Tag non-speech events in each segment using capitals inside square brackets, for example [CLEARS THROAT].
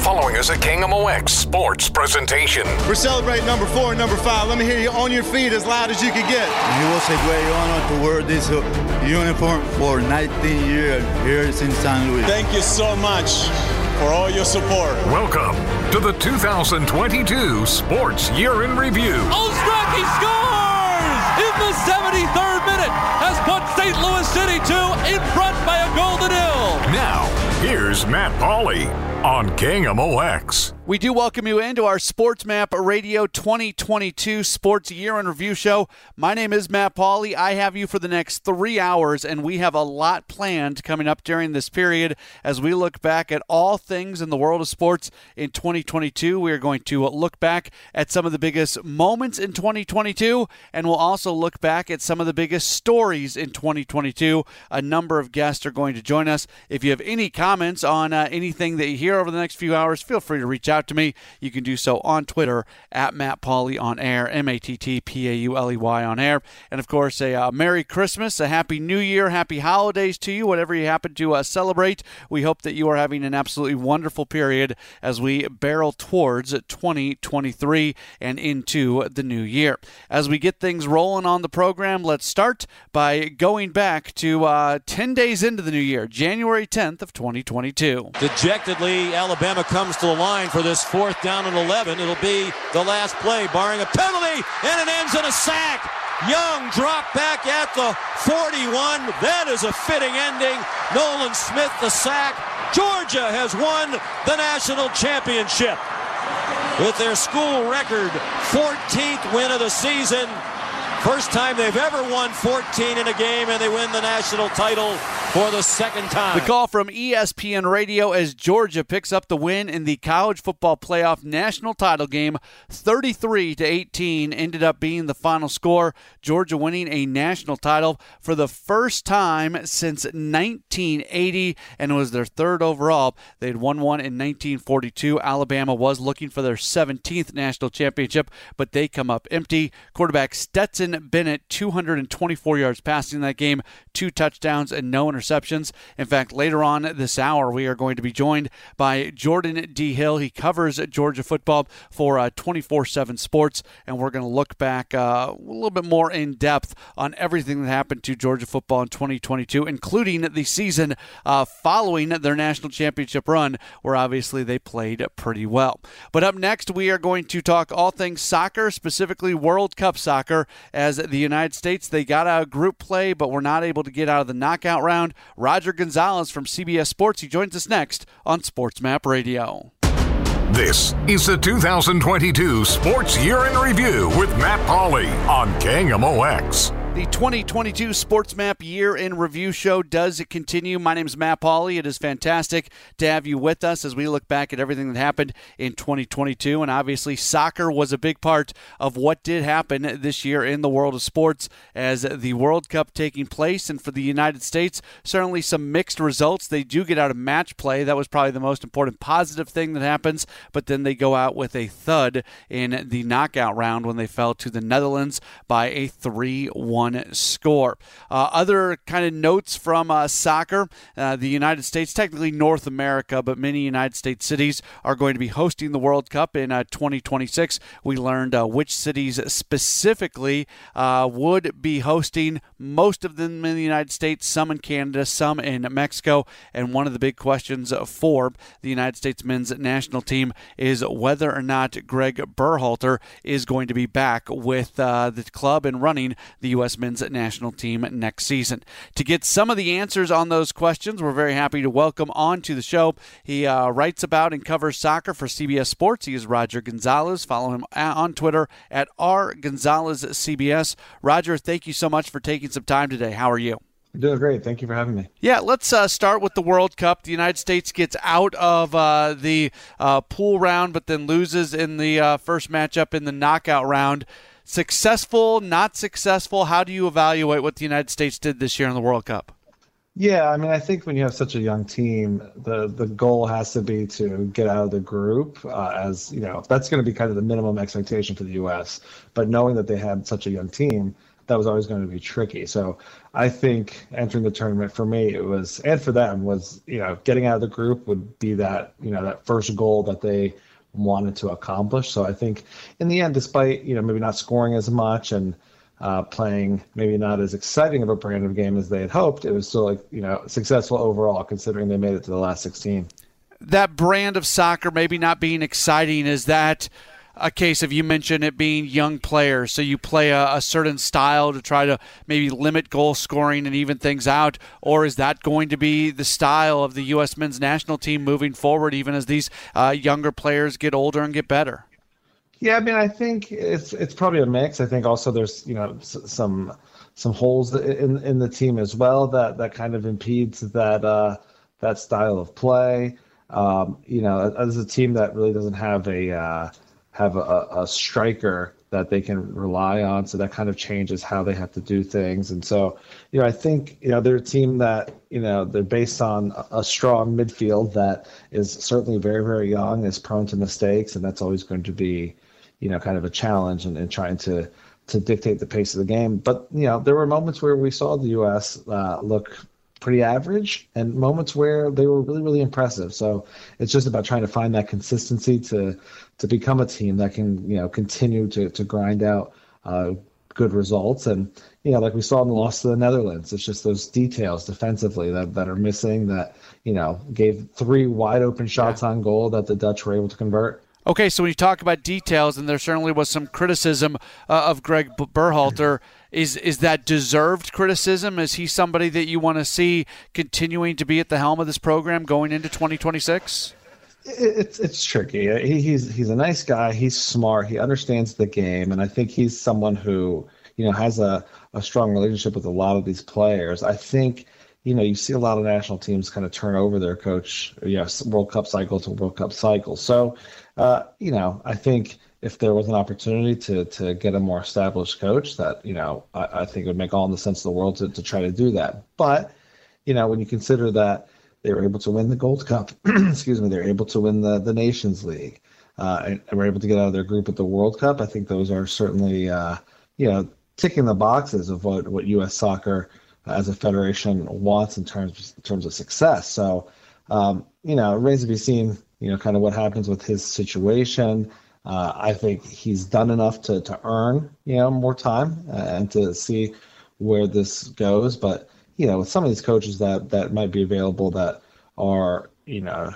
following is a KMOX sports presentation. We're celebrating number four and number five. Let me hear you on your feet as loud as you can get. It was a great honor to wear this uniform for 19 years here in San Luis. Thank you so much for all your support. Welcome to the 2022 Sports Year in Review. Ostrowski scores in the 73rd minute, has put St. Louis City 2 in front by a golden ill. Now, here's Matt Pauley on KMOX. We do welcome you into our Sports Map Radio 2022 Sports Year in Review Show. My name is Matt Pauley. I have you for the next three hours, and we have a lot planned coming up during this period as we look back at all things in the world of sports in 2022. We are going to look back at some of the biggest moments in 2022, and we'll also look back at some of the biggest stories in 2022. A number of guests are going to join us. If you have any comments on uh, anything that you hear over the next few hours, feel free to reach out out to me, you can do so on Twitter at Matt Pauley on air, M A T T P A U L E Y on air. And of course, a uh, Merry Christmas, a Happy New Year, Happy Holidays to you, whatever you happen to uh, celebrate. We hope that you are having an absolutely wonderful period as we barrel towards 2023 and into the new year. As we get things rolling on the program, let's start by going back to uh, 10 days into the new year, January 10th of 2022. Dejectedly, Alabama comes to the line for this this fourth down and 11. It'll be the last play, barring a penalty, and it ends in a sack. Young drop back at the 41. That is a fitting ending. Nolan Smith, the sack. Georgia has won the national championship with their school record 14th win of the season. First time they've ever won 14 in a game, and they win the national title for the second time. The call from ESPN Radio as Georgia picks up the win in the college football playoff national title game, 33 to 18, ended up being the final score. Georgia winning a national title for the first time since 1980, and it was their third overall. They had won one in 1942. Alabama was looking for their 17th national championship, but they come up empty. Quarterback Stetson Bennett, 224 yards passing that game, two touchdowns and no interceptions. In fact, later on this hour, we are going to be joined by Jordan D. Hill. He covers Georgia football for uh, 24 7 Sports, and we're going to look back uh, a little bit more in depth on everything that happened to Georgia football in 2022, including the season uh, following their national championship run, where obviously they played pretty well. But up next, we are going to talk all things soccer, specifically World Cup soccer as the United States they got out of group play but were not able to get out of the knockout round. Roger Gonzalez from CBS Sports he joins us next on Sports Map Radio. This is the 2022 Sports Year in Review with Matt Pauley on KMOX. The 2022 Sports Map Year in Review Show does it continue. My name is Matt Pauley. It is fantastic to have you with us as we look back at everything that happened in 2022. And obviously, soccer was a big part of what did happen this year in the world of sports as the World Cup taking place. And for the United States, certainly some mixed results. They do get out of match play. That was probably the most important positive thing that happens. But then they go out with a thud in the knockout round when they fell to the Netherlands by a 3 1 one score. Uh, other kind of notes from uh, soccer uh, the United States, technically North America, but many United States cities are going to be hosting the World Cup in uh, 2026. We learned uh, which cities specifically uh, would be hosting, most of them in the United States, some in Canada, some in Mexico. And one of the big questions for the United States men's national team is whether or not Greg Berhalter is going to be back with the club and running the U.S. U.S. men's national team next season. To get some of the answers on those questions, we're very happy to welcome on to the show. He uh, writes about and covers soccer for CBS Sports. He is Roger Gonzalez. Follow him on Twitter at R Gonzalez CBS. Roger, thank you so much for taking some time today. How are you? Doing great. Thank you for having me. Yeah, let's uh, start with the World Cup. The United States gets out of uh, the uh, pool round, but then loses in the uh, first matchup in the knockout round. Successful, not successful? How do you evaluate what the United States did this year in the World Cup? Yeah, I mean, I think when you have such a young team, the the goal has to be to get out of the group. Uh, as you know, that's going to be kind of the minimum expectation for the U.S. But knowing that they had such a young team, that was always going to be tricky. So I think entering the tournament for me it was and for them was you know getting out of the group would be that you know that first goal that they wanted to accomplish. So I think in the end, despite you know maybe not scoring as much and uh, playing maybe not as exciting of a brand of game as they had hoped, it was still like you know successful overall considering they made it to the last 16. That brand of soccer maybe not being exciting is that a case of you mentioned it being young players, so you play a, a, certain style to try to maybe limit goal scoring and even things out, or is that going to be the style of the U.S. men's national team moving forward, even as these uh, younger players get older and get better? Yeah, I mean, I think it's it's probably a mix. I think also there's you know some some holes in in the team as well that that kind of impedes that uh, that style of play. Um, you know, as a team that really doesn't have a uh, have a, a striker that they can rely on. So that kind of changes how they have to do things. And so, you know, I think, you know, they're a team that, you know, they're based on a strong midfield that is certainly very, very young, is prone to mistakes. And that's always going to be, you know, kind of a challenge in trying to, to dictate the pace of the game. But, you know, there were moments where we saw the U.S. Uh, look pretty average and moments where they were really really impressive so it's just about trying to find that consistency to to become a team that can you know continue to to grind out uh, good results and you know like we saw in the loss to the Netherlands it's just those details defensively that that are missing that you know gave three wide open shots yeah. on goal that the Dutch were able to convert Okay, so when you talk about details, and there certainly was some criticism uh, of Greg Berhalter, is is that deserved criticism? Is he somebody that you want to see continuing to be at the helm of this program going into 2026? It's it's tricky. He, He's he's a nice guy. He's smart. He understands the game, and I think he's someone who you know has a, a strong relationship with a lot of these players. I think you know, you see a lot of national teams kind of turn over their coach, yes, World Cup cycle to World Cup cycle. So, uh, you know, I think if there was an opportunity to to get a more established coach, that you know, I, I think it would make all the sense in the world to, to try to do that. But, you know, when you consider that they were able to win the Gold Cup, [CLEARS THROAT] excuse me, they were able to win the the Nations League, uh, and, were able to get out of their group at the World Cup. I think those are certainly, uh, you know, ticking the boxes of what what U.S. soccer as a federation wants in terms in terms of success. So, um, you know, it remains to be seen. You know, kind of what happens with his situation. Uh, I think he's done enough to to earn you know more time uh, and to see where this goes. But you know, with some of these coaches that that might be available that are you know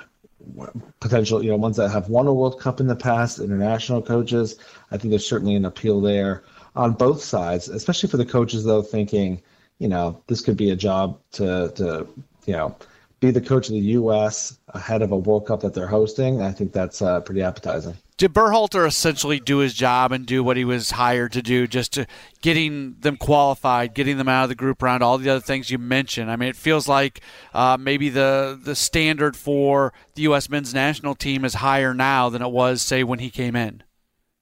potential you know ones that have won a World Cup in the past, international coaches. I think there's certainly an appeal there on both sides, especially for the coaches though thinking you know, this could be a job to to you know be the coach of the U.S. ahead of a World Cup that they're hosting. I think that's uh, pretty appetizing. Did Berhalter essentially do his job and do what he was hired to do, just to getting them qualified, getting them out of the group round, all the other things you mentioned? I mean, it feels like uh, maybe the the standard for the U.S. men's national team is higher now than it was, say, when he came in.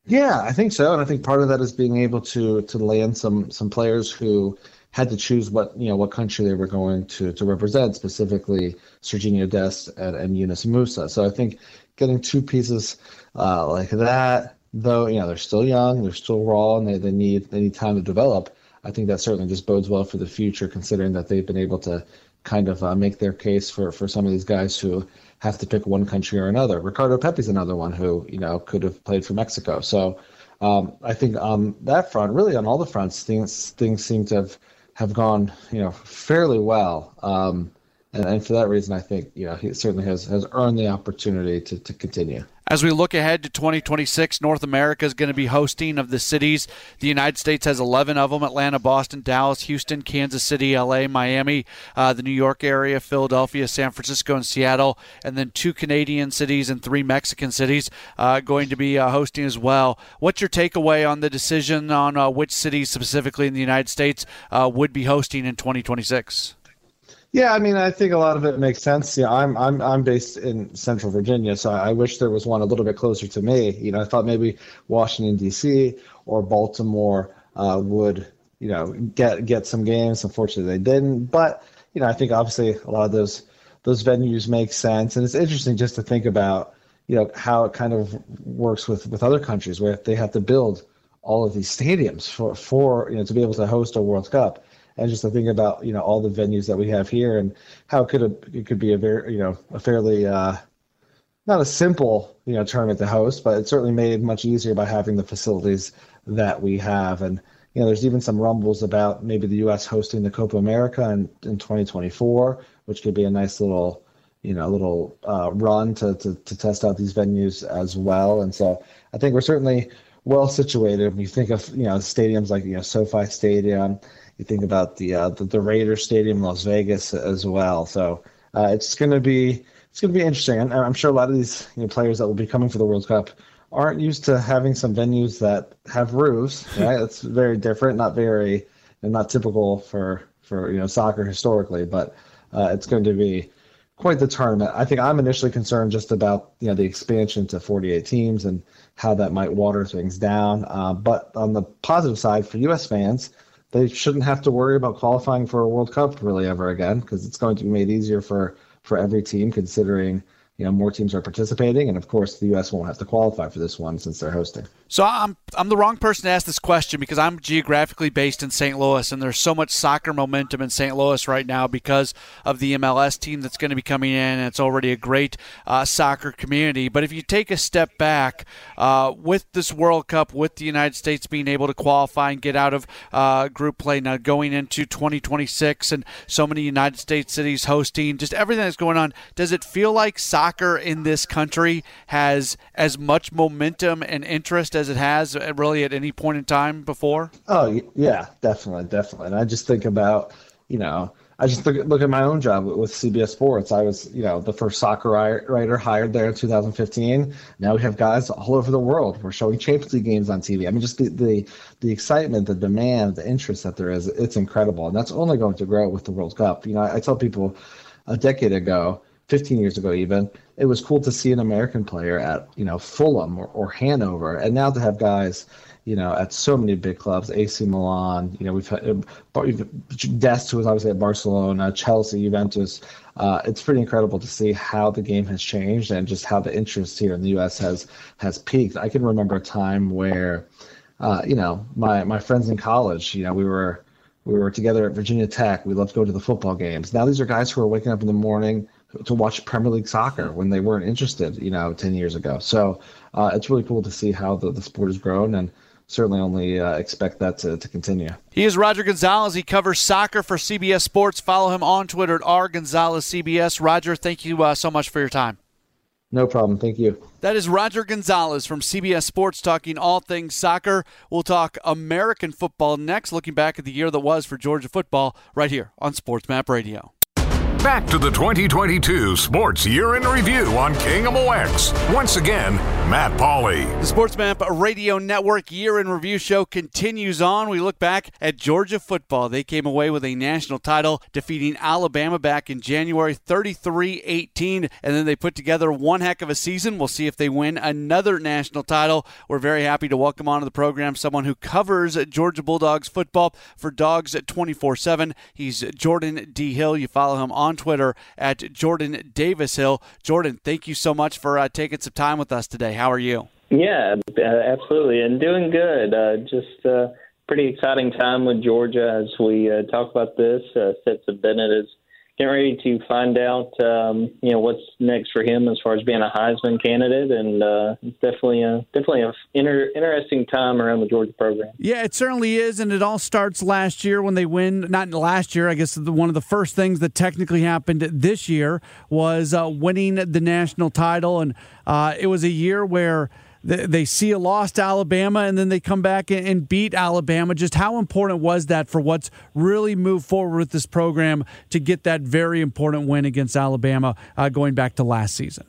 Yeah, I think so, and I think part of that is being able to to land some some players who had to choose what you know what country they were going to to represent, specifically Sergiño Dest and, and Yunus Musah. So I think getting two pieces uh, like that, though you know they're still young, they're still raw, and they, they need they need time to develop. I think that certainly just bodes well for the future, considering that they've been able to kind of uh, make their case for for some of these guys who have to pick one country or another. Ricardo Pepi's another one who you know could have played for Mexico. So um, I think on that front, really on all the fronts, things things seem to have have gone, you know, fairly well. Um, and, and, for that reason, I think you know he certainly has has earned the opportunity to, to continue. As we look ahead to 2026, North America is going to be hosting of the cities. The United States has 11 of them: Atlanta, Boston, Dallas, Houston, Kansas City, L.A., Miami, uh, the New York area, Philadelphia, San Francisco, and Seattle, and then two Canadian cities and three Mexican cities uh, going to be uh, hosting as well. What's your takeaway on the decision on uh, which cities specifically in the United States uh, would be hosting in 2026? Yeah, I mean, I think a lot of it makes sense. Yeah, I'm I'm I'm based in Central Virginia, so I wish there was one a little bit closer to me. You know, I thought maybe Washington D.C. or Baltimore uh, would you know get get some games. Unfortunately, they didn't. But you know, I think obviously a lot of those those venues make sense, and it's interesting just to think about you know how it kind of works with with other countries where they have to build all of these stadiums for for you know to be able to host a World Cup and just to think about you know all the venues that we have here and how it could it could be a very you know a fairly uh, not a simple you know tournament to host, but it's certainly made much easier by having the facilities that we have. And you know, there's even some rumbles about maybe the U.S. hosting the Copa America in, in 2024, which could be a nice little you know little uh, run to, to to test out these venues as well. And so I think we're certainly well situated. When you think of you know stadiums like you know SoFi Stadium, you think about the uh, the, the Raiders Stadium in Las Vegas as well. So uh, it's going to be it's going to be interesting. And I'm sure a lot of these you know, players that will be coming for the World Cup aren't used to having some venues that have roofs. [LAUGHS] Right, it's very different, not very and not typical for for you know soccer historically, but uh, it's going to be quite the tournament. I think I'm initially concerned just about you know the expansion to 48 teams and how that might water things down. Uh, but on the positive side, for U.S. fans, they shouldn't have to worry about qualifying for a World Cup really ever again because it's going to be made easier for for every team considering you know more teams are participating and of course the US won't have to qualify for this one since they're hosting. So I'm I'm the wrong person to ask this question because I'm geographically based in St. Louis and there's so much soccer momentum in St. Louis right now because of the MLS team that's going to be coming in and it's already a great uh, soccer community. But if you take a step back uh, with this World Cup, with the United States being able to qualify and get out of uh, group play now going into 2026 and so many United States cities hosting, just everything that's going on, does it feel like soccer in this country has as much momentum and interest as it has uh, really at any point in time before? Oh yeah, definitely, definitely. And I just think about, you know, I just look, look at my own job with CBS Sports. I was, you know, the first soccer writer hired there in 2015. Now we have guys all over the world. We're showing Champions League games on TV. I mean, just the the, the excitement, the demand, the interest that there is, it's incredible, and that's only going to grow with the World Cup. You know, I, I tell people a decade ago 15 years ago even it was cool to see an american player at you know fulham or, or hanover and now to have guys you know at so many big clubs ac milan you know we've had uh, dest who was obviously at barcelona chelsea juventus uh, it's pretty incredible to see how the game has changed and just how the interest here in the us has has peaked i can remember a time where uh, you know my my friends in college you know we were we were together at Virginia Tech. We loved to go to the football games. Now these are guys who are waking up in the morning, to watch Premier League soccer when they weren't interested, you know, 10 years ago. So uh, it's really cool to see how the, the sport has grown and certainly only uh, expect that to, to continue. He is Roger Gonzalez. He covers soccer for CBS Sports. Follow him on Twitter at rgonzalezcbs. Roger, thank you uh, so much for your time. No problem. Thank you. That is Roger Gonzalez from CBS Sports talking all things soccer. We'll talk American football next, looking back at the year that was for Georgia football right here on Sports Map Radio. Back to the 2022 Sports Year in Review on KMOX. Once again, Matt Pauley. The Sports Map Radio Network Year in Review show continues on. We look back at Georgia football. They came away with a national title, defeating Alabama back in January 33 18. And then they put together one heck of a season. We'll see if they win another national title. We're very happy to welcome onto the program someone who covers Georgia Bulldogs football for Dogs 24 7. He's Jordan D. Hill. You follow him on on Twitter at Jordan Davis Hill. Jordan, thank you so much for uh, taking some time with us today. How are you? Yeah, uh, absolutely, and doing good. Uh, just uh, pretty exciting time with Georgia as we uh, talk about this. Uh, Stetson Bennett is getting ready to find out, um, you know, what's next for him as far as being a Heisman candidate, and uh, it's definitely a definitely a inter- interesting time around the Georgia program. Yeah, it certainly is, and it all starts last year when they win. Not last year, I guess. The, one of the first things that technically happened this year was uh, winning the national title, and uh, it was a year where they see a lost Alabama and then they come back and beat Alabama. Just how important was that for what's really moved forward with this program to get that very important win against Alabama uh, going back to last season?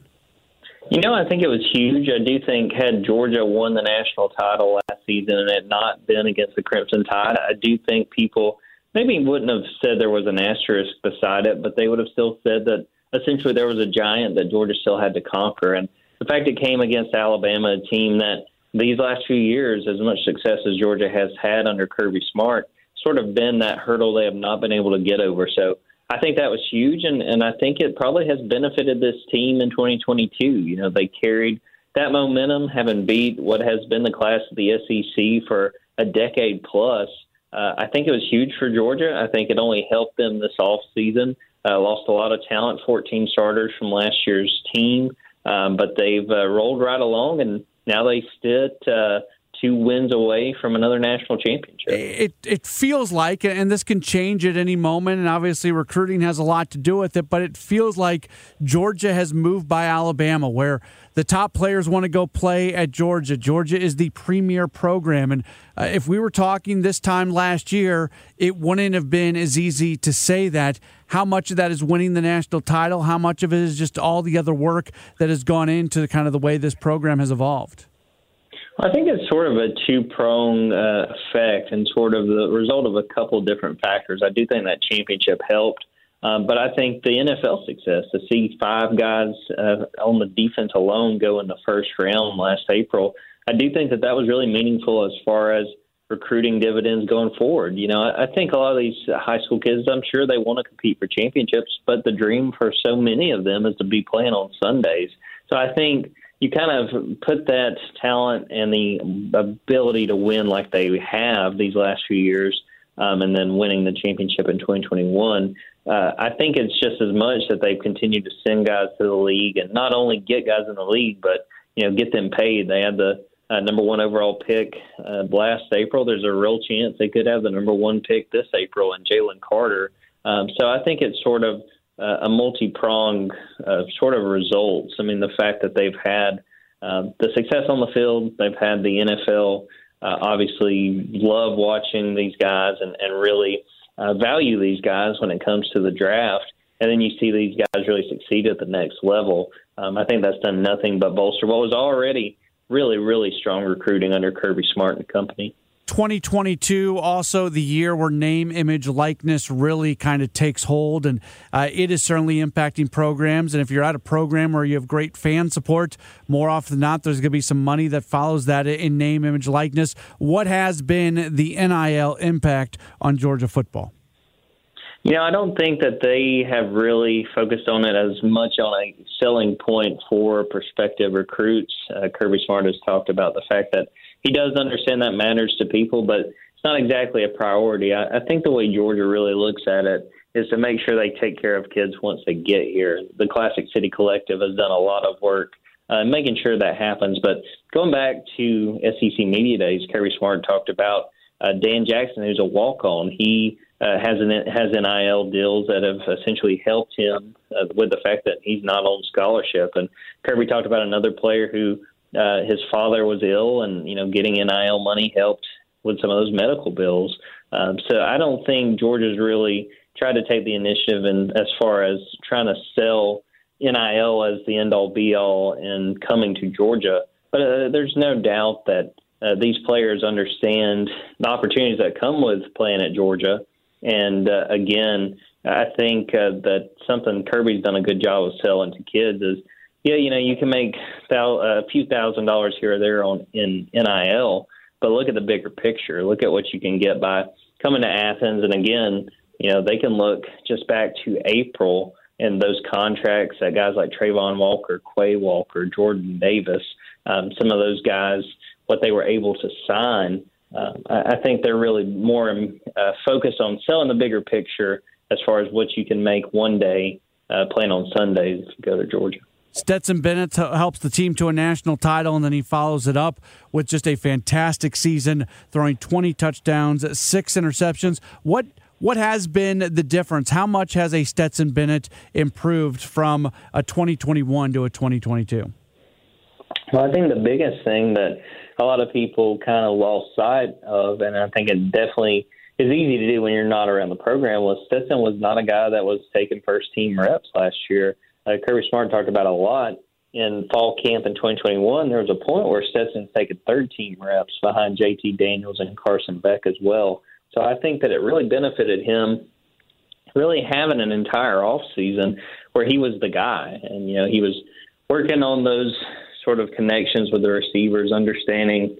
You know, I think it was huge. I do think had Georgia won the national title last season and had not been against the Crimson Tide, I do think people maybe wouldn't have said there was an asterisk beside it, but they would have still said that essentially there was a giant that Georgia still had to conquer. And the fact it came against Alabama, a team that these last few years, as much success as Georgia has had under Kirby Smart, sort of been that hurdle they have not been able to get over. So I think that was huge, and, and I think it probably has benefited this team in 2022. You know, they carried that momentum, having beat what has been the class of the SEC for a decade plus, uh, I think it was huge for Georgia. I think it only helped them this off season. Uh, lost a lot of talent, 14 starters from last year's team, um, but they've uh, rolled right along, and now they sit uh, two wins away from another national championship. It it feels like, and this can change at any moment, and obviously recruiting has a lot to do with it. But it feels like Georgia has moved by Alabama, where the top players want to go play at Georgia. Georgia is the premier program, and uh, if we were talking this time last year, it wouldn't have been as easy to say that. How much of that is winning the national title? How much of it is just all the other work that has gone into kind of the way this program has evolved? I think it's sort of a two prong uh, effect and sort of the result of a couple different factors. I do think that championship helped, um, but I think the NFL success to see five guys uh, on the defense alone go in the first round last April, I do think that that was really meaningful as far as recruiting dividends going forward. You know, I, I think a lot of these high school kids, I'm sure they want to compete for championships, but the dream for so many of them is to be playing on Sundays. So I think you kind of put that talent and the ability to win like they have these last few years, um, and then winning the championship in 2021. Uh, I think it's just as much that they've continued to send guys to the league and not only get guys in the league, but you know get them paid. They had the uh, number one overall pick uh, last April. There's a real chance they could have the number one pick this April and Jalen Carter. Um, so I think it's sort of a multi-pronged uh, sort of results. I mean, the fact that they've had uh, the success on the field, they've had the NFL uh, obviously love watching these guys and, and really value these guys when it comes to the draft. And then you see these guys really succeed at the next level. Um, I think that's done nothing but bolster what was already really, really strong recruiting under Kirby Smart and company. 2022 also the year where name image likeness really kind of takes hold and uh, it is certainly impacting programs and if you're at a program where you have great fan support more often than not there's going to be some money that follows that in name image likeness what has been the nil impact on georgia football you know, I don't think that they have really focused on it as much on a selling point for prospective recruits. Uh, Kirby Smart has talked about the fact that he does understand that matters to people, but it's not exactly a priority. I, I think the way Georgia really looks at it is to make sure they take care of kids once they get here. The Classic City Collective has done a lot of work uh, making sure that happens. But going back to SEC Media Days, Kirby Smart talked about uh, Dan Jackson, who's a walk-on. He uh, has an has NIL deals that have essentially helped him uh, with the fact that he's not on scholarship. And Kirby talked about another player who uh, his father was ill, and you know, getting NIL money helped with some of those medical bills. Um, so I don't think Georgia's really tried to take the initiative and as far as trying to sell NIL as the end all be all in coming to Georgia. But uh, there's no doubt that uh, these players understand the opportunities that come with playing at Georgia. And uh, again, I think uh, that something Kirby's done a good job of selling to kids is yeah, you know, you can make thou- a few thousand dollars here or there on in NIL, but look at the bigger picture. Look at what you can get by coming to Athens, and again, you know, they can look just back to April and those contracts that guys like Travon Walker, Quay Walker, Jordan Davis, um, some of those guys, what they were able to sign. Uh, I think they're really more uh, focused on selling the bigger picture as far as what you can make one day uh, playing on Sundays if you go to Georgia. Stetson Bennett helps the team to a national title, and then he follows it up with just a fantastic season, throwing 20 touchdowns, six interceptions. What what has been the difference? How much has a Stetson Bennett improved from a 2021 to a 2022? Well, I think the biggest thing that a lot of people kind of lost sight of, and I think it definitely is easy to do when you're not around the program, was Stetson was not a guy that was taking first team reps last year uh, Kirby Smart talked about a lot in fall camp in 2021. There was a point where Stetson's taken third team reps behind JT Daniels and Carson Beck as well. So I think that it really benefited him really having an entire off season where he was the guy and you know he was working on those sort of connections with the receivers understanding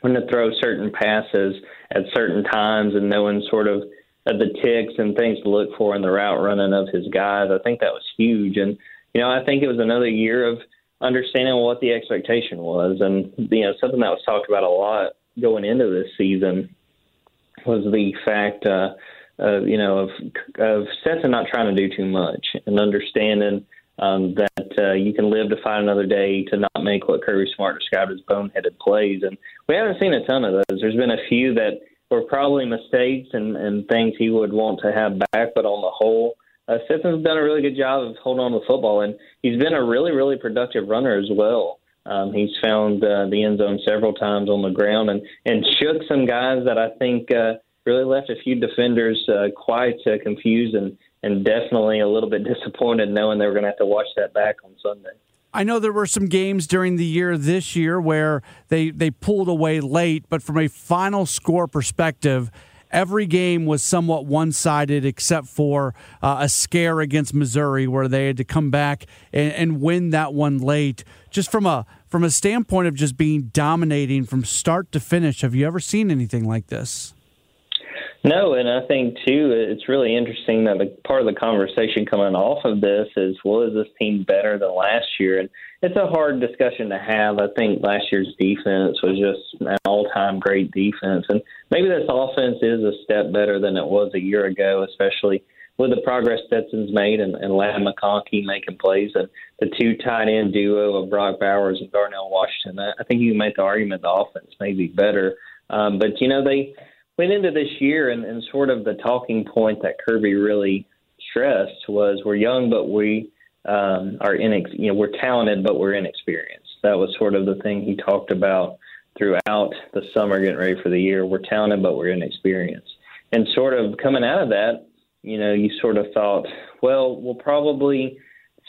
when to throw certain passes at certain times and knowing sort of of the ticks and things to look for in the route running of his guys. I think that was huge, and you know I think it was another year of understanding what the expectation was, and you know something that was talked about a lot going into this season was the fact, uh, uh, you know, of of Stetson not trying to do too much and understanding um, that uh, you can live to fight another day to not make what Kirby Smart described as boneheaded plays. And we haven't seen a ton of those. There's been a few that were probably mistakes and, and things he would want to have back, but on the whole, uh, Stetson's done a really good job of holding on to football, and he's been a really, really productive runner as well. Um, he's found uh, the end zone several times on the ground and, and shook some guys that I think uh, really left a few defenders uh, quite uh, confused and, and definitely a little bit [LAUGHS] disappointed knowing they were going to have to watch that back on Sunday. I know there were some games during the year this year where they, they pulled away late, but from a final score perspective, every game was somewhat one sided except for uh, a scare against Missouri where they had to come back and, and win that one late. Just from a from a standpoint of just being dominating from start to finish, have you ever seen anything like this? No, and I think too, it's really interesting that the part of the conversation coming off of this is, well, is this team better than last year? And it's a hard discussion to have. I think last year's defense was just an all-time great defense, and maybe this offense is a step better than it was a year ago, especially with the progress Stetson's made and, and Ladd McConkey making plays and the two tight end duo of Brock Bowers and Darnell Washington. I think you can make the argument the offense may be better, um, but you know they went into this year, and, and sort of the talking point that Kirby really stressed was we're young, but we um, are inex- you know we're talented, but we're inexperienced. That was sort of the thing he talked about throughout the summer, getting ready for the year. We're talented, but we're inexperienced. And sort of coming out of that, you know, you sort of thought, well, we'll probably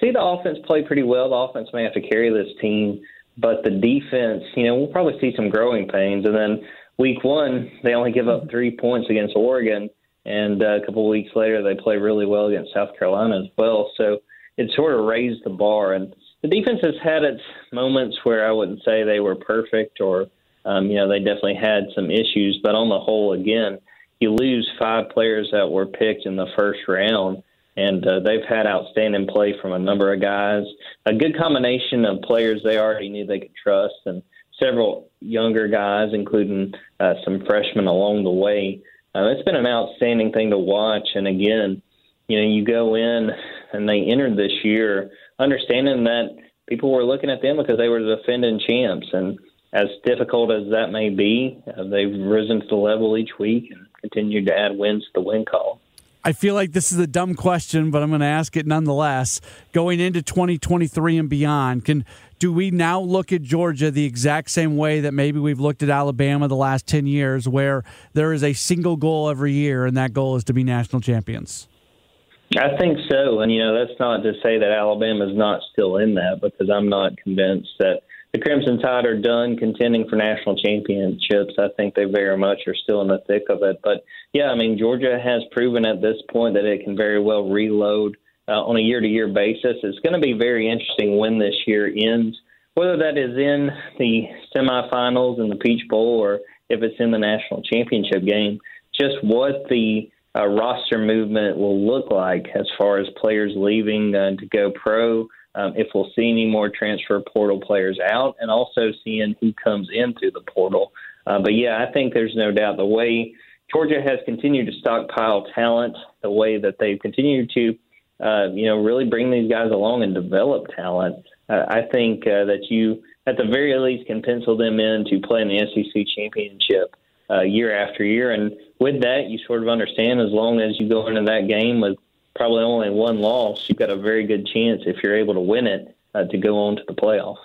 see the offense play pretty well. The offense may have to carry this team, but the defense, you know, we'll probably see some growing pains. And then week one, they only give up three points against Oregon, and uh, a couple of weeks later, they play really well against South Carolina as well. So it sort of raised the bar, and the defense has had its moments where I wouldn't say they were perfect, or um, you know, they definitely had some issues. But on the whole, again, you lose five players that were picked in the first round. And uh, they've had outstanding play from a number of guys, a good combination of players they already knew they could trust, and several younger guys, including uh, some freshmen along the way. Uh, it's been an outstanding thing to watch. And again, you know, you go in and they entered this year understanding that people were looking at them because they were the defending champs. And as difficult as that may be, uh, they've risen to the level each week and continued to add wins to the win call. I feel like this is a dumb question, but I'm going to ask it nonetheless. Going into 2023 and beyond, can do we now look at Georgia the exact same way that maybe we've looked at Alabama the last 10 years, where there is a single goal every year, and that goal is to be national champions? I think so. And, you know, that's not to say that Alabama is not still in that because I'm not convinced that the Crimson Tide are done contending for national championships. I think they very much are still in the thick of it. But, yeah, I mean, Georgia has proven at this point that it can very well reload uh, on a year to year basis. It's going to be very interesting when this year ends, whether that is in the semifinals in the Peach Bowl or if it's in the national championship game. Just what the uh, roster movement will look like as far as players leaving uh, to go pro. Um, if we'll see any more transfer portal players out, and also seeing who comes into the portal. Uh, but yeah, I think there's no doubt the way Georgia has continued to stockpile talent, the way that they've continued to uh, you know, really bring these guys along and develop talent. Uh, I think uh, that you, at the very least, can pencil them in to play in the SEC championship uh, year after year. And with that, you sort of understand as long as you go into that game with probably only one loss, you've got a very good chance if you're able to win it uh, to go on to the playoff.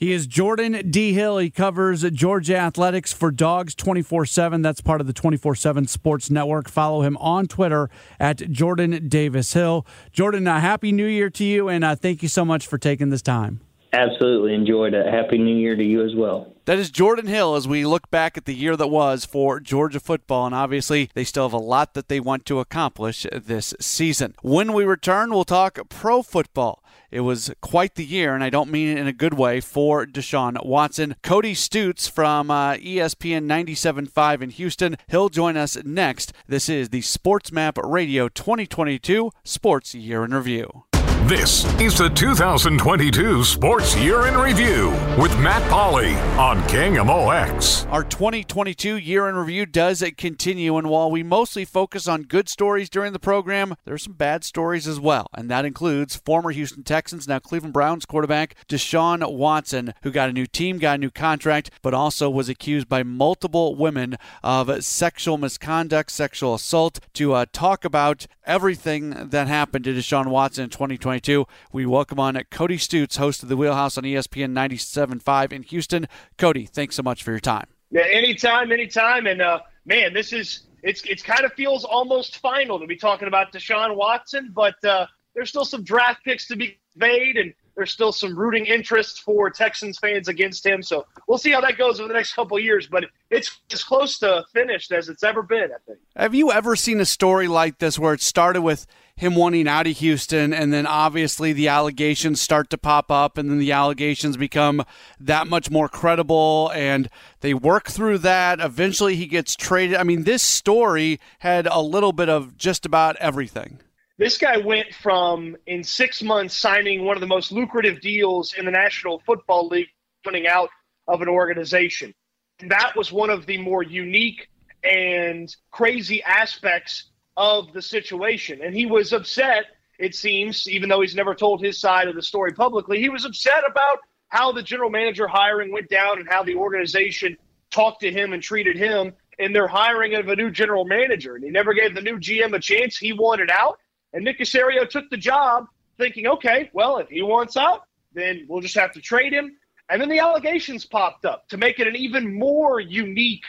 He is Jordan D. Hill. He covers Georgia athletics for Dogs 24 7. That's part of the 24 7 Sports Network. Follow him on Twitter at Jordan Davis Hill. Jordan, a Happy New Year to you, and uh, thank you so much for taking this time. Absolutely enjoyed it. Happy New Year to you as well. That is Jordan Hill as we look back at the year that was for Georgia football. And obviously, they still have a lot that they want to accomplish this season. When we return, we'll talk pro football. It was quite the year, and I don't mean it in a good way, for Deshaun Watson. Cody Stoots from uh, ESPN 97.5 in Houston. He'll join us next. This is the Sports Map Radio 2022 Sports Year in Review. This is the 2022 Sports Year in Review with Matt Pauley on King KMOX. Our 2022 Year in Review does it continue, and while we mostly focus on good stories during the program, there are some bad stories as well, and that includes former Houston Texans, now Cleveland Browns quarterback Deshaun Watson, who got a new team, got a new contract, but also was accused by multiple women of sexual misconduct, sexual assault. To uh, talk about everything that happened to Deshaun Watson in 2022. We welcome on Cody Stoots, host of the Wheelhouse on ESPN 97.5 in Houston. Cody, thanks so much for your time. Yeah, anytime, anytime. And uh, man, this is it's it's kind of feels almost final to be talking about Deshaun Watson, but uh, there's still some draft picks to be made, and there's still some rooting interest for Texans fans against him. So we'll see how that goes over the next couple years. But it's as close to finished as it's ever been, I think. Have you ever seen a story like this where it started with him wanting out of Houston, and then obviously the allegations start to pop up, and then the allegations become that much more credible, and they work through that. Eventually, he gets traded. I mean, this story had a little bit of just about everything. This guy went from in six months signing one of the most lucrative deals in the National Football League, running out of an organization. And that was one of the more unique and crazy aspects of the situation. And he was upset, it seems, even though he's never told his side of the story publicly, he was upset about how the general manager hiring went down and how the organization talked to him and treated him in their hiring of a new general manager. And he never gave the new GM a chance. He wanted out. And Nick Caserio took the job thinking, okay, well, if he wants out, then we'll just have to trade him. And then the allegations popped up to make it an even more unique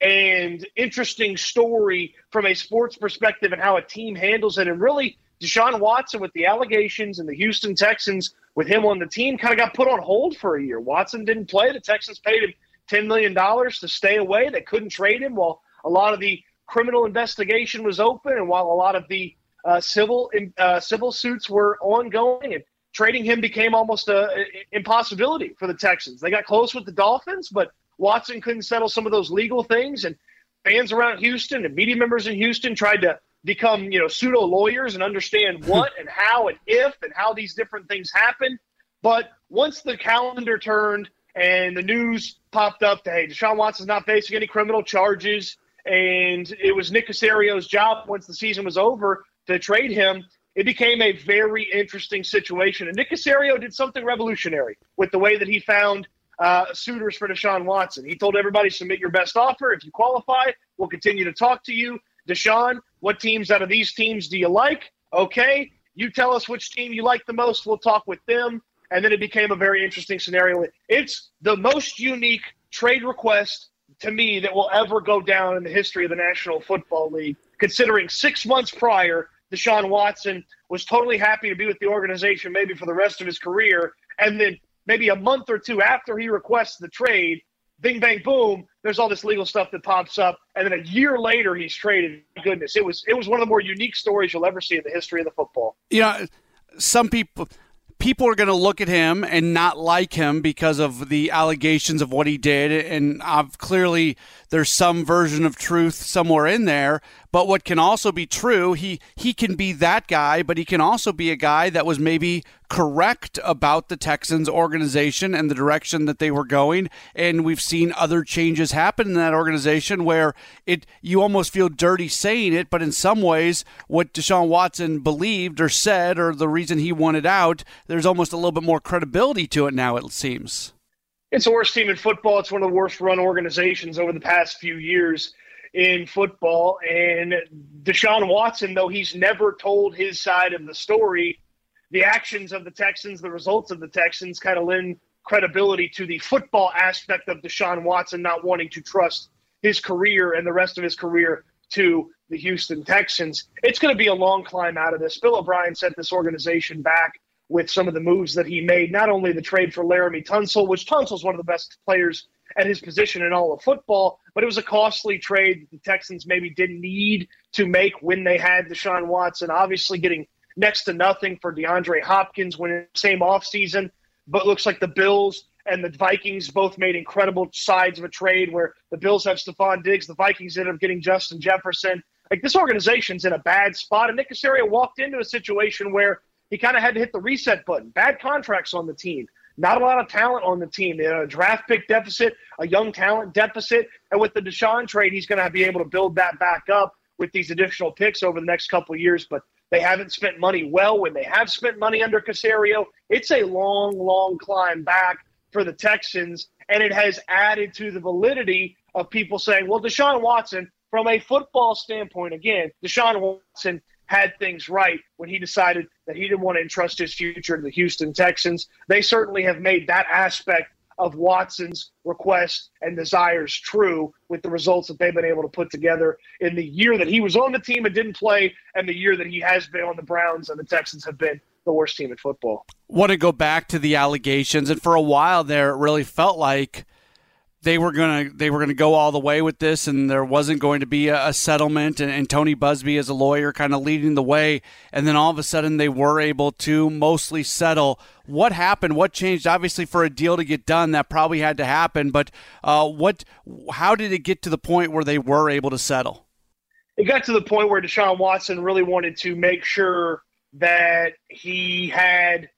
and interesting story from a sports perspective and how a team handles it. And really, Deshaun Watson with the allegations and the Houston Texans with him on the team kind of got put on hold for a year. Watson didn't play. The Texans paid him $10 million to stay away. They couldn't trade him while a lot of the criminal investigation was open and while a lot of the uh, civil uh, civil suits were ongoing, and trading him became almost a, a, impossibility for the Texans. They got close with the Dolphins, but Watson couldn't settle some of those legal things, and fans around Houston and media members in Houston tried to become you know pseudo lawyers and understand what and how and if and how these different things happen. But once the calendar turned and the news popped up that hey, Deshaun Watson's not facing any criminal charges, and it was Nick Caserio's job once the season was over to trade him, it became a very interesting situation. And Nick Caserio did something revolutionary with the way that he found uh, suitors for Deshaun Watson. He told everybody, submit your best offer. If you qualify, we'll continue to talk to you. Deshaun, what teams out of these teams do you like? Okay, you tell us which team you like the most. We'll talk with them. And then it became a very interesting scenario. It's the most unique trade request to me that will ever go down in the history of the National Football League, considering six months prior, Deshaun Watson was totally happy to be with the organization maybe for the rest of his career. And then maybe a month or two after he requests the trade, bing, bang, boom, there's all this legal stuff that pops up. And then a year later, he's traded. Goodness, it was it was one of the more unique stories you'll ever see in the history of the football. You know, some people people are going to look at him and not like him because of the allegations of what he did. And I've clearly there's some version of truth somewhere in there. But what can also be true, he he can be that guy, but he can also be a guy that was maybe correct about the Texans organization and the direction that they were going. And we've seen other changes happen in that organization where it you almost feel dirty saying it, but in some ways, what Deshaun Watson believed or said, or the reason he wanted out, there's almost a little bit more credibility to it now. It seems. It's the worst team in football. It's one of the worst run organizations over the past few years in football. And Deshaun Watson, though he's never told his side of the story, the actions of the Texans, the results of the Texans kind of lend credibility to the football aspect of Deshaun Watson not wanting to trust his career and the rest of his career to the Houston Texans. It's going to be a long climb out of this. Bill O'Brien sent this organization back with some of the moves that he made, not only the trade for Laremy Tunsil, which Tunsil's one of the best players at his position in all of football, but it was a costly trade that the Texans maybe didn't need to make when they had Deshaun Watson. Obviously, getting next to nothing for DeAndre Hopkins when in the same offseason, but looks like the Bills and the Vikings both made incredible sides of a trade where the Bills have Stefon Diggs, the Vikings ended up getting Justin Jefferson. Like this organization's in a bad spot, and Nick Caserio walked into a situation where he kind of had to hit the reset button. Bad contracts on the team. Not a lot of talent on the team. They had a draft pick deficit, a young talent deficit, and with the Deshaun trade, he's going to be able to build that back up with these additional picks over the next couple of years. But they haven't spent money well. When they have spent money under Caserio, it's a long, long climb back for the Texans, and it has added to the validity of people saying, "Well, Deshaun Watson, from a football standpoint, again, Deshaun Watson." Had things right when he decided that he didn't want to entrust his future to the Houston Texans. They certainly have made that aspect of Watson's requests and desires true with the results that they've been able to put together in the year that he was on the team and didn't play, and the year that he has been on the Browns and the Texans have been the worst team in football. Want to go back to the allegations, and for a while there, it really felt like they were gonna they were gonna go all the way with this, and there wasn't going to be a, a settlement. And, and, Tony Buzbee, as a lawyer, kind of leading the way. And then all of a sudden, they were able to mostly settle. What happened? What changed? Obviously, for a deal to get done, that probably had to happen. But uh, what? How did it get to the point where they were able to settle? It got to the point where Deshaun Watson really wanted to make sure that he had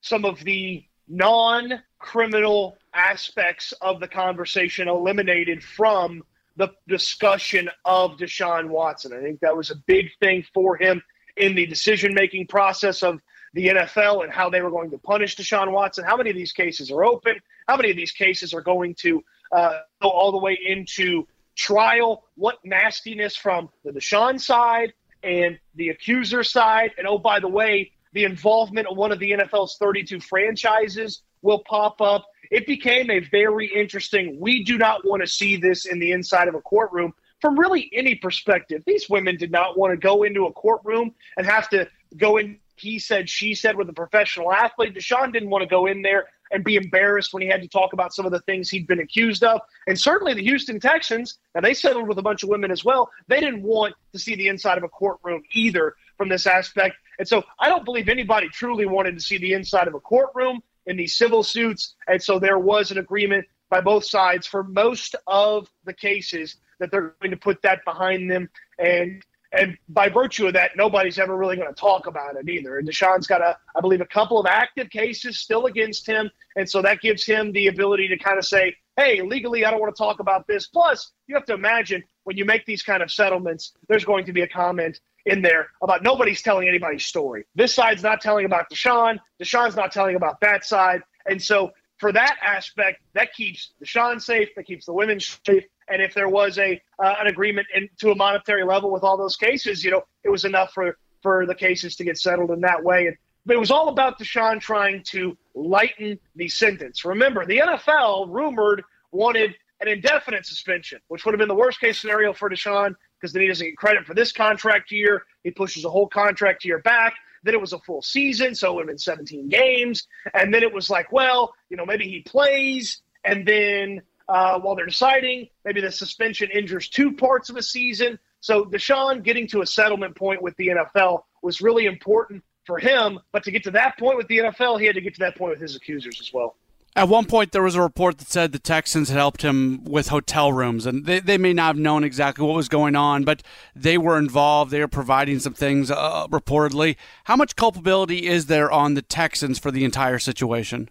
some of the non criminal aspects of the conversation eliminated from the discussion of Deshaun Watson. I think that was a big thing for him in the decision making process of the NFL and how they were going to punish Deshaun Watson. How many of these cases are open? How many of these cases are going to uh, go all the way into trial? What nastiness from the Deshaun side and the accuser side? And oh, by the way, the involvement of one of the NFL's 32 franchises will pop up. It became a very interesting. We do not want to see this in the inside of a courtroom from really any perspective. These women did not want to go into a courtroom and have to go in. He said, she said, with a professional athlete. Deshaun didn't want to go in there and be embarrassed when he had to talk about some of the things he'd been accused of. And certainly the Houston Texans, and they settled with a bunch of women as well, they didn't want to see the inside of a courtroom either from this aspect. And so I don't believe anybody truly wanted to see the inside of a courtroom in these civil suits. And so there was an agreement by both sides for most of the cases that they're going to put that behind them. And and by virtue of that, nobody's ever really going to talk about it either. And Deshaun's got a, I believe, a couple of active cases still against him, and so that gives him the ability to kind of say, "Hey, legally, I don't want to talk about this." Plus, you have to imagine when you make these kind of settlements, there's going to be a comment in there about nobody's telling anybody's story. This side's not telling about Deshaun. Deshaun's not telling about that side. And so for that aspect, that keeps Deshaun safe, that keeps the women safe. And if there was a uh, an agreement in, to a monetary level with all those cases, you know, it was enough for for the cases to get settled in that way. And but it was all about Deshaun trying to lighten the sentence. Remember, the NFL rumored wanted an indefinite suspension, which would have been the worst case scenario for Deshaun because then he doesn't get credit for this contract year. He pushes a whole contract year back. Then it was a full season, so it would have been 17 games. And then it was like, well, you know, maybe he plays, and then uh, while they're deciding, maybe the suspension injures two parts of a season. So Deshaun getting to a settlement point with the NFL was really important for him. But to get to that point with the NFL, he had to get to that point with his accusers as well. At one point, there was a report that said the Texans had helped him with hotel rooms, and they, they may not have known exactly what was going on, but they were involved. They were providing some things, uh, reportedly. How much culpability is there on the Texans for the entire situation?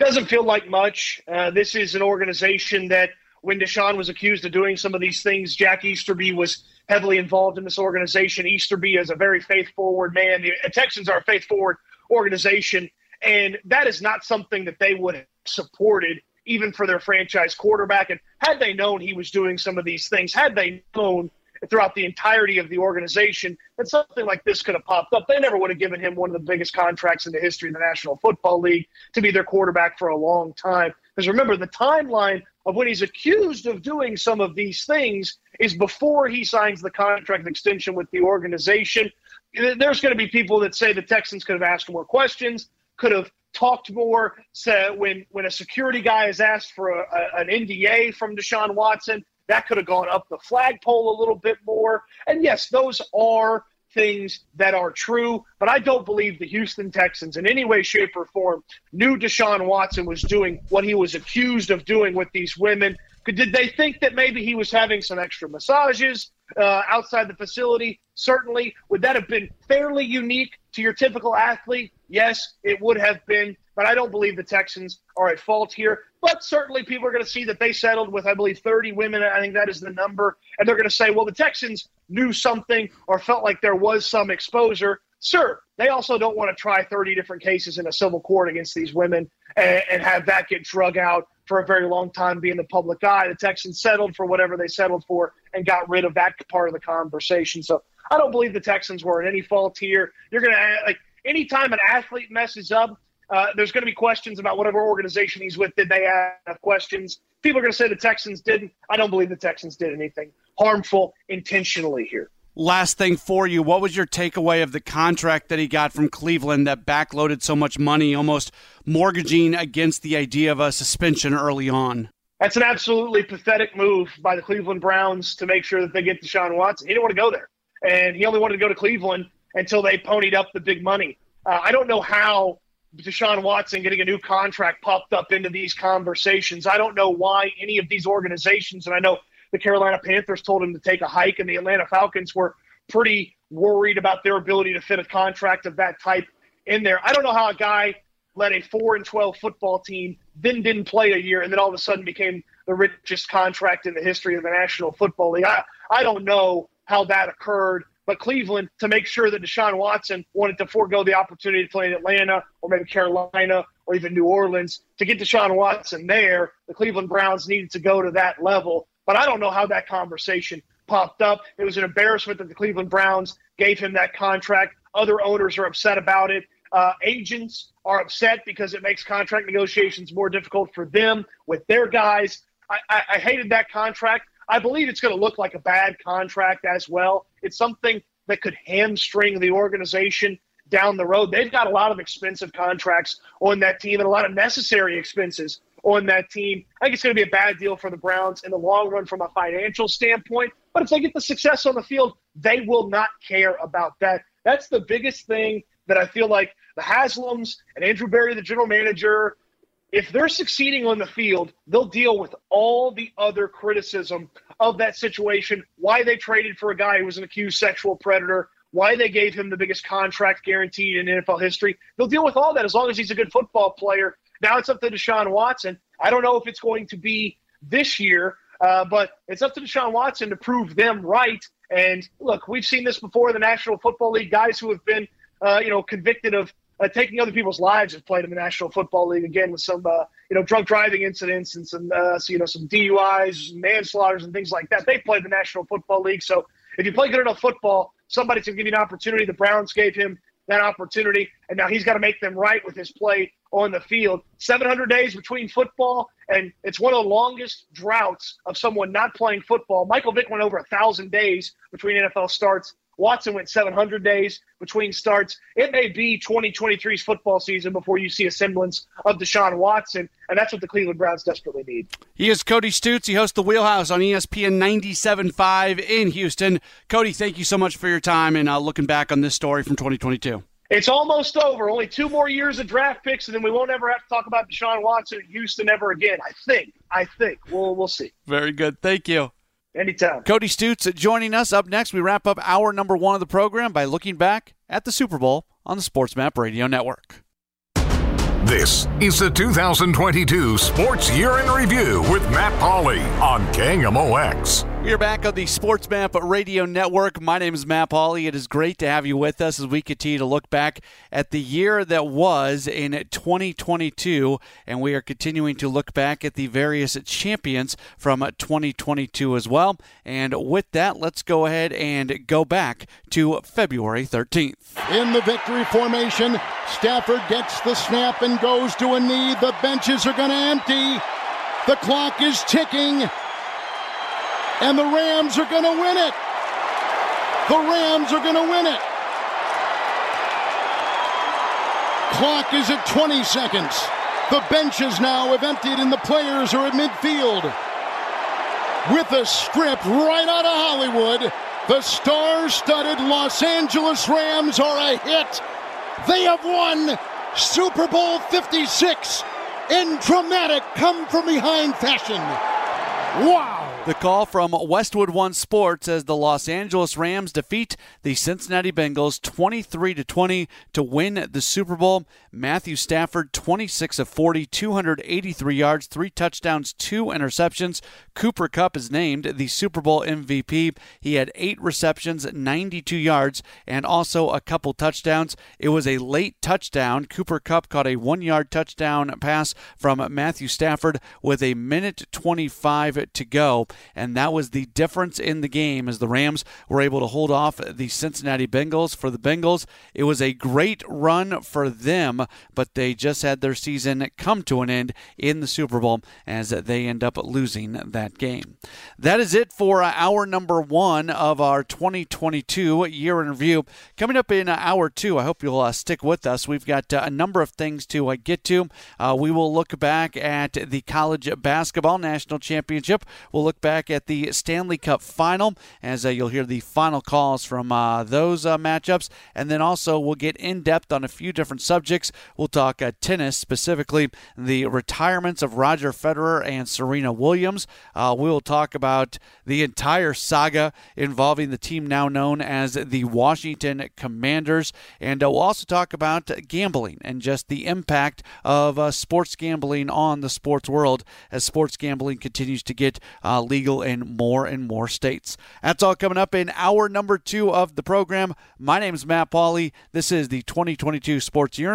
Doesn't feel like much. Uh, this is an organization that, when Deshaun was accused of doing some of these things, Jack Easterby was heavily involved in this organization. Easterby is a very faith forward man. The Texans are a faith forward organization and that is not something that they would have supported even for their franchise quarterback. And had they known he was doing some of these things, had they known throughout the entirety of the organization that something like this could have popped up, they never would have given him one of the biggest contracts in the history of the National Football League to be their quarterback for a long time. Because remember, the timeline of when he's accused of doing some of these things is before he signs the contract extension with the organization. There's going to be people that say the Texans could have asked more questions could have talked more. When when a security guy is asked for a, a, an NDA from Deshaun Watson, that could have gone up the flagpole a little bit more. And yes, those are things that are true, but I don't believe the Houston Texans in any way, shape, or form knew Deshaun Watson was doing what he was accused of doing with these women. Did they think that maybe he was having some extra massages uh, outside the facility? Certainly. Would that have been fairly unique to your typical athlete? Yes, it would have been. But I don't believe the Texans are at fault here. But certainly people are going to see that they settled with, I believe, 30 women. I think that is the number. And they're going to say, well, the Texans knew something or felt like there was some exposure. Sure, they also don't want to try 30 different cases in a civil court against these women and, and have that get drug out for a very long time, be in the public eye. The Texans settled for whatever they settled for and got rid of that part of the conversation. So I don't believe the Texans were at any fault here. You're going to, like, anytime an athlete messes up, uh, there's going to be questions about whatever organization he's with. Did they have questions? People are going to say the Texans didn't. I don't believe the Texans did anything harmful intentionally here. Last thing for you, what was your takeaway of the contract that he got from Cleveland that backloaded so much money, almost mortgaging against the idea of a suspension early on? That's an absolutely pathetic move by the Cleveland Browns to make sure that they get Deshaun Watson. He didn't want to go there, and he only wanted to go to Cleveland until they ponied up the big money. Uh, I don't know how Deshaun Watson getting a new contract popped up into these conversations. I don't know why any of these organizations, and I know the Carolina Panthers told him to take a hike, and the Atlanta Falcons were pretty worried about their ability to fit a contract of that type in there. I don't know how a guy led a four and twelve football team, then didn't play a year, and then all of a sudden became the richest contract in the history of the National Football League. I, I don't know how that occurred. But Cleveland, to make sure that Deshaun Watson wanted to forego the opportunity to play in Atlanta or maybe Carolina or even New Orleans, to get Deshaun Watson there, the Cleveland Browns needed to go to that level. But I don't know how that conversation popped up. It was an embarrassment that the Cleveland Browns gave him that contract. Other owners are upset about it. Uh, agents are upset because it makes contract negotiations more difficult for them with their guys. I, I, I hated that contract. I believe it's going to look like a bad contract as well. It's something that could hamstring the organization down the road. They've got a lot of expensive contracts on that team and a lot of necessary expenses on that team. I think it's going to be a bad deal for the Browns in the long run from a financial standpoint. But if they get the success on the field, they will not care about that. That's the biggest thing that I feel like the Haslams and Andrew Berry, the general manager, if they're succeeding on the field, they'll deal with all the other criticism of that situation, why they traded for a guy who was an accused sexual predator, why they gave him the biggest contract guaranteed in NFL history. They'll deal with all that as long as he's a good football player. Now it's up to Deshaun Watson. I don't know if it's going to be this year, uh, but it's up to Deshaun Watson to prove them right. And look, we've seen this before in the National Football League. Guys who have been, uh, you know, convicted of uh, taking other people's lives have played in the National Football League again with some, uh, you know, drug driving incidents and some, uh, so, you know, some DUIs, manslaughters, and things like that. They played the National Football League. So if you play good enough football, somebody's to give you an opportunity. The Browns gave him that opportunity, and now he's got to make them right with his play on the field. 700 days between football, and it's one of the longest droughts of someone not playing football. Michael Vick went over a thousand days between NFL starts. Watson went 700 days between starts. It may be 2023's football season before you see a semblance of Deshaun Watson, and that's what the Cleveland Browns desperately need. He is Cody Stoots. He hosts the Wheelhouse on ESPN 97.5 in Houston. Cody, thank you so much for your time and uh, looking back on this story from 2022. It's almost over. Only two more years of draft picks, and then we won't ever have to talk about Deshaun Watson in Houston ever again. I think. I think. We'll we'll see. Very good. Thank you. Anytime. Cody Stoots joining us. Up next, we wrap up hour number one of the program by looking back at the Super Bowl on the Sports Map Radio Network. This is the 2022 Sports Year in Review with Matt Pauley on KMOX. We are back on the Sports Map Radio Network. My name is Matt Pauley. It is great to have you with us as we continue to look back at the year that was in 2022, and we are continuing to look back at the various champions from 2022 as well. And with that, let's go ahead and go back to February 13th. In the victory formation, Stafford gets the snap and goes to a knee. The benches are going to empty. The clock is ticking and the Rams are going to win it. The Rams are going to win it. Clock is at 20 seconds. The benches now have emptied and the players are at midfield. With a strip right out of Hollywood, the star studded Los Angeles Rams are a hit. They have won Super Bowl 56 in dramatic come from behind fashion. Wow. The call from Westwood One Sports as the Los Angeles Rams defeat the Cincinnati Bengals 23 to 20 to win the Super Bowl. Matthew Stafford 26 of 40, 283 yards, 3 touchdowns, 2 interceptions. Cooper Kupp is named the Super Bowl MVP. He had 8 receptions, 92 yards, and also a couple touchdowns. It was a late touchdown. Cooper Kupp caught a 1-yard touchdown pass from Matthew Stafford with a minute 25 to go and that was the difference in the game as the Rams were able to hold off the Cincinnati Bengals. For the Bengals, it was a great run for them, but they just had their season come to an end in the Super Bowl as they end up losing that game. That is it for hour number one of our 2022 year in review. Coming up in hour two, I hope you'll uh, stick with us. We've got uh, a number of things to uh, get to. Uh, we will look back at the college basketball national championship. We'll look back at the Stanley Cup final as uh, you'll hear the final calls from uh, those matchups. And then also we'll get in depth on a few different subjects. We'll talk uh, tennis, specifically the retirements of Roger Federer and Serena Williams. Uh, we will talk about the entire saga involving the team now known as the Washington Commanders. And uh, we'll also talk about gambling and just the impact of sports gambling on the sports world as sports gambling continues to get legal in more and more states. That's all coming up in hour number two of the program. My name is Matt Pauley. This is the 2022 Sports Year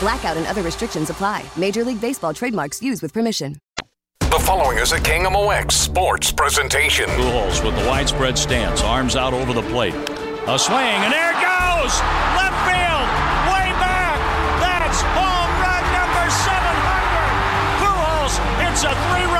Blackout and other restrictions apply. Major League Baseball trademarks used with permission. The following is a KMOX sports presentation. Pujols with the widespread stance, arms out over the plate. A swing, and there it goes! Left field, way back! That's home run number 700! Pujols, it's a three-run homer!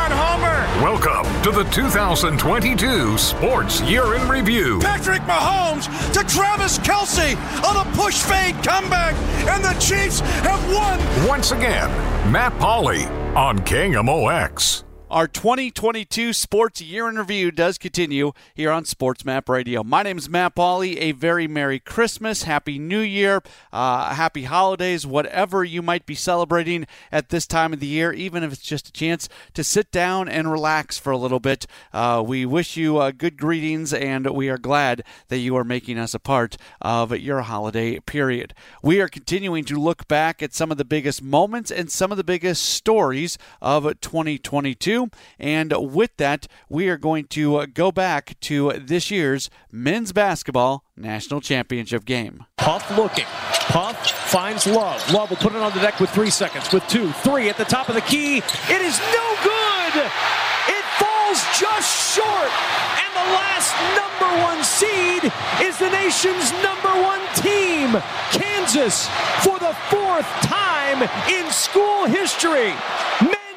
Welcome to the 2022 Sports Year in Review. Patrick Mahomes to Travis Kelce on a push fade comeback, and the Chiefs have won. Once again, Matt Pauley on KMOX. Our 2022 Sports Year in Review does continue here on Sports Map Radio. My name is Matt Pauley. A very Merry Christmas, Happy New Year, uh, Happy Holidays, whatever you might be celebrating at this time of the year, even if it's just a chance to sit down and relax for a little bit. Uh, we wish you uh, good greetings, and we are glad that you are making us a part of your holiday period. We are continuing to look back at some of the biggest moments and some of the biggest stories of 2022. And with that, we are going to uh, go back to this year's men's basketball national championship game. Puff looking. Puff finds Love. Love will put it on the deck with three seconds. With two, three at the top of the key. It is no good. It falls just short. And the last number one seed is the nation's number one team, Kansas, for the fourth time in school history.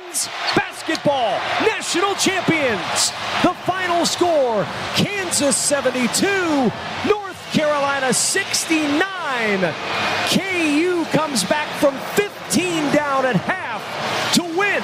Men's basketball national champions. The final score Kansas 72, North Carolina 69. KU comes back from 15 down at half to win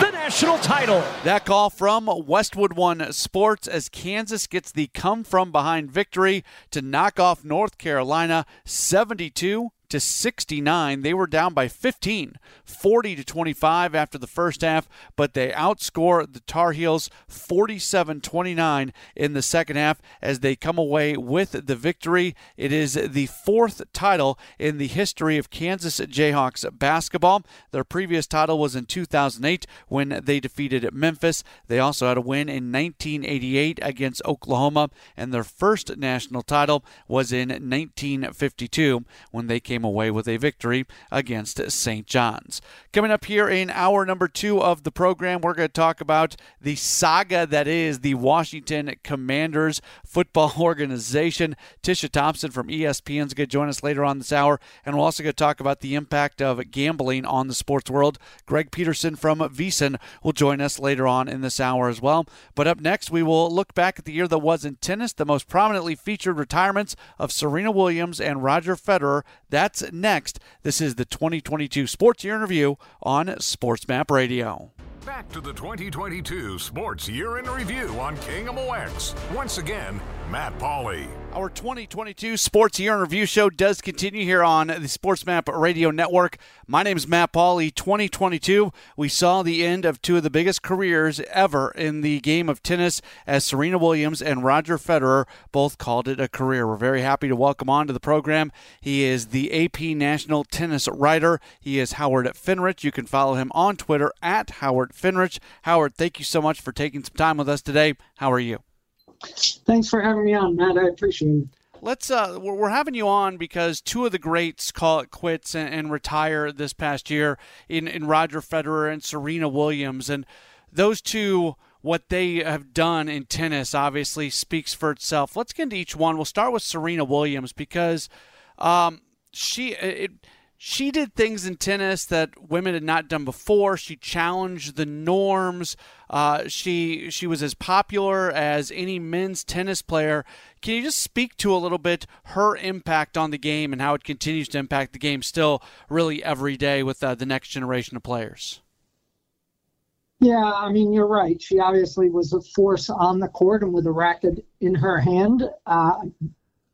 the national title. That call from Westwood One Sports as Kansas gets the come from behind victory to knock off North Carolina 72 to 69. They were down by 15, 40 to 25 after the first half, but they outscore the Tar Heels 47 29 in the second half as they come away with the victory. It is the fourth title in the history of Kansas Jayhawks basketball. Their previous title was in 2008 when they defeated Memphis. They also had a win in 1988 against Oklahoma, and their first national title was in 1952 when they came came away with a victory against St. John's. Coming up here in hour number two of the program, we're going to talk about the saga that is the Washington Commanders football [LAUGHS] organization. Tisha Thompson from ESPN is going to join us later on this hour, and we're also going to talk about the impact of gambling on the sports world. Greg Peterson from VSiN will join us later on in this hour as well. But up next, we will look back at the year that was in tennis, the most prominently featured retirements of Serena Williams and Roger Federer. That's next. This is the 2022 Sports Year in Review on SportsMap Radio. Back to the 2022 Sports Year in Review on KMOX. Once again, Matt Pauley. Our 2022 Sports Year in Review show does continue here on the SportsMap Radio Network. My name is Matt Pauley. 2022, we saw the end of two of the biggest careers ever in the game of tennis as Serena Williams and Roger Federer both called it a career. We're very happy to welcome on to the program. He is the AP National Tennis Writer. He is Howard Fendrich. You can follow him on Twitter at Howard Fendrich. Howard, thank you so much for taking some time with us today. How are you? Thanks for having me on, Matt. I appreciate it. Let's uh, we're having you on because two of the greats call it quits and, and retire this past year in in Roger Federer and Serena Williams, and those two what they have done in tennis obviously speaks for itself. Let's get into each one. We'll start with Serena Williams because um, she it, she did things in tennis that women had not done before. She challenged the norms. Uh, she she was as popular as any men's tennis player. Can you just speak to a little bit her impact on the game and how it continues to impact the game still really every day with uh, the next generation of players? Yeah, I mean you're right. She obviously was a force on the court and with a racket in her hand, uh,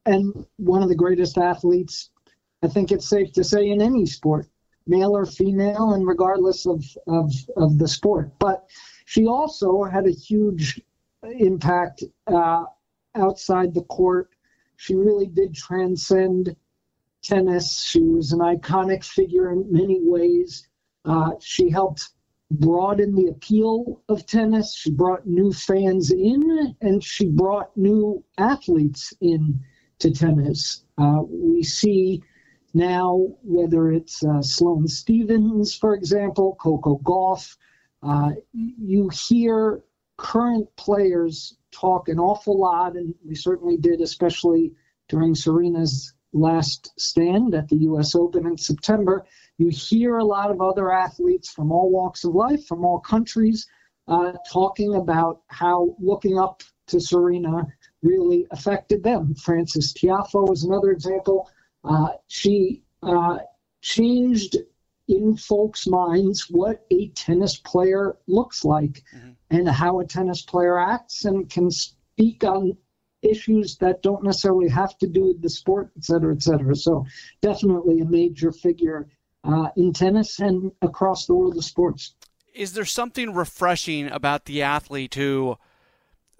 and one of the greatest athletes I think it's safe to say in any sport, male or female, and regardless of, of, of the sport. But she also had a huge impact uh, outside the court. She really did transcend tennis. She was an iconic figure in many ways. Uh, she helped broaden the appeal of tennis. She brought new fans in, and she brought new athletes in to tennis. Uh, we see now, whether it's uh, Sloane Stevens, for example, Coco Gauff, uh, you hear current players talk an awful lot, and we certainly did, especially during Serena's last stand at the U.S. Open in September. You hear a lot of other athletes from all walks of life, from all countries, uh, talking about how looking up to Serena really affected them. Frances Tiafoe was another example. Uh, she uh, changed in folks' minds what a tennis player looks like mm-hmm. and how a tennis player acts and can speak on issues that don't necessarily have to do with the sport, et cetera, et cetera. So definitely a major figure uh, in tennis and across the world of sports. Is there something refreshing about the athlete who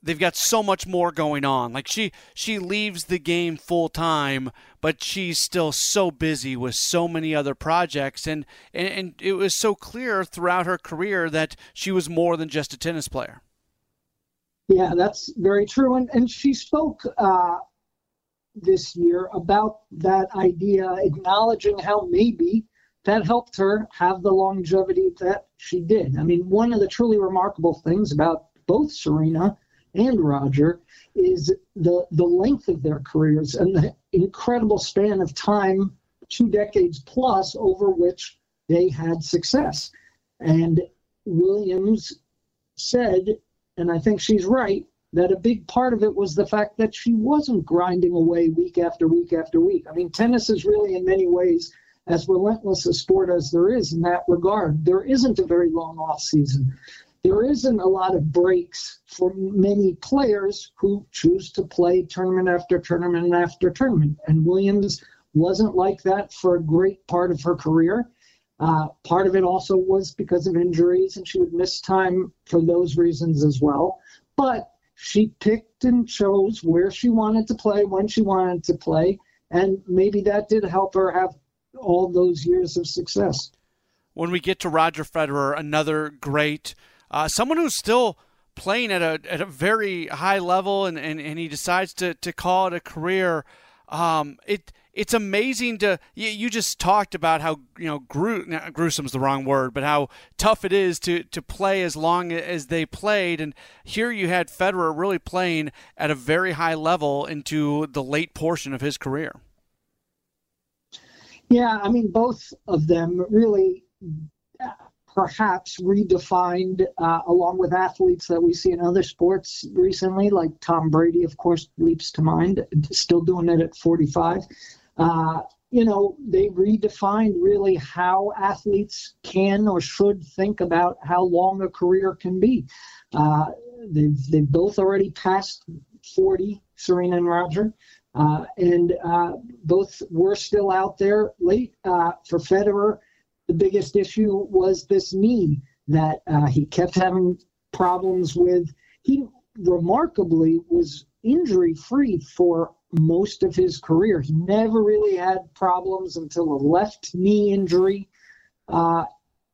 they've got so much more going on. Like she she leaves the game full time, but she's still so busy with so many other projects and, and and it was so clear throughout her career that she was more than just a tennis player. Yeah, that's very true. And and she spoke uh, this year about that idea, acknowledging how maybe that helped her have the longevity that she did. I mean, one of the truly remarkable things about both Serena and Roger is the the length of their careers and the incredible span of time, two decades plus, over which they had success. And Williams said, and I think she's right, that a big part of it was the fact that she wasn't grinding away week after week after week. I mean, tennis is really, in many ways, as relentless a sport as there is in that regard. There isn't a very long off season there isn't a lot of breaks for many players who choose to play tournament after tournament after tournament. And Williams wasn't like that for a great part of her career. Uh, part of it also was because of injuries, and she would miss time for those reasons as well. But she picked and chose where she wanted to play, when she wanted to play, and maybe that did help her have all those years of success. When we get to Roger Federer, another great uh, someone who's still playing at a at a very high level and, and, and he decides to, to call it a career. Um, it it's amazing to you, you, just talked about how you know gru, gruesome's the wrong word but how tough it is to to play as long as they played and here you had Federer really playing at a very high level into the late portion of his career yeah i mean both of them really perhaps redefined uh, along with athletes that we see in other sports recently like tom brady of course leaps to mind still doing it at 45 uh, you know, they redefined really how athletes can or should think about how long a career can be. Uh, they've, they've both already passed 40, Serena and Roger, uh, and uh, both were still out there late. Uh, for Federer, the biggest issue was this knee that uh, he kept having problems with. He remarkably was injury free for most of his career. He never really had problems until a left knee injury uh,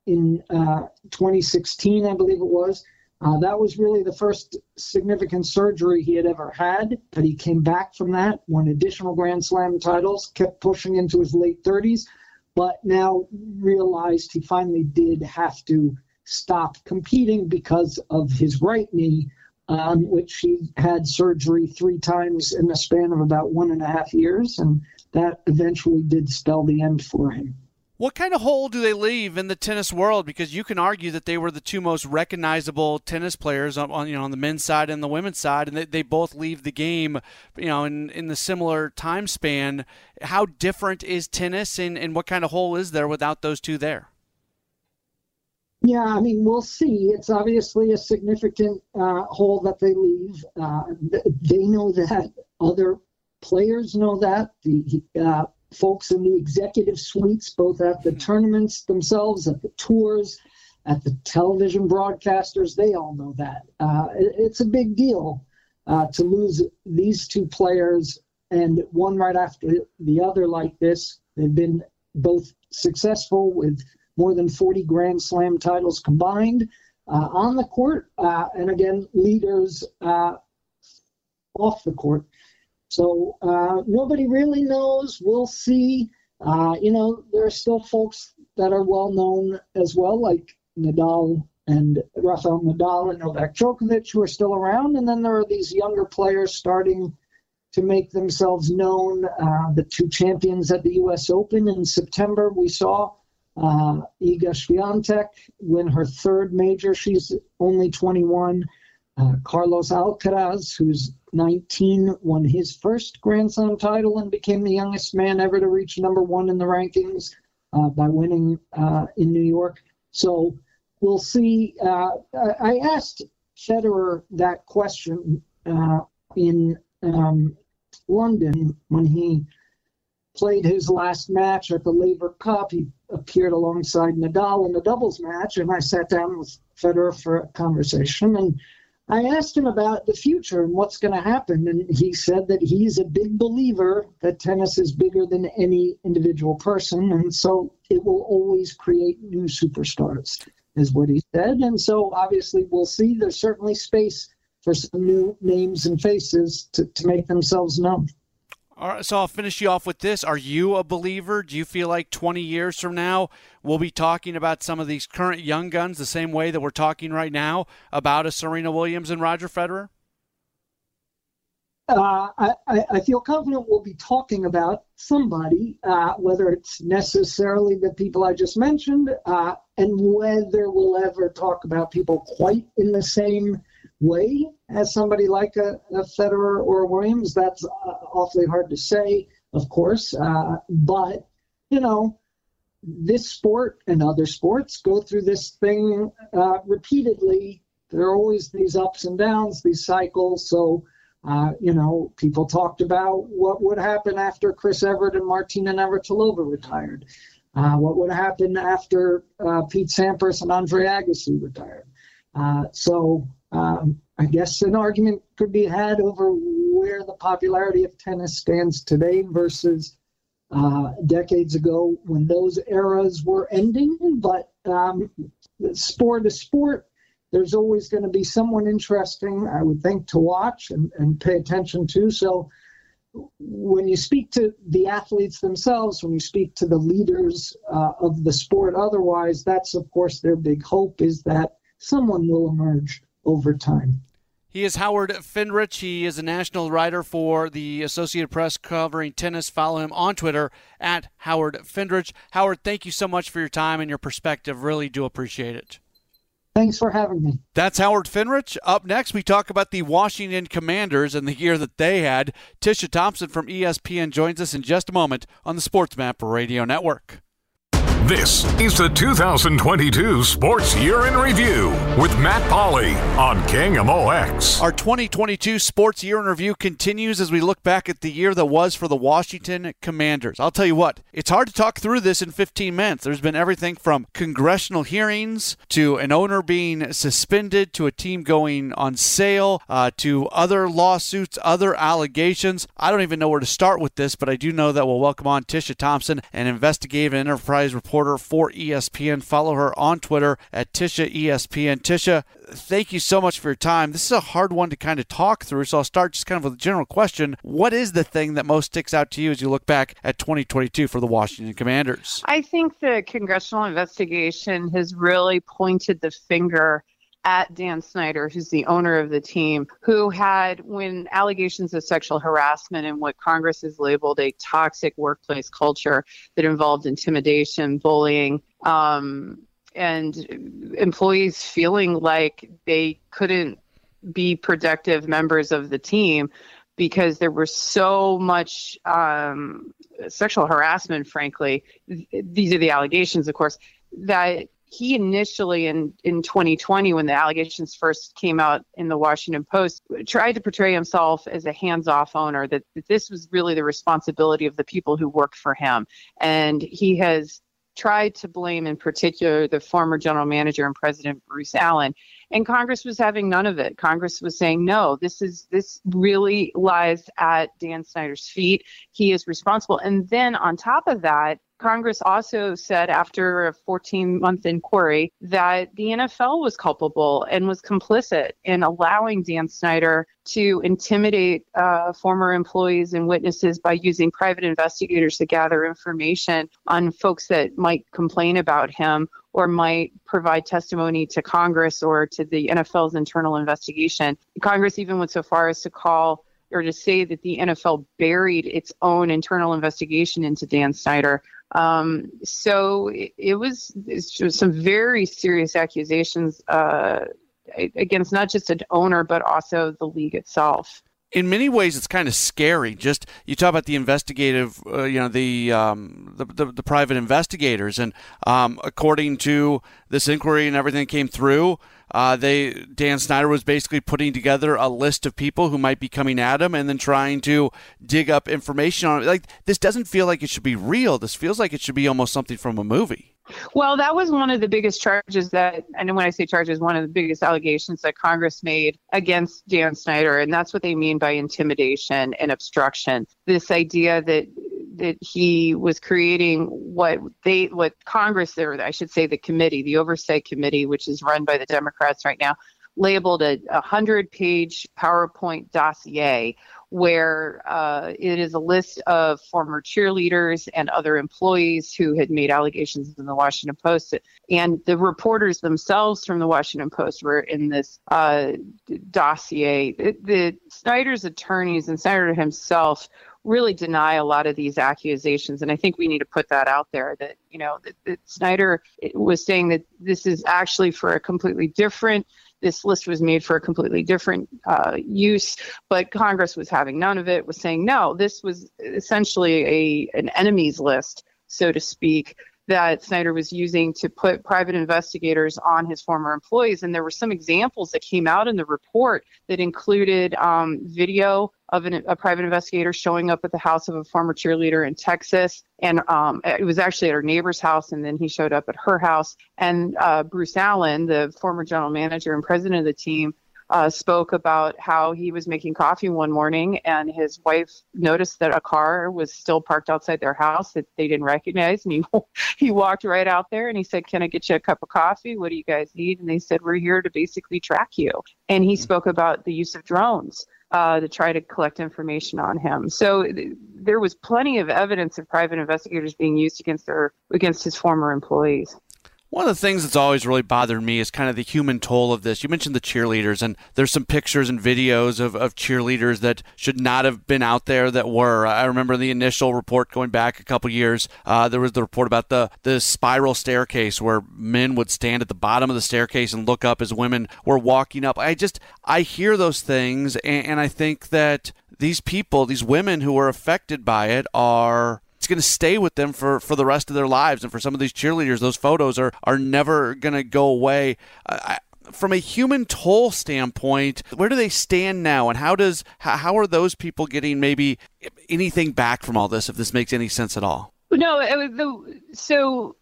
in uh, 2016, I believe it was. Uh, that was really the first significant surgery he had ever had, but he came back from that, won additional Grand Slam titles, kept pushing into his late 30s, but now realized he finally did have to stop competing because of his right knee on which he had surgery three times in the span of about one and a half years, and that eventually did spell the end for him. What kind of hole do they leave in the tennis world? Because you can argue that they were the two most recognizable tennis players on, on you know on the men's side and the women's side, and they, they both leave the game, you know, in, in the similar time span. How different is tennis, and, and what kind of hole is there without those two there? Yeah, I mean, we'll see. It's obviously a significant uh, hole that they leave. Uh, they know that. Other players know that. The uh, folks in the executive suites, both at the tournaments themselves, at the tours, at the television broadcasters, they all know that. Uh, it, it's a big deal uh, to lose these two players and one right after the other like this. They've been both successful with more than 40 Grand Slam titles combined uh, on the court, uh, and again, leaders uh, off the court. So uh, nobody really knows. We'll see. Uh, you know, there are still folks that are well known as well, like Nadal and Rafael Nadal and Novak Djokovic, who are still around. And then there are these younger players starting to make themselves known. Uh, the two champions at the U.S. Open in September, we saw uh, Iga Swiatek win her third major. She's only 21. Uh, Carlos Alcaraz, who's 19, won his first Grand Slam title and became the youngest man ever to reach number one in the rankings uh, by winning uh, in New York. So we'll see. Uh, I asked Federer that question uh, in um, London when he played his last match at the Laver Cup. He appeared alongside Nadal in the doubles match, and I sat down with Federer for a conversation. And I asked him about the future and what's going to happen. And he said that he's a big believer that tennis is bigger than any individual person. And so it will always create new superstars, is what he said. And so obviously we'll see. There's certainly space for some new names and faces to, to make themselves known. All right, so I'll finish you off with this. Are you a believer? Do you feel like 20 years from now we'll be talking about some of these current young guns the same way that we're talking right now about a Serena Williams and Roger Federer? Uh, I, I, feel confident we'll be talking about somebody, uh, whether it's necessarily the people I just mentioned, uh, and whether we'll ever talk about people quite in the same way as somebody like a, a Federer or Williams. That's uh, awfully hard to say, of course. Uh, but, you know, this sport and other sports go through this thing uh, repeatedly. There are always these ups and downs, these cycles. So, uh, you know, people talked about what would happen after Chris Evert and Martina Navratilova retired. Uh, what would happen after uh, Pete Sampras and Andre Agassi retired? Uh, so um, I guess an argument could be had over where the popularity of tennis stands today versus uh, decades ago when those eras were ending. But um, sport is sport. There's always going to be someone interesting, I would think, to watch and, and pay attention to. So when you speak to the athletes themselves, when you speak to the leaders uh, of the sport, otherwise, that's of course their big hope is that someone will emerge over time. He is Howard Fendrich. He is a national writer for the Associated Press covering tennis. Follow him on Twitter at Howard Fendrich. Howard, thank you so much for your time and your perspective. Really do appreciate it. Thanks for having me. That's Howard Fendrich. Up next, we talk about the Washington Commanders and the year that they had. Tisha Thompson from ESPN joins us in just a moment on the Sports Map Radio Network. This is the 2022 Sports Year in Review with Matt Pauley on King KMOX. Our 2022 Sports Year in Review continues as we look back at the year that was for the Washington Commanders. I'll tell you what, it's hard to talk through this in 15 minutes. There's been everything from congressional hearings to an owner being suspended to a team going on sale uh, to other lawsuits, other allegations. I don't even know where to start with this, but I do know that we'll welcome on Tisha Thompson, an investigative enterprise reporter reporter for ESPN. Follow her on Twitter at Tisha ESPN. Tisha, thank you so much for your time. This is a hard one to kind of talk through, so I'll start just kind of with a general question. What is the thing that most sticks out to you as you look back at 2022 for the Washington Commanders? I think the congressional investigation has really pointed the finger at Dan Snyder, who's the owner of the team, who had, when allegations of sexual harassment and what Congress has labeled a toxic workplace culture that involved intimidation, bullying, um, and employees feeling like they couldn't be productive members of the team because there was so much um, sexual harassment, frankly. These are the allegations, of course, that he initially in in 2020 when the allegations first came out in the Washington Post tried to portray himself as a hands-off owner that, that this was really the responsibility of the people who worked for him and he has tried to blame in particular the former general manager and president Bruce Allen and Congress was having none of it. Congress was saying no, this is this really lies at Dan Snyder's feet. He is responsible. And then on top of that, Congress also said after a 14 month inquiry that the NFL was culpable and was complicit in allowing Dan Snyder to intimidate uh, former employees and witnesses by using private investigators to gather information on folks that might complain about him or might provide testimony to Congress or to the NFL's internal investigation. Congress even went so far as to call or to say that the NFL buried its own internal investigation into Dan Snyder. Um, so it, it, was, some very serious accusations uh, against not just an owner, but also the league itself. In many ways it's kind of scary. Just you talk about the investigative uh, you know the, um, the, the, the private investigators and um, according to this inquiry and everything that came through uh, they Dan Snyder was basically putting together a list of people who might be coming at him, and then trying to dig up information on it. Like this doesn't feel like it should be real. This feels like it should be almost something from a movie. Well, that was one of the biggest charges that, and when I say charges, one of the biggest allegations that Congress made against Dan Snyder, and that's what they mean by intimidation and obstruction. This idea that that he was creating what they what Congress or I should say the committee, the oversight committee, which is run by the Democrats right now, labeled a, hundred page PowerPoint dossier where uh, it is a list of former cheerleaders and other employees who had made allegations in the Washington Post. And the reporters themselves from the Washington Post were in this uh, dossier. The, the Snyder's attorneys and Snyder himself really deny a lot of these accusations. And I think we need to put that out there that, you know, that, that Snyder was saying that this is actually for a completely different this list was made for a completely different uh, use, but Congress was having none of it. Was saying no, this was essentially a an enemies list, so to speak, that Snyder was using to put private investigators on his former employees. And there were some examples that came out in the report that included um, video of an, a private investigator showing up at the house of a former cheerleader in Texas. And um, it was actually at her neighbor's house, and then he showed up at her house. And uh, Bruce Allen, the former general manager and president of the team, uh, spoke about how he was making coffee one morning and his wife noticed that a car was still parked outside their house that they didn't recognize. And he, [LAUGHS] he walked right out there and he said, Can I get you a cup of coffee? What do you guys need? And they said, We're here to basically track you. And he spoke about the use of drones uh, to try to collect information on him. So th- there was plenty of evidence of private investigators being used against their against his former employees. One of the things that's always really bothered me is kind of the human toll of this. You mentioned the cheerleaders, and there's some pictures and videos of, of cheerleaders that should not have been out there that were. I remember the initial report going back a couple years. Uh, there was the report about the, the spiral staircase where men would stand at the bottom of the staircase and look up as women were walking up. I just, I hear those things, and, and I think that these people, these women who are affected by it, are it's going to stay with them for, for the rest of their lives. And for some of these cheerleaders, those photos are, are never going to go away. I, from a human toll standpoint, where do they stand now, and how does how, how are those people getting maybe anything back from all this? If this makes any sense at all? No, the, so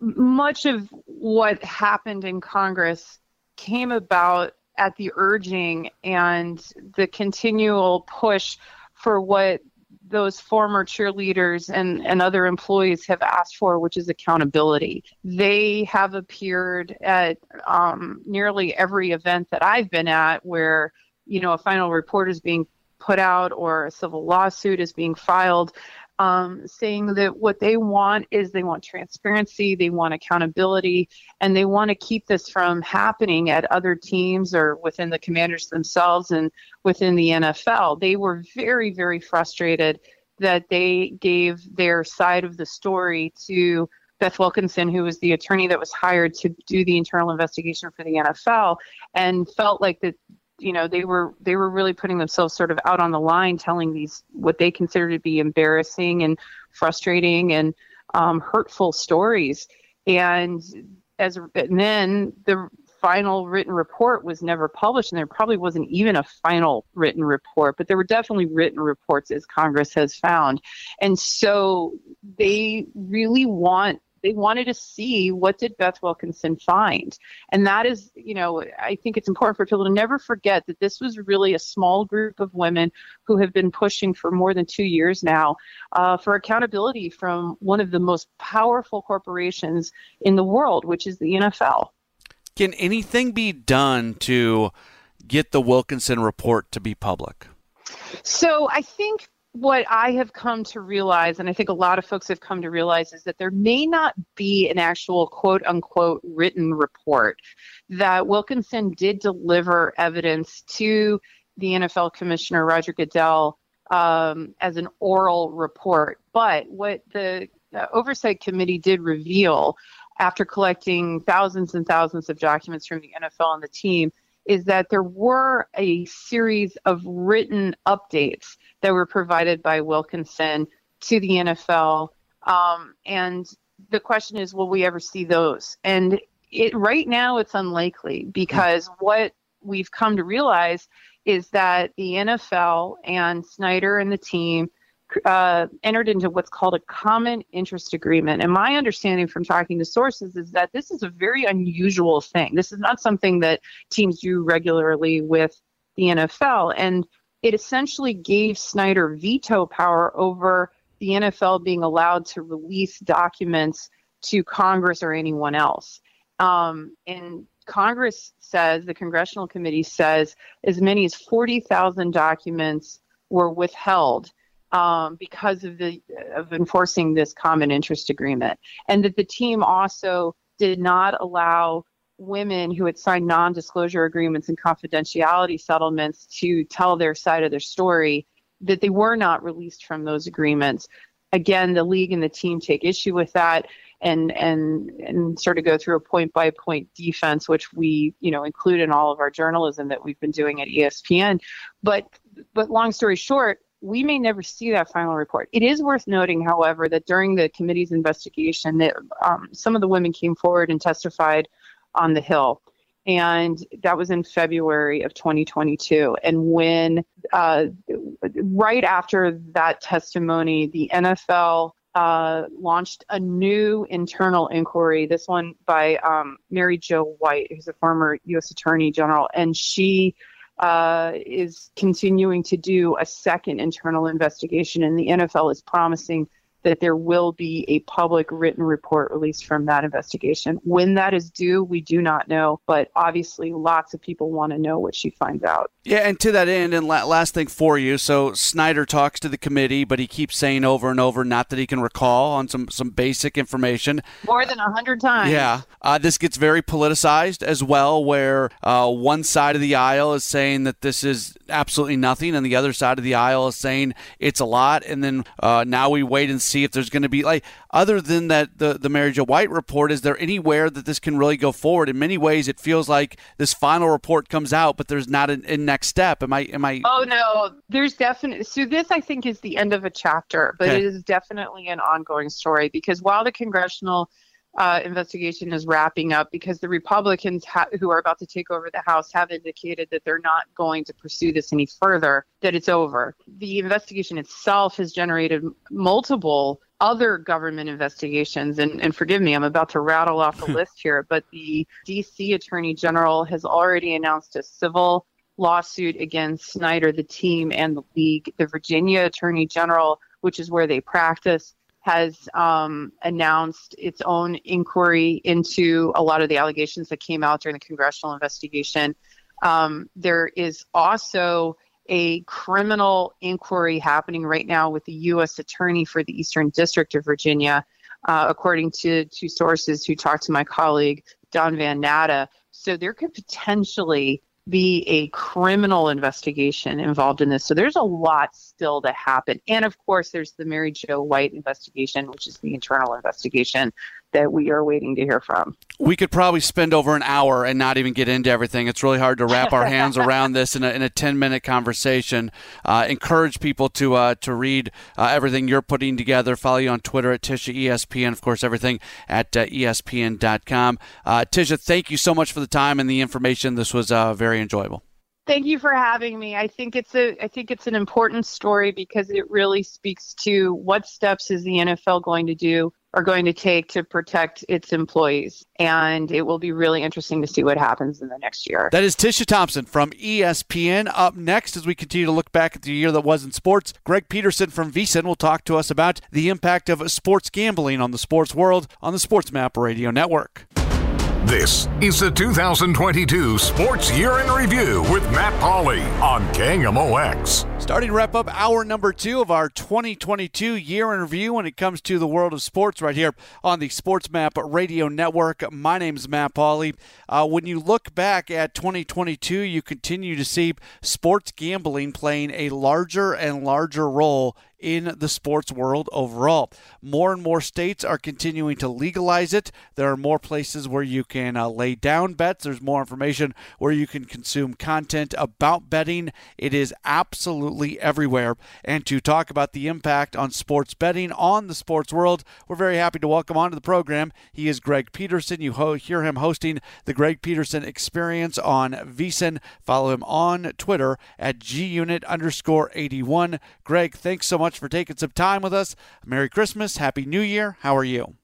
much of what happened in Congress came about at the urging and the continual push for what those former cheerleaders and, and other employees have asked for, which is accountability. They have appeared at um, nearly every event that I've been at where, you know, a final report is being put out or a civil lawsuit is being filed um, saying that what they want is they want transparency, they want accountability, and they want to keep this from happening at other teams or within the commanders themselves and within the NFL. They were very, very frustrated that they gave their side of the story to Beth Wilkinson, who was the attorney that was hired to do the internal investigation for the NFL, and felt like that you know they were they were really putting themselves sort of out on the line telling these what they consider to be embarrassing and frustrating and um, hurtful stories. And as and then the final written report was never published and there probably wasn't even a final written report but there were definitely written reports as congress has found. And so they really want they wanted to see what did Beth Wilkinson find. And that is, you know, I think it's important for people to never forget that this was really a small group of women who have been pushing for more than two years now uh, for accountability from one of the most powerful corporations in the world, which is the NFL. Can anything be done to get the Wilkinson report to be public? So I think what I have come to realize, and I think a lot of folks have come to realize, is that there may not be an actual quote unquote written report. That Wilkinson did deliver evidence to the NFL commissioner, Roger Goodell, um, as an oral report. But what the, the Oversight Committee did reveal after collecting thousands and thousands of documents from the NFL and the team is that there were a series of written updates that were provided by Wilkinson to the NFL. Um, and the question is, will we ever see those? And it right now it's unlikely because what we've come to realize is that the NFL and Snyder and the team uh, entered into what's called a common interest agreement. And my understanding from talking to sources is that this is a very unusual thing. This is not something that teams do regularly with the NFL. And it essentially gave Snyder veto power over the NFL being allowed to release documents to Congress or anyone else. Um, and Congress says, the Congressional Committee says, as many as 40,000 documents were withheld um, because of the of enforcing this common interest agreement, and that the team also did not allow women who had signed non-disclosure agreements and confidentiality settlements to tell their side of their story that they were not released from those agreements. Again the league and the team take issue with that and and and sort of go through a point by point defense which we you know include in all of our journalism that we've been doing at espn but but long story short we may never see that final report. It is worth noting, however, that during the committee's investigation, that um, some of the women came forward and testified on the Hill. And that was in February of 2022. And when, uh, right after that testimony, the NFL uh, launched a new internal inquiry, this one by um, Mary Jo White, who's a former U.S. Attorney General. And she uh, is continuing to do a second internal investigation, and the NFL is promising that there will be a public written report released from that investigation. When that is due, we do not know, but obviously lots of people want to know what she finds out. Yeah, and to that end, and last thing for you, so Snyder talks to the committee, but he keeps saying over and over, not that he can recall, on some some basic information. More than a hundred times. Yeah, uh, this gets very politicized as well, where uh, one side of the aisle is saying that this is absolutely nothing, and the other side of the aisle is saying it's a lot, and then uh, now we wait and see if there's going to be like other than that the the Mary Jo White report. Is there anywhere that this can really go forward? In many ways, it feels like this final report comes out, but there's not a, a next step. Am I? Am I? Oh no, there's definitely. So this, I think, is the end of a chapter, but Okay. it is definitely an ongoing story because while the congressional uh, investigation is wrapping up, because the Republicans ha- who are about to take over the House have indicated that they're not going to pursue this any further, that it's over. The investigation itself has generated multiple other government investigations, and, and forgive me, I'm about to rattle off a [LAUGHS] list here, but the DC Attorney General has already announced a civil lawsuit against Snyder, the team, and the league. The Virginia Attorney General, which is where they practice, has um, announced its own inquiry into a lot of the allegations that came out during the congressional investigation. Um, there is also a criminal inquiry happening right now with the U.S. Attorney for the Eastern District of Virginia, uh, according to two sources who talked to my colleague Don Van Natta. So there could potentially be a criminal investigation involved in this. So there's a lot still to happen. And of course, there's the Mary Jo White investigation, which is the internal investigation that we are waiting to hear from. we could probably spend over an hour and not even get into everything. It's really hard to wrap our hands around this in a, in a 10 minute conversation. Uh, encourage people to uh, to read uh, everything you're putting together. Follow you on Twitter at Tisha ESPN. Of course, everything at uh, ESPN.com. Uh, Tisha, thank you so much for the time and the information. This was uh, very enjoyable. Thank you for having me. I think it's a I think it's an important story because it really speaks to what steps is the NFL going to do are going to take to protect its employees. And it will be really interesting to see what happens in the next year. That is Tisha Thompson from ESPN. Up next, as we continue to look back at the year that was in sports, Greg Peterson from VSiN will talk to us about the impact of sports gambling on the sports world on the Sports Map Radio Network. This is the 2022 Sports Year in Review with Matt Pauley on KMOX. Starting to wrap up hour number two of our 2022 year in review when it comes to the world of sports right here on the Sports Map Radio Network. My name is Matt Pauley. Uh, when you look back at 2022, you continue to see sports gambling playing a larger and larger role in the sports world overall. More and more states are continuing to legalize it. There are more places where you can uh, lay down bets. There's more information where you can consume content about betting. It is absolutely everywhere. And to talk about the impact on sports betting on the sports world, we're very happy to welcome onto the program. He is Greg Peterson. You ho- hear him hosting the Greg Peterson Experience on VSiN. Follow him on Twitter at gunit underscore 81. Greg, thanks so much for taking some time with us. Merry Christmas. Happy New Year. How are you?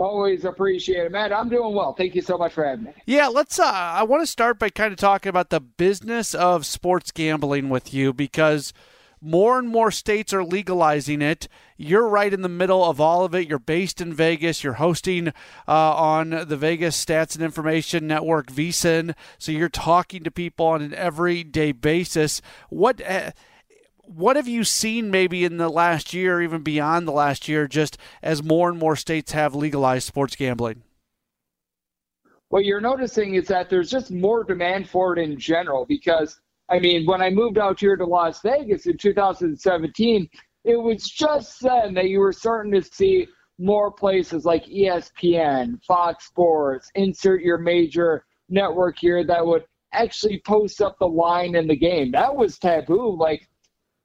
Always appreciate it, Matt. I'm doing well. Thank you so much for having me. Yeah, let's. Uh, I want to start by kind of talking about the business of sports gambling with you because more and more states are legalizing it. You're right in the middle of all of it. You're based in Vegas. You're hosting uh, on the Vegas Stats and Information Network, VSiN. So you're talking to people on an everyday basis. What? What have you seen maybe in the last year, even beyond the last year, just as more and more states have legalized sports gambling? What you're noticing is that there's just more demand for it in general because, I mean, when I moved out here to Las Vegas in 2017, it was just then that you were starting to see more places like ESPN, Fox Sports, insert your major network here that would actually post up the line in the game. That was taboo like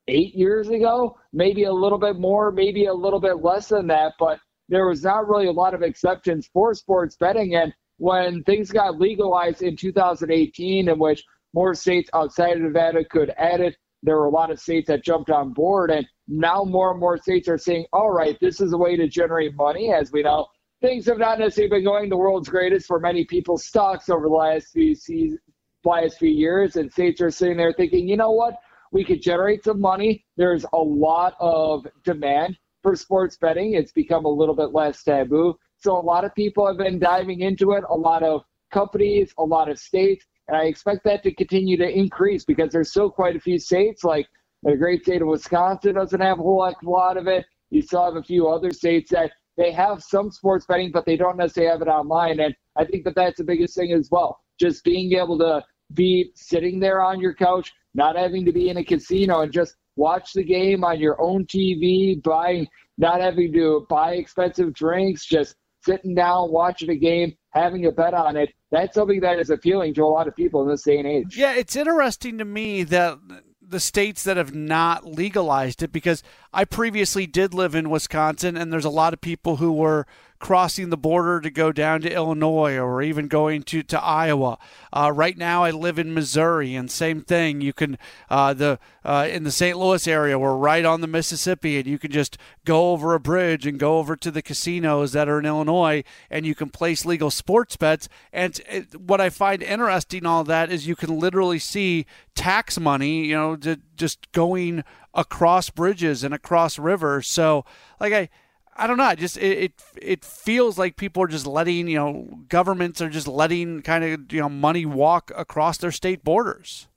eight years ago, maybe a little bit more, maybe a little bit less than that, but there was not really a lot of exceptions for sports betting. And when things got legalized in 2018, in which more states outside of Nevada could add it, there were a lot of states that jumped on board. And now more and more states are saying, all right, this is a way to generate money. As we know, things have not necessarily been going the world's greatest for many people's stocks over the last few seasons, last few years. And states are sitting there thinking, you know what? We could generate some money. There's a lot of demand for sports betting. It's become a little bit less taboo. So a lot of people have been diving into it, a lot of companies, a lot of states, and I expect that to continue to increase because there's still quite a few states, like the great state of Wisconsin doesn't have a whole heck of a lot of it. You still have a few other states that they have some sports betting, but they don't necessarily have it online. And I think that that's the biggest thing as well. Just being able to be sitting there on your couch, not having to be in a casino and just watch the game on your own TV, buying, not having to buy expensive drinks, just sitting down, watching a game, having a bet on it. That's something that is appealing to a lot of people in this day and age. Yeah, it's interesting to me that the states that have not legalized it because I previously did live in Wisconsin and there's a lot of people who were crossing the border to go down to Illinois or even going to, to Iowa. Uh, right now, I live in Missouri, and same thing. You can uh, the uh, in the St. Louis area, we're right on the Mississippi, and you can just go over a bridge and go over to the casinos that are in Illinois, and you can place legal sports bets. And it, what I find interesting, all that is you can literally see tax money, you know, just going across bridges and across rivers. So, like I I don't know. I just it, it it feels like people are just letting you know governments are just letting kind of you know money walk across their state borders.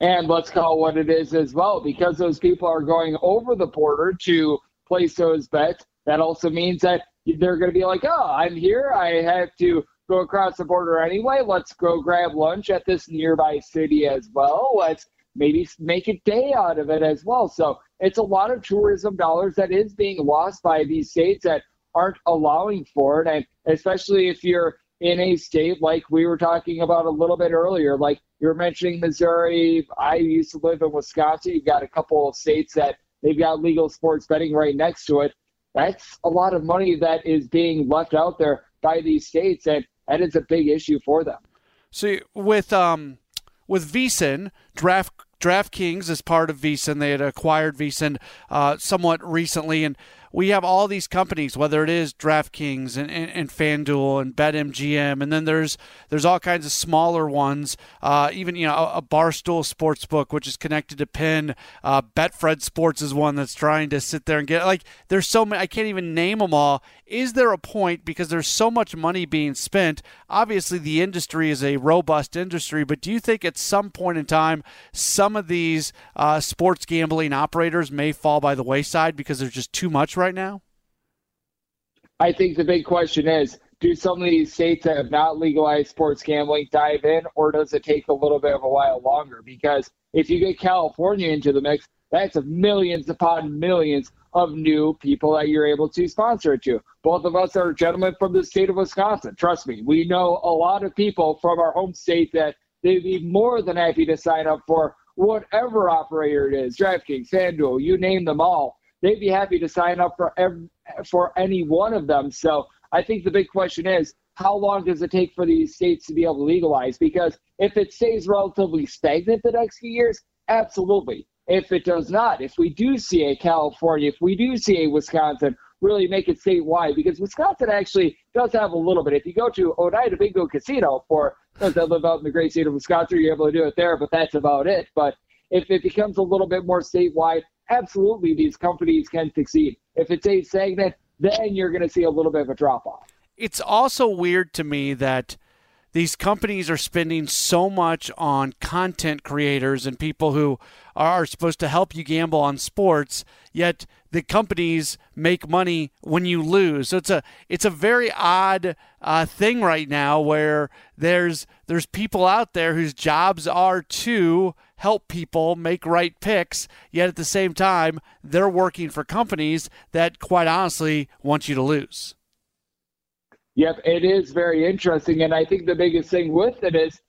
And let's call what it is as well, because those people are going over the border to place those bets. That also means that they're going to be like, oh, I'm here. I have to go across the border anyway. Let's go grab lunch at this nearby city as well. Let's maybe make a day out of it as well. So it's a lot of tourism dollars that is being lost by these states that aren't allowing for it. And especially if you're in a state like we were talking about a little bit earlier, like you're mentioning Missouri. I used to live in Wisconsin. You've got a couple of states that they've got legal sports betting right next to it. That's a lot of money that is being left out there by these states, and that is a big issue for them. So with um with VSiN, draft DraftKings is part of VSiN. They had acquired VSiN uh, somewhat recently, and we have all these companies, whether it is DraftKings and, and, and FanDuel and BetMGM, and then there's there's all kinds of smaller ones. Uh, even you know a, a, Barstool Sportsbook, which is connected to Penn. Uh, Betfred Sports is one that's trying to sit there and get like there's so many. I can't even name them all. Is there a point because there's so much money being spent? Obviously, the industry is a robust industry, but do you think at some point in time some of these uh, sports gambling operators may fall by the wayside because there's just too much right right now? I think the big question is do some of these states that have not legalized sports gambling dive in, or does it take a little bit of a while longer? Because if you get California into the mix, that's millions upon millions of new people that you're able to sponsor it to. Both of us are gentlemen from the state of Wisconsin. Trust me, we know a lot of people from our home state that they'd be more than happy to sign up for whatever operator it is DraftKings, FanDuel, you name them all they'd be happy to sign up for every, for any one of them. So I think the big question is how long does it take for these states to be able to legalize? Because if it stays relatively stagnant the next few years, absolutely. If it does not, if we do see a California, if we do see a Wisconsin really make it statewide, because Wisconsin actually does have a little bit. If you go to Oneida Bingo Casino for those that live out in the great state of Wisconsin, you're able to do it there, but that's about it. But if it becomes a little bit more statewide, absolutely these companies can succeed. If it's a stagnant, then you're going to see a little bit of a drop off. It's also weird to me that these companies are spending so much on content creators and people who are supposed to help you gamble on sports yet the companies make money when you lose so it's a it's a very odd uh, thing right now where there's there's people out there whose jobs are to help people make right picks yet at the same time they're working for companies that quite honestly want you to lose Yep, it is very interesting. And I think the biggest thing with it is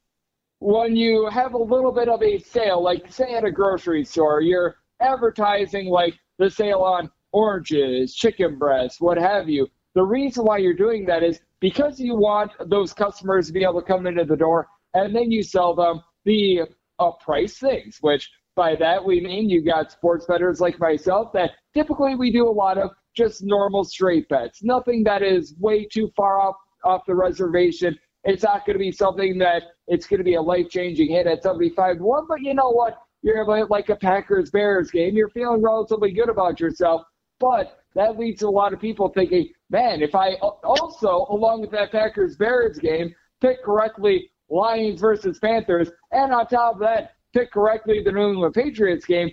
when you have a little bit of a sale, like say at a grocery store, you're advertising like the sale on oranges, chicken breasts, what have you. The reason why you're doing that is because you want those customers to be able to come into the door and then you sell them the uh, price things, which by that we mean you got sports bettors like myself that typically we do a lot of just normal straight bets. Nothing that is way too far off off the reservation. It's not going to be something that it's going to be a life changing hit at 75 1, But you know what? You're like a Packers Bears game. You're feeling relatively good about yourself. But that leads to a lot of people thinking, man, if I also, along with that Packers Bears game, pick correctly Lions versus Panthers, and on top of that, pick correctly the New England Patriots game,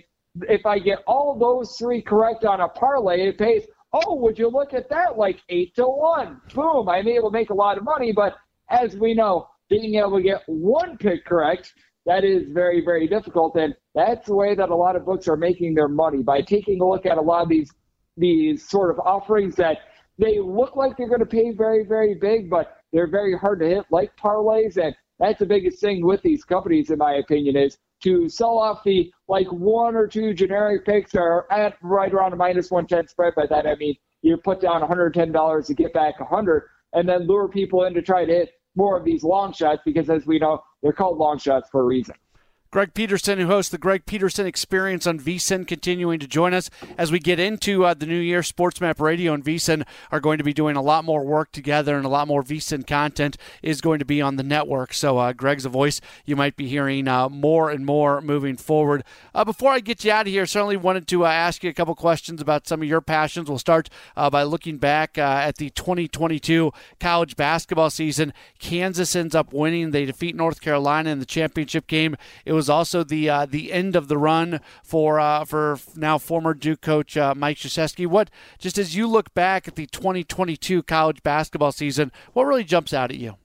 if I get all those three correct on a parlay, it pays. Oh, would you look at that? Like eight to one. Boom. I'm able to make a lot of money. But as we know, being able to get one pick correct, that is very, very difficult. And that's the way that a lot of books are making their money by taking a look at a lot of these these sort of offerings that they look like they're going to pay very, very big, but they're very hard to hit, like parlays. And that's the biggest thing with these companies, in my opinion, is to sell off the like one or two generic picks are at right around a minus 110 spread. By that, I mean you put down $110 to get back 100 and then lure people in to try to hit more of these long shots because, as we know, they're called long shots for a reason. Greg Peterson, who hosts the Greg Peterson Experience on VSIN, continuing to join us as we get into uh, the new year. SportsMap Radio and VSIN are going to be doing a lot more work together, and a lot more VSIN content is going to be on the network. So, uh, Greg's a voice you might be hearing uh, more and more moving forward. Uh, before I get you out of here, certainly wanted to uh, ask you a couple questions about some of your passions. We'll start uh, by looking back at the 2022 college basketball season. Kansas ends up winning; they defeat North Carolina in the championship game. It was was also the uh, the end of the run for uh, for now former Duke coach uh, Mike Krzyzewski. What just as you look back at the 2022 college basketball season, what really jumps out at you?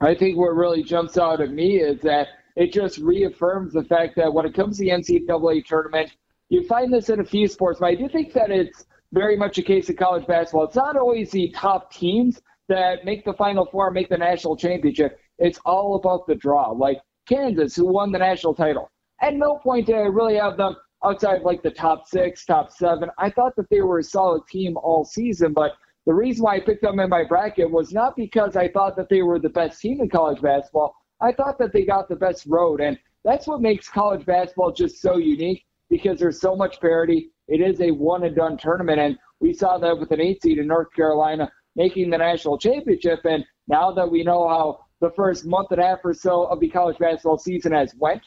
I think what really jumps out at me is that it just reaffirms the fact that when it comes to the NCAA tournament, you find this in a few sports, but I do think that it's very much a case of college basketball. It's not always the top teams that make the Final Four, make the national championship. It's all about the draw. Like Kansas, who won the national title. At no point did I really have them outside of like the top six, top seven. I thought that they were a solid team all season, but the reason why I picked them in my bracket was not because I thought that they were the best team in college basketball. I thought that they got the best road. And that's what makes college basketball just so unique because there's so much parity. It is a one and done tournament. And we saw that with an eight seed in North Carolina making the national championship. And now that we know how the first month and a half or so of the college basketball season has went,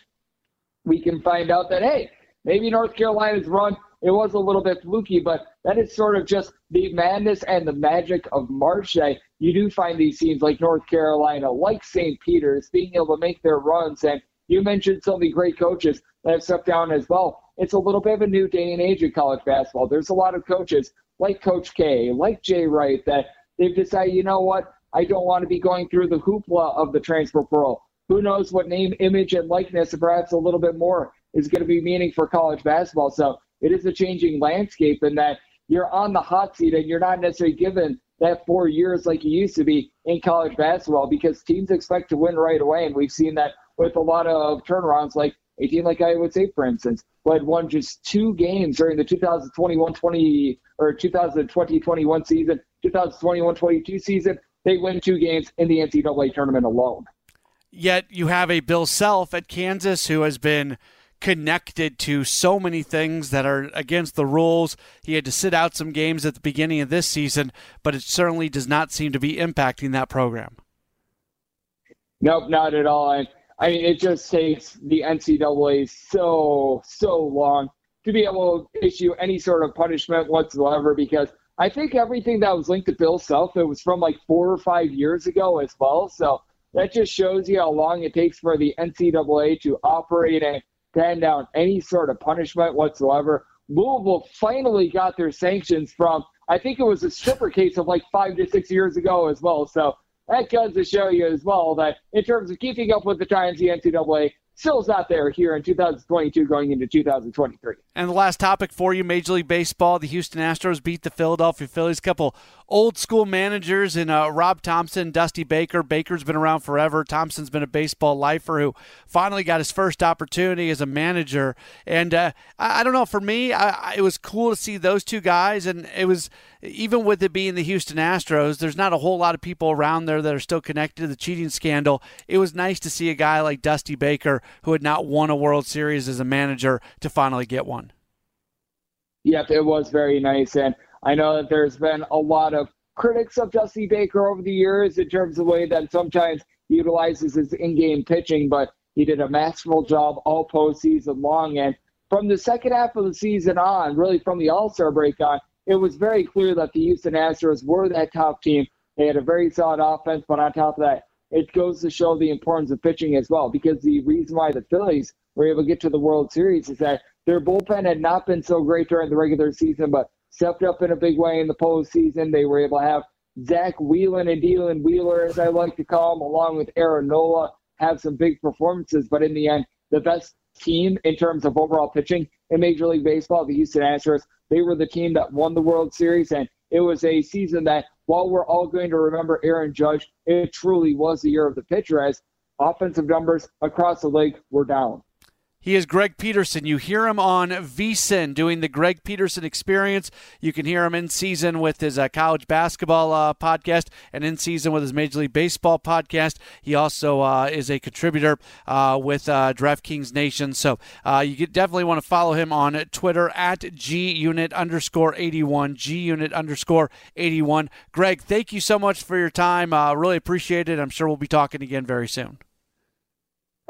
we can find out that, hey, maybe North Carolina's run, it was a little bit fluky, but that is sort of just the madness and the magic of March that you do find these teams like North Carolina, like St. Peter's, being able to make their runs. And you mentioned some of the great coaches that have stepped down as well. It's a little bit of a new day and age in college basketball. There's a lot of coaches like Coach K, like Jay Wright, that they've decided, you know what, I don't want to be going through the hoopla of the transfer portal. Who knows what name, image, and likeness, and perhaps a little bit more, is going to be meaning for college basketball. So it is a changing landscape, and that you're on the hot seat and you're not necessarily given that four years like you used to be in college basketball because teams expect to win right away. And we've seen that with a lot of turnarounds, like a team like Iowa State, for instance, who had won just two games during the 2021-20 or 2020-21 season, 2021-22 season, they win two games in the NCAA tournament alone. Yet you have a Bill Self at Kansas who has been connected to so many things that are against the rules. He had to sit out some games at the beginning of this season, but it certainly does not seem to be impacting that program. Nope, not at all. I, I mean, it just takes the NCAA so, so long to be able to issue any sort of punishment whatsoever because I think everything that was linked to Bill Self, it was from like four or five years ago as well. So that just shows you how long it takes for the NCAA to operate and hand down any sort of punishment whatsoever. Louisville finally got their sanctions from, I think it was a stripper case of like five to six years ago as well. So that goes to show you as well that in terms of keeping up with the times, the NCAA still is not there here in 2022 going into 2023. And the last topic for you Major League Baseball the Houston Astros beat the Philadelphia Phillies. Couple old school managers in uh, Rob Thomson, Dusty Baker. Baker's been around forever. Thomson's been a baseball lifer who finally got his first opportunity as a manager. And uh, I, I, don't know, for me, I, I, it was cool to see those two guys. And it was, even with it being the Houston Astros, there's not a whole lot of people around there that are still connected to the cheating scandal. It was nice to see a guy like Dusty Baker, who had not won a World Series as a manager, to finally get one. Yep, it was very nice. And I know that there's been a lot of critics of Dusty Baker over the years in terms of the way that sometimes he utilizes his in game pitching, but he did a masterful job all postseason long. And from the second half of the season on, really from the All Star break on, it was very clear that the Houston Astros were that top team. They had a very solid offense, but on top of that, it goes to show the importance of pitching as well. Because the reason why the Phillies were able to get to the World Series is that their bullpen had not been so great during the regular season, but stepped up in a big way in the postseason. They were able to have Zach Wheelan and Dylan Wheeler, as I like to call them, along with Aaron Nola, have some big performances. But in the end, the best team in terms of overall pitching in Major League Baseball, the Houston Astros, they were the team that won the World Series. And it was a season that, while we're all going to remember Aaron Judge, it truly was the year of the pitcher as offensive numbers across the league were down. He is Greg Peterson. You hear him on VSIN doing the Greg Peterson experience. You can hear him in season with his uh, college basketball uh, podcast and in season with his Major League Baseball podcast. He also uh, is a contributor uh, with uh, DraftKings Nation. So uh, you definitely want to follow him on Twitter at GUnit underscore 81, GUnit underscore 81. Greg, thank you so much for your time. really appreciate it. I'm sure we'll be talking again very soon.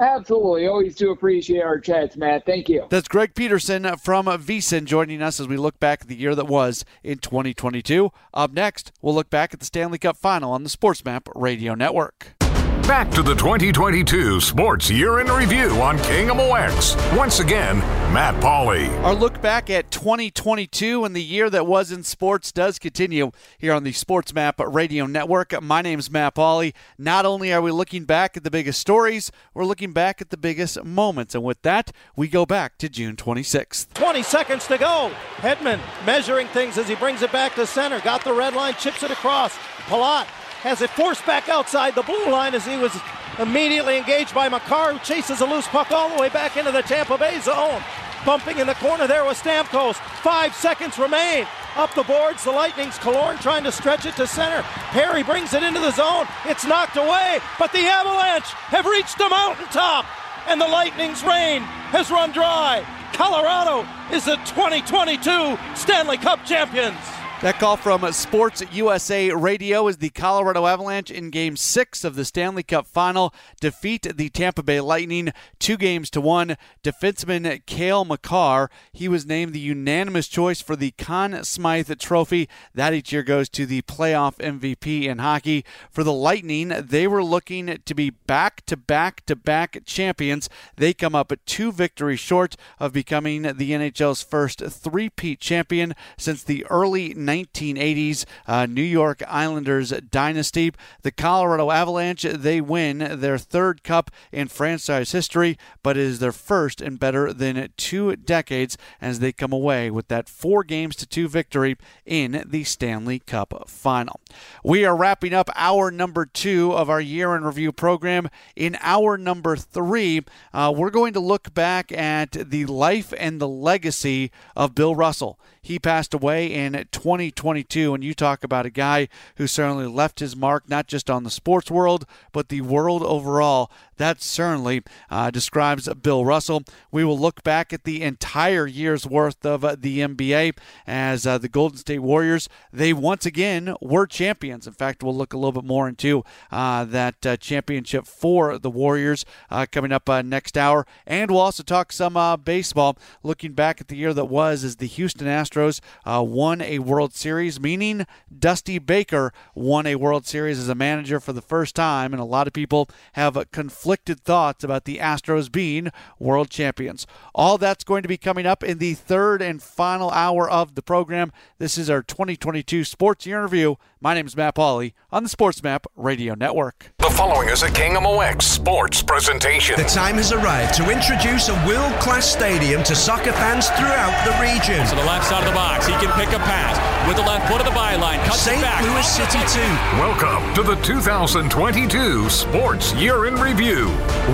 Absolutely. Always do appreciate our chats, Matt. Thank you. That's Greg Peterson from VSIN joining us as we look back at the year that was in 2022. Up next, we'll look back at the Stanley Cup final on the SportsMap Radio Network. Back to the 2022 Sports Year in Review on KMOX. Once again, Matt Pauley. Our look back at 2022 and the year that was in sports does continue here on the Sports Map Radio Network. My name is Matt Pauley. Not only are we looking back at the biggest stories, we're looking back at the biggest moments. And with that, we go back to June 26th. 20 seconds to go. Hedman measuring things as he brings it back to center. Got the red line, chips it across. Palat has it forced back outside the blue line as he was immediately engaged by Makar, who chases a loose puck all the way back into the Tampa Bay zone. Bumping in the corner there with Stamkos. Five seconds remain. Up the boards, the Lightning's Killorn trying to stretch it to center. Perry brings it into the zone. It's knocked away, but the Avalanche have reached the mountaintop, and the Lightning's reign has run dry. Colorado is the 2022 Stanley Cup champions. That call from Sports USA Radio is the Colorado Avalanche in Game 6 of the Stanley Cup Final defeat the Tampa Bay Lightning two games to one. Defenseman Cale Makar, he was named the unanimous choice for the Conn Smythe Trophy. That each year goes to the playoff MVP in hockey. For the Lightning, they were looking to be back to back to back champions. They come up two victories short of becoming the NHL's first three-peat champion since the early 1980s uh, New York Islanders dynasty. The Colorado Avalanche, they win their third cup in franchise history, but it is their first in better than two decades as they come away with that four games to two victory in the Stanley Cup final. We are wrapping up hour number two of our year in review program. In hour number three, uh, we're going to look back at the life and the legacy of Bill Russell. He passed away in 2022, and you talk about a guy who certainly left his mark not just on the sports world, but the world overall. That certainly uh, describes Bill Russell. We will look back at the entire year's worth of uh, the NBA as uh, the Golden State Warriors, they once again were champions. In fact, we'll look a little bit more into uh, that uh, championship for the Warriors uh, coming up next hour. And we'll also talk some baseball, looking back at the year that was as the Houston Astros won a World Series, meaning Dusty Baker won a World Series as a manager for the first time, and a lot of people have conflicted thoughts about the Astros being world champions. All that's going to be coming up in the third and final hour of the program. This is our 2022 Sports Year Review. My name is Matt Pauley on the Sports Map Radio Network. The following is a KMOX sports presentation. The time has arrived to introduce a world class stadium to soccer fans throughout the region. To the left side of the box, he can pick a pass with the left foot of the byline. Cuts St. Louis City 2. Welcome to the 2022 Sports Year in Review.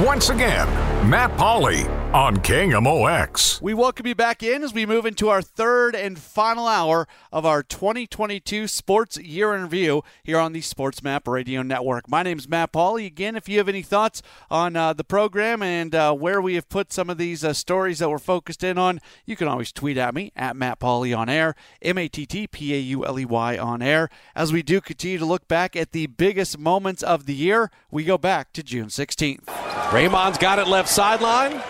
Once again, Matt Pauley on KMOX. We welcome you back in as we move into our third and final hour of our 2022 Sports Year in Review here on the Sports Map Radio Network. My name is Matt Pauley. Again, if you have any thoughts on uh, the program and uh, where we have put some of these uh, stories that we're focused in on, you can always tweet at me at Matt Pauley on air, M A T T P A U L E Y on air. As we do continue to look back at the biggest moments of the year, we go back to June 16th. Raymond's got it left sideline.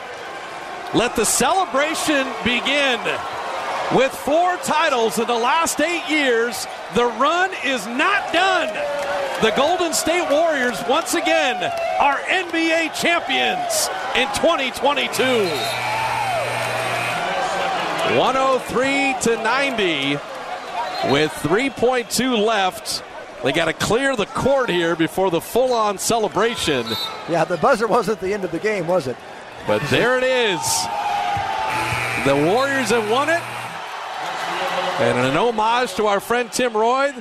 Let the celebration begin. With four titles in the last eight years, the run is not done. The Golden State Warriors, once again, are NBA champions in 2022. 103 to 90 with 3.2 left. They got to clear the court here before the full on celebration. Yeah, the buzzer wasn't the end of the game, was it? But there it is. The Warriors have won it. And an homage to our friend Tim Roye,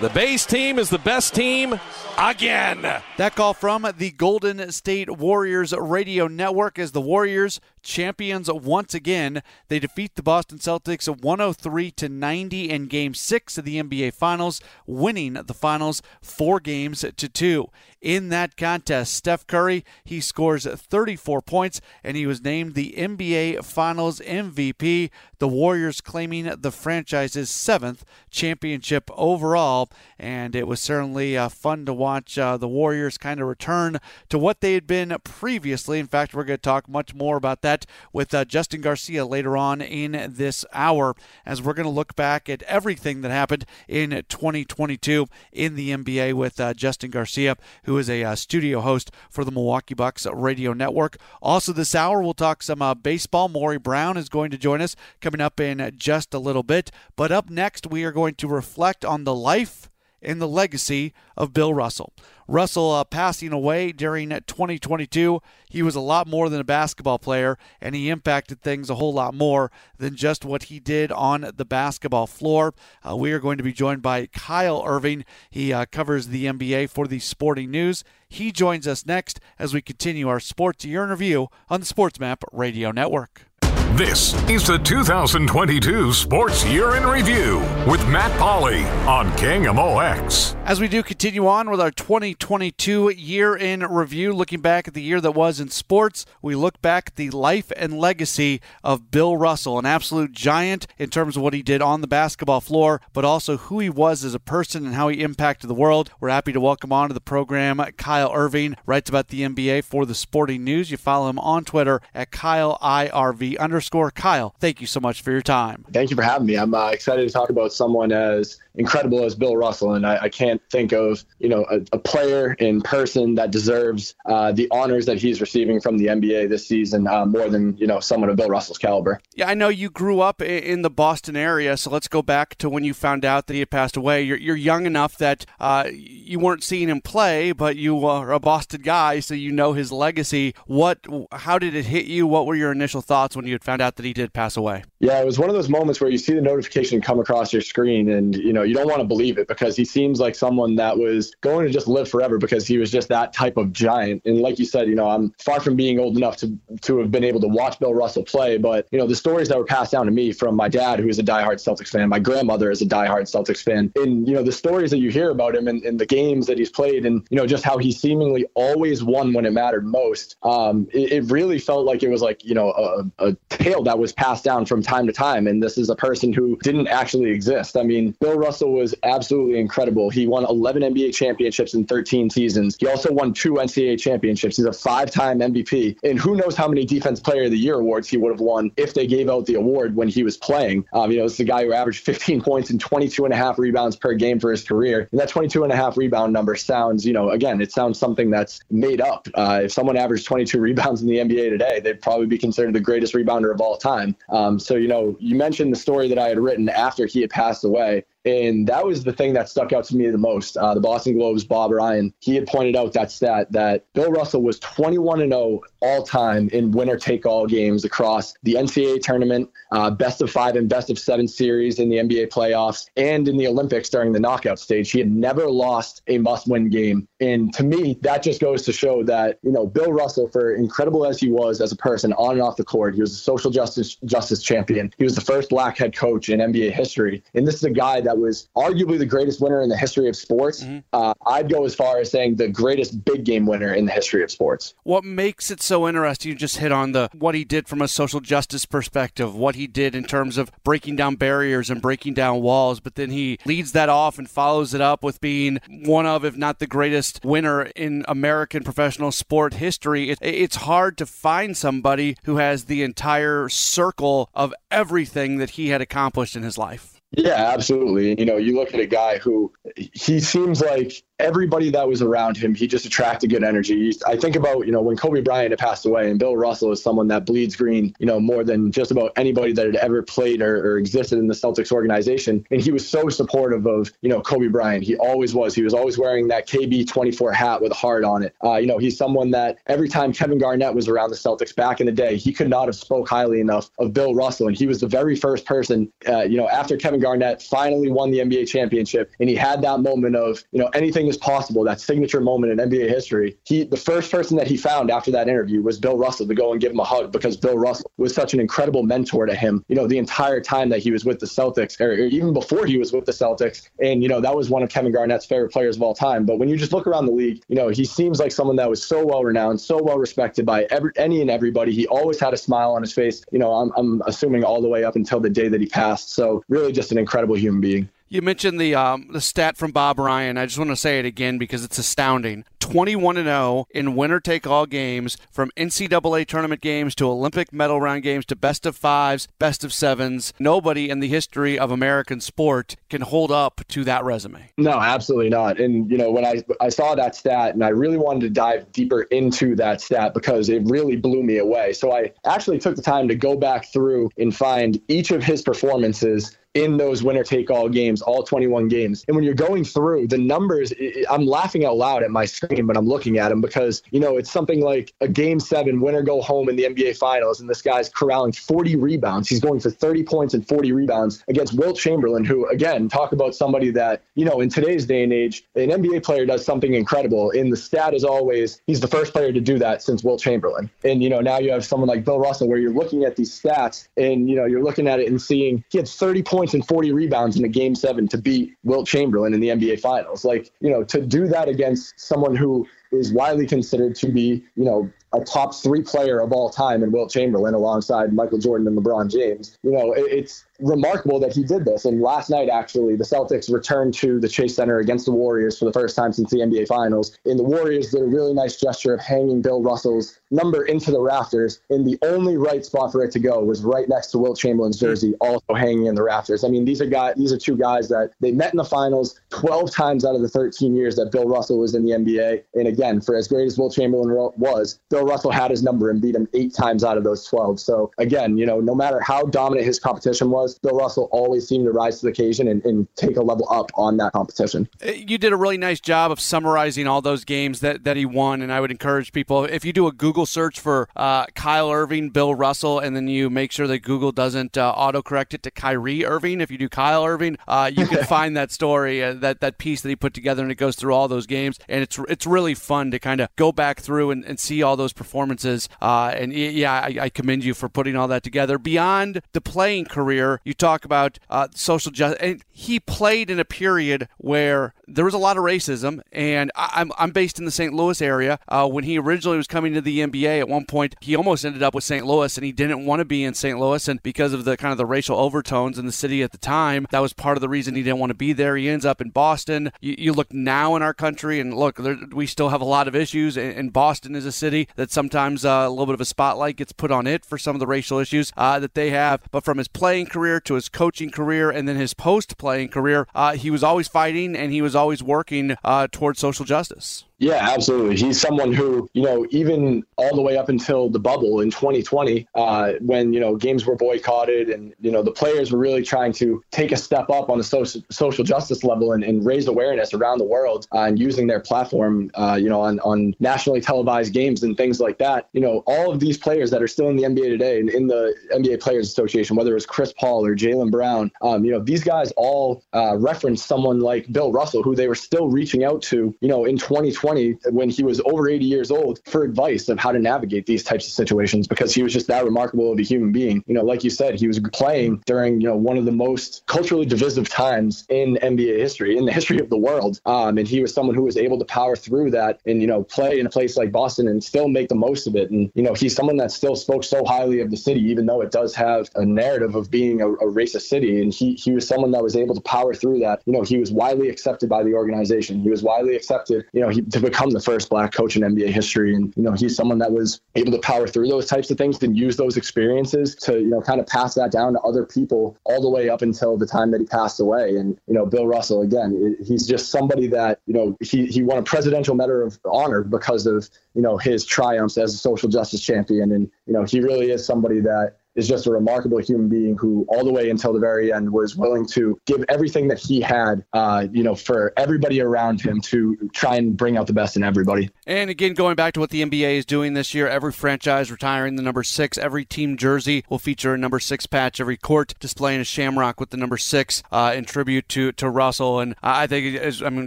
the base team is the best team again. That call from the Golden State Warriors radio network as the Warriors champions once again. They defeat the Boston Celtics 103 to 90 in game 6 of the NBA Finals, winning the finals 4 games to 2. In that contest, Steph Curry, he scores 34 points and he was named the NBA Finals MVP. The Warriors claiming the franchise's 7th championship overall and it was certainly uh, fun to watch uh, the Warriors kind of return to what they had been previously. In fact, we're going to talk much more about that with uh, Justin Garcia later on in this hour as we're going to look back at everything that happened in 2022 in the NBA with uh, Justin Garcia, who is a uh, studio host for the Milwaukee Bucks radio network. Also, this hour, we'll talk some uh, baseball. Maury Brown is going to join us coming up in just a little bit. But up next, we are going to reflect on the life and the legacy of Bill Russell. Russell uh, passing away during 2022. He was a lot more than a basketball player, and he impacted things a whole lot more than just what he did on the basketball floor. Uh, we are going to be joined by Kyle Irving. He uh, covers the NBA for the Sporting News. He joins us next as we continue our Sports Year in Review on the Sports Map Radio Network. This is the 2022 Sports Year in Review with Matt Pauley on KMOX. As we do continue on with our 2022 year in review, looking back at the year that was in sports, we look back at the life and legacy of Bill Russell, an absolute giant in terms of what he did on the basketball floor, but also who he was as a person and how he impacted the world. We're happy to welcome onto the program Kyle Irving, writes about the NBA for the Sporting News. You follow him on Twitter at Kyle IRV underscore Kyle. Thank you so much for your time. Thank you for having me. I'm uh, excited to talk about someone as incredible as Bill Russell, and I, I can't think of you know a, a player in person that deserves uh, the honors that he's receiving from the NBA this season uh, more than you know someone of Bill Russell's caliber. Yeah, I know you grew up in the Boston area, so let's go back to when you found out that he had passed away. You're, you're young enough that uh, you weren't seeing him play, but you are a Boston guy, so you know his legacy. What? How did it hit you? What were your initial thoughts when you had found out that he did pass away? Yeah, it was one of those moments where you see the notification come across your screen, and you know you don't want to believe it because he seems like someone that was going to just live forever because he was just that type of giant. And like you said, you know, I'm far from being old enough to to have been able to watch Bill Russell play, but you know, the stories that were passed down to me from my dad, who is a diehard Celtics fan, my grandmother is a diehard Celtics fan, and you know, the stories that you hear about him and, and the games that he's played, and you know, just how he seemingly always won when it mattered most. Um, it, it really felt like it was like you know a, a tale that was passed down from time to time, and this is a person who didn't actually exist. I mean, Bill Russell was absolutely incredible. He won 11 NBA championships in 13 seasons. He also won two NCAA championships. He's a five-time MVP, and who knows how many Defense Player of the Year awards he would have won if they gave out the award when he was playing. Um, you know, is a guy who averaged 15 points and 22 and a half rebounds per game for his career, and that 22 and a half rebound number sounds, you know, again, it sounds something that's made up. Uh, if someone averaged 22 [LAUGHS] rebounds in the NBA today, they'd probably be considered the greatest rebounder of all time. Um, so, you know, you mentioned the story that I had written after he had passed away. And that was the thing that stuck out to me the most. Uh, the Boston Globe's Bob Ryan, he had pointed out that stat that Bill Russell was 21 and 0 all time in winner take all games across the NCAA tournament, uh, best of five and best of seven series in the NBA playoffs, and in the Olympics during the knockout stage. He had never lost a must win game. And to me, that just goes to show that, you know, Bill Russell, for incredible as he was as a person on and off the court, he was a social justice justice champion. He was the first black head coach in NBA history. And this is a guy that that was arguably the greatest winner in the history of sports. Mm-hmm. Uh, I'd go as far as saying the greatest big game winner in the history of sports. What makes it so interesting? You just hit on the what he did from a social justice perspective, what he did in terms of breaking down barriers and breaking down walls, but then he leads that off and follows it up with being one of, if not the greatest winner in American professional sport history. It, it's hard to find somebody who has the entire circle of everything that he had accomplished in his life. Yeah, absolutely. You know, you look at a guy who he seems like everybody that was around him, he just attracted good energy. I think about, you know, when Kobe Bryant had passed away and Bill Russell is someone that bleeds green, you know, more than just about anybody that had ever played or, or existed in the Celtics organization. And he was so supportive of, you know, Kobe Bryant. He always was. He was always wearing that KB 24 hat with a heart on it. Uh, you know, he's someone that every time Kevin Garnett was around the Celtics back in the day, he could not have spoke highly enough of Bill Russell. And he was the very first person, uh, you know, after Kevin Garnett finally won the NBA championship and he had that moment of, you know, anything is possible, that signature moment in NBA history. He the first person that he found after that interview was Bill Russell to go and give him a hug because Bill Russell was such an incredible mentor to him, you know, the entire time that he was with the Celtics or, or even before he was with the Celtics. And, you know, that was one of Kevin Garnett's favorite players of all time. But when you just look around the league, you know, he seems like someone that was so well renowned, so well respected by every, any and everybody. He always had a smile on his face, you know, I'm, I'm assuming all the way up until the day that he passed. So really just an incredible human being. You mentioned the um, the stat from Bob Ryan. I just want to say it again because it's astounding. 21 0 in winner take all games from NCAA tournament games to Olympic medal round games to best of fives, best of sevens. Nobody in the history of American sport can hold up to that resume. No, absolutely not. And, you know, when I, I saw that stat and I really wanted to dive deeper into that stat because it really blew me away. So I actually took the time to go back through and find each of his performances in those winner take all games, all 21 games. And when you're going through the numbers, I'm laughing out loud at my screen but I'm looking at them because, you know, it's something like a game seven winner go home in the NBA finals. And this guy's corralling 40 rebounds. He's going for 30 points and 40 rebounds against Wilt Chamberlain, who, again, talk about somebody that, you know, in today's day and age, an NBA player does something incredible. And the stat is always, he's the first player to do that since Wilt Chamberlain. And, you know, now you have someone like Bill Russell where you're looking at these stats and, you know, you're looking at it and seeing he had 30 points and 40 rebounds in a game seven to beat Wilt Chamberlain in the NBA finals. Like, you know, to do that against someone who is widely considered to be, you know, a top three player of all time in Wilt Chamberlain alongside Michael Jordan and LeBron James. You know, it, it's remarkable that he did this. And last night, actually, the Celtics returned to the Chase Center against the Warriors for the first time since the NBA Finals. And the Warriors did a really nice gesture of hanging Bill Russell's number into the rafters. And the only right spot for it to go was right next to Wilt Chamberlain's jersey, also hanging in the rafters. I mean, these are guys, these are two guys that they met in the finals 12 times out of the 13 years that Bill Russell was in the NBA. And again, for as great as Wilt Chamberlain was, Bill Russell had his number and beat him eight times out of those 12. So again, you know, no matter how dominant his competition was, Bill Russell always seemed to rise to the occasion and, and take a level up on that competition. You did a really nice job of summarizing all those games that, that he won. And I would encourage people, if you do a Google search for uh, Kyle Irving, Bill Russell, and then you make sure that Google doesn't uh, autocorrect it to Kyrie Irving, if you do Kyle Irving, uh, you can [LAUGHS] find that story, uh, that, that piece that he put together, and it goes through all those games. And it's, it's really fun to kind of go back through and, and see all those performances. Uh, and yeah, I, I commend you for putting all that together. Beyond the playing career, you talk about uh, social justice. And he played in a period where there was a lot of racism. And I, am I'm based in the St. Louis area. Uh, when he originally was coming to the NBA, at one point he almost ended up with St. Louis, and he didn't want to be in St. Louis. And because of the kind of the racial overtones in the city at the time, that was part of the reason he didn't want to be there. He ends up in Boston. You, you look now in our country, and look, there, we still have a lot of issues. And, and Boston is a city that sometimes uh, a little bit of a spotlight gets put on it for some of the racial issues uh, that they have. But from his playing career to his coaching career and then his post playing career, uh, he was always fighting and he was always working uh, towards social justice. Yeah, absolutely. He's someone who, you know, even all the way up until the bubble in 2020, uh, when, you know, games were boycotted and, you know, the players were really trying to take a step up on the social, social justice level and, and raise awareness around the world uh, and using their platform, uh, you know, on, on nationally televised games and things like that. You know, all of these players that are still in the NBA today and in the NBA Players Association, whether it's Chris Paul or Jaylen Brown, um, you know, these guys all uh, reference someone like Bill Russell, who they were still reaching out to, you know, in 2020 2020 when he was over 80 years old for advice of how to navigate these types of situations because he was just that remarkable of a human being. You know, like you said, he was playing during, you know, one of the most culturally divisive times in NBA history, in the history of the world. Um, and he was someone who was able to power through that and, you know, play in a place like Boston and still make the most of it. And, you know, he's someone that still spoke so highly of the city, even though it does have a narrative of being a, a racist city. And he, he was someone that was able to power through that. You know, he was widely accepted by the organization. He was widely accepted, you know, he, to become the first black coach in NBA history. And, you know, he's someone that was able to power through those types of things and use those experiences to, you know, kind of pass that down to other people all the way up until the time that he passed away. And, you know, Bill Russell, again, he's just somebody that, you know, he, he won a presidential medal of honor because of, you know, his triumphs as a social justice champion. And, you know, he really is somebody that is just a remarkable human being who, all the way until the very end, was willing to give everything that he had, uh, you know, for everybody around him to try and bring out the best in everybody. And again, going back to what the NBA is doing this year, every franchise retiring the number six, every team jersey will feature a number six patch, every court displaying a shamrock with the number six uh, in tribute to to Russell. And I think, I mean,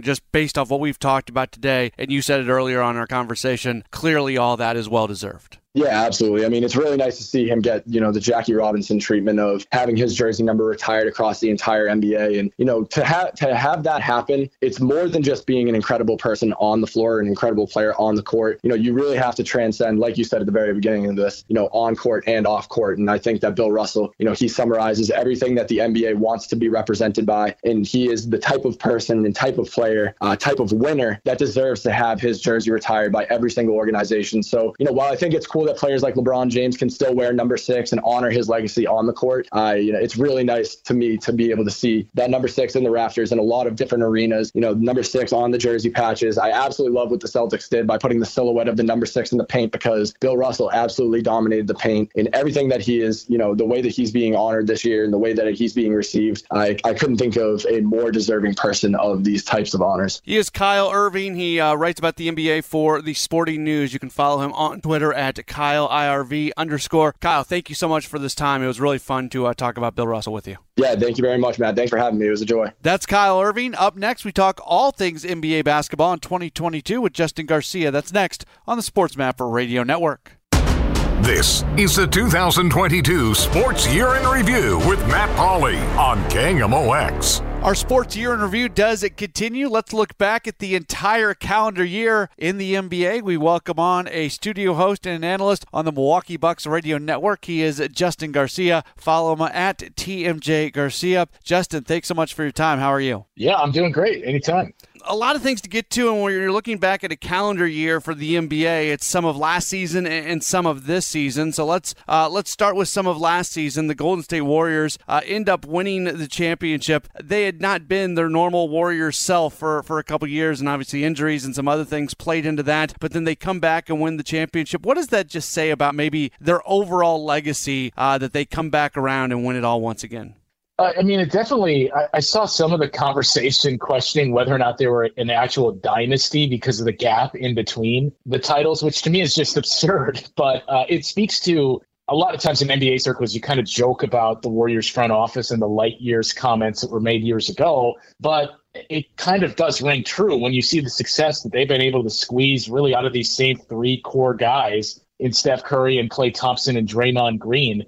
just based off what we've talked about today, and you said it earlier on our conversation, clearly all that is well deserved. Yeah, absolutely. I mean, it's really nice to see him get, you know, the Jackie Robinson treatment of having his jersey number retired across the entire NBA. And, you know, to have to have that happen, it's more than just being an incredible person on the floor, an incredible player on the court. You know, you really have to transcend, like you said at the very beginning of this, you know, on court and off court. And I think that Bill Russell, you know, he summarizes everything that the NBA wants to be represented by. And he is the type of person and type of player, uh, type of winner that deserves to have his jersey retired by every single organization. So, you know, while I think it's cool cool that players like LeBron James can still wear number six and honor his legacy on the court. You know, it's really nice to me to be able to see that number six in the rafters in a lot of different arenas. You know, number six on the jersey patches. I absolutely love what the Celtics did by putting the silhouette of the number six in the paint because Bill Russell absolutely dominated the paint in everything that he is. You know, the way that he's being honored this year and the way that he's being received. I, I couldn't think of a more deserving person of these types of honors. He is Kyle Irving. He uh, writes about the NBA for the Sporting News. You can follow him on Twitter at Kyle IRV underscore. Kyle, thank you so much for this time. It was really fun to uh, talk about Bill Russell with you. Yeah, thank you very much, Matt. Thanks for having me. It was a joy. That's Kyle Irving. Up next, we talk all things NBA basketball in 2022 with Justin Garcia. That's next on the Sports Mapper Radio Network. This is the 2022 Sports Year in Review with Matt Pauley on KMOX. Our sports year in review does it continue. Let's look back at the entire calendar year in the NBA. We welcome on a studio host and an analyst on the Milwaukee Bucks Radio Network. He is Justin Garcia. Follow him at TMJ Garcia. Justin, thanks so much for your time. How are you? Yeah, I'm doing great. Anytime a lot of things to get to, and when you're looking back at a calendar year for the NBA, it's some of last season and some of this season. So let's uh, let's start with some of last season. The Golden State Warriors uh, end up winning the championship. They had not been their normal Warriors self for for a couple years, and obviously injuries and some other things played into that. But then they come back and win the championship. What does that just say about maybe their overall legacy uh, that they come back around and win it all once again? Uh, I mean, it definitely. I, I, saw some of the conversation [LAUGHS] questioning whether or not they were an actual dynasty because of the gap in between the titles, which to me is just [LAUGHS] absurd. But uh, it speaks to a lot of times in NBA circles, you kind of joke about the Warriors front office and the light years comments that were made years ago. But it kind of does ring true when you see the success that they've been able to squeeze really out of these same three core guys in Steph Curry and Klay Thompson and Draymond Green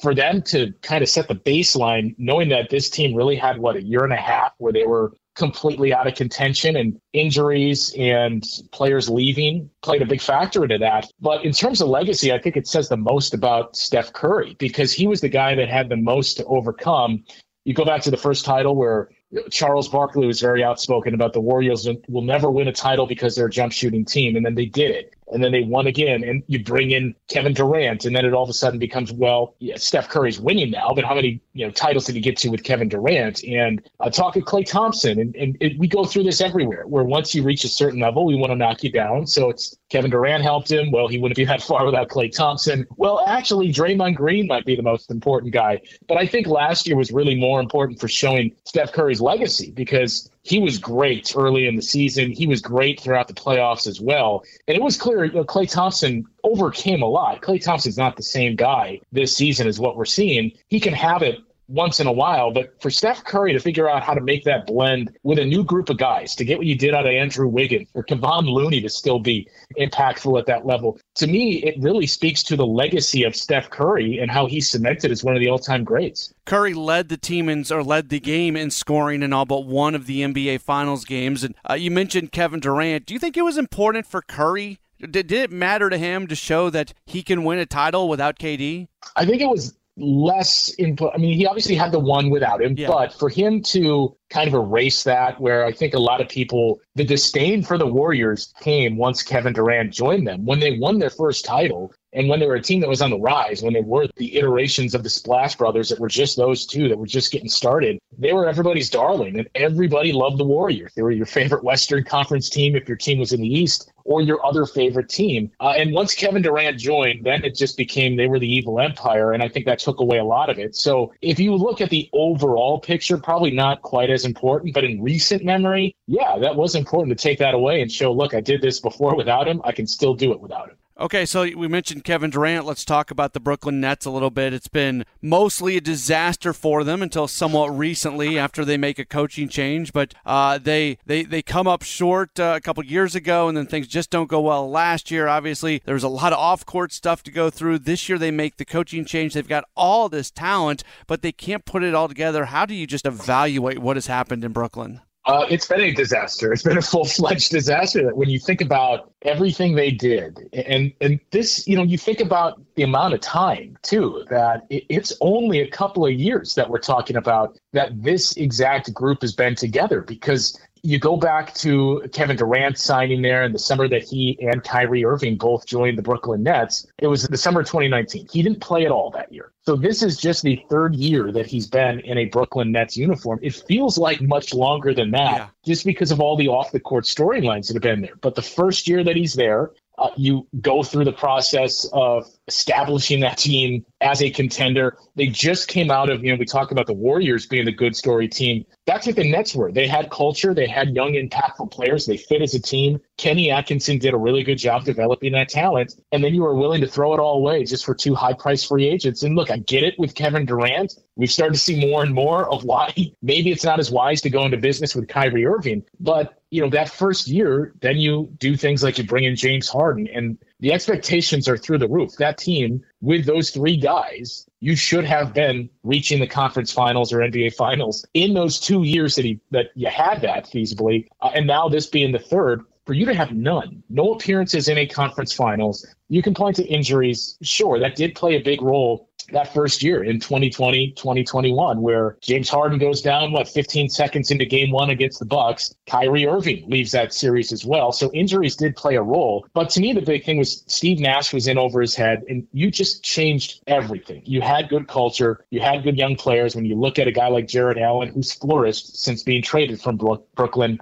for them to kind of set the baseline, knowing that this team really had what a year and a half where they were completely out of contention and injuries and players leaving played a big factor into that. But in terms of legacy, I think it says the most about Steph Curry because he was the guy that had the most to overcome. You go back to the first title where Charles Barkley was very outspoken about the Warriors will never win a title because they're a jump shooting team, and then they did it and then they won again. And you bring in Kevin Durant, and then it all of a sudden becomes well, yeah, Steph Curry's winning now, but how many you know titles did he get to with Kevin Durant? And uh, talking Klay Thompson, and, and it, we go through this everywhere. Where once you reach a certain level, we want to knock you down. So it's Kevin Durant helped him. Well, he wouldn't be that [LAUGHS] far without Klay Thompson. Well, actually, Draymond Green might be the most important guy. But I think last year was really more important for showing Steph Curry's legacy because he was great early in the season. He was great throughout the playoffs as well. And it was clear you know, Klay Thompson overcame a lot. Klay Thompson's not the same guy this season as what we're seeing. He can have it once in a while. But for Steph Curry to figure out how to make that blend with a new group of guys, to get what you did out of Andrew Wiggins, for Kevon Looney to still be impactful at that level, to me, it really speaks to the legacy of Steph Curry and how he's cemented as one of the all-time greats. Curry led the team in, or led the game in scoring in all but one of the NBA Finals games. And uh, you mentioned Kevin Durant. Do you think it was important for Curry? Did, did it matter to him to show that he can win a title without KD? I think it was less input. I mean, he obviously had the one without him, yeah. but for him to kind of erase that, where I think a lot of people, the disdain for the Warriors came once Kevin Durant joined them. When they won their first title, and when they were a team that was on the rise, when they were the iterations of the Splash Brothers that were just those two that were just getting started, they were everybody's darling and everybody loved the Warriors. They were your favorite Western Conference team if your team was in the East or your other favorite team. Uh, and once Kevin Durant joined, then it just became they were the evil empire. And I think that took away a lot of it. So if you look at the overall picture, probably not quite as important, but in recent memory, yeah, that was important to take that away and show, look, I did this before without him. I can still do it without him. Okay, so we mentioned Kevin Durant. Let's talk about the Brooklyn Nets a little bit. It's been mostly a disaster for them until somewhat recently after they make a coaching change, but uh, they, they they come up short uh, a couple years ago, and then things just don't go well last year. Obviously, there's a lot of off-court stuff to go through. This year, they make the coaching change. They've got all this talent, but they can't put it all together. How do you just evaluate what has happened in Brooklyn? Uh, it's been a disaster. It's been a full fledged disaster. When you think about everything they did, and and this, you know, you think about the amount of time too. That it's only a couple of years that we're talking about that this exact group has been together because you go back to Kevin Durant signing there in the summer that he and Kyrie Irving both joined the Brooklyn Nets. It was the summer 2019. He didn't play at all that year. So this is just the third year that he's been in a Brooklyn Nets uniform. It feels like much longer than that yeah. just because of all the off the court storylines that have been there. But the first year that he's there, uh, you go through the process of establishing that team as a contender. They just came out of, you know, we talk about the Warriors being the good story team. That's what the Nets were. They had culture, they had young, impactful players, they fit as a team. Kenny Atkinson did a really good job developing that talent. And then you were willing to throw it all away just for two high price free agents. And look, I get it with Kevin Durant. We've started to see more and more of why [LAUGHS] maybe it's not as wise to go into business with Kyrie Irving. But you know, that first year, then you do things like you bring in James Harden and the expectations are through the roof. That team with those three guys, you should have been reaching the conference finals or NBA finals in those two years that he that you had that feasibly. Uh, and now this being the third, for you to have none, no appearances in a conference finals, you can point to injuries. Sure, that did play a big role that first year in 2020, 2021, where James Harden goes down, what, 15 seconds into game one against the Bucks. Kyrie Irving leaves that series as well. So injuries did play a role. But to me, the big thing was Steve Nash was in over his head, and you just changed everything. You had good culture, you had good young players. When you look at a guy like Jarrett Allen, who's flourished since being traded from Brooklyn,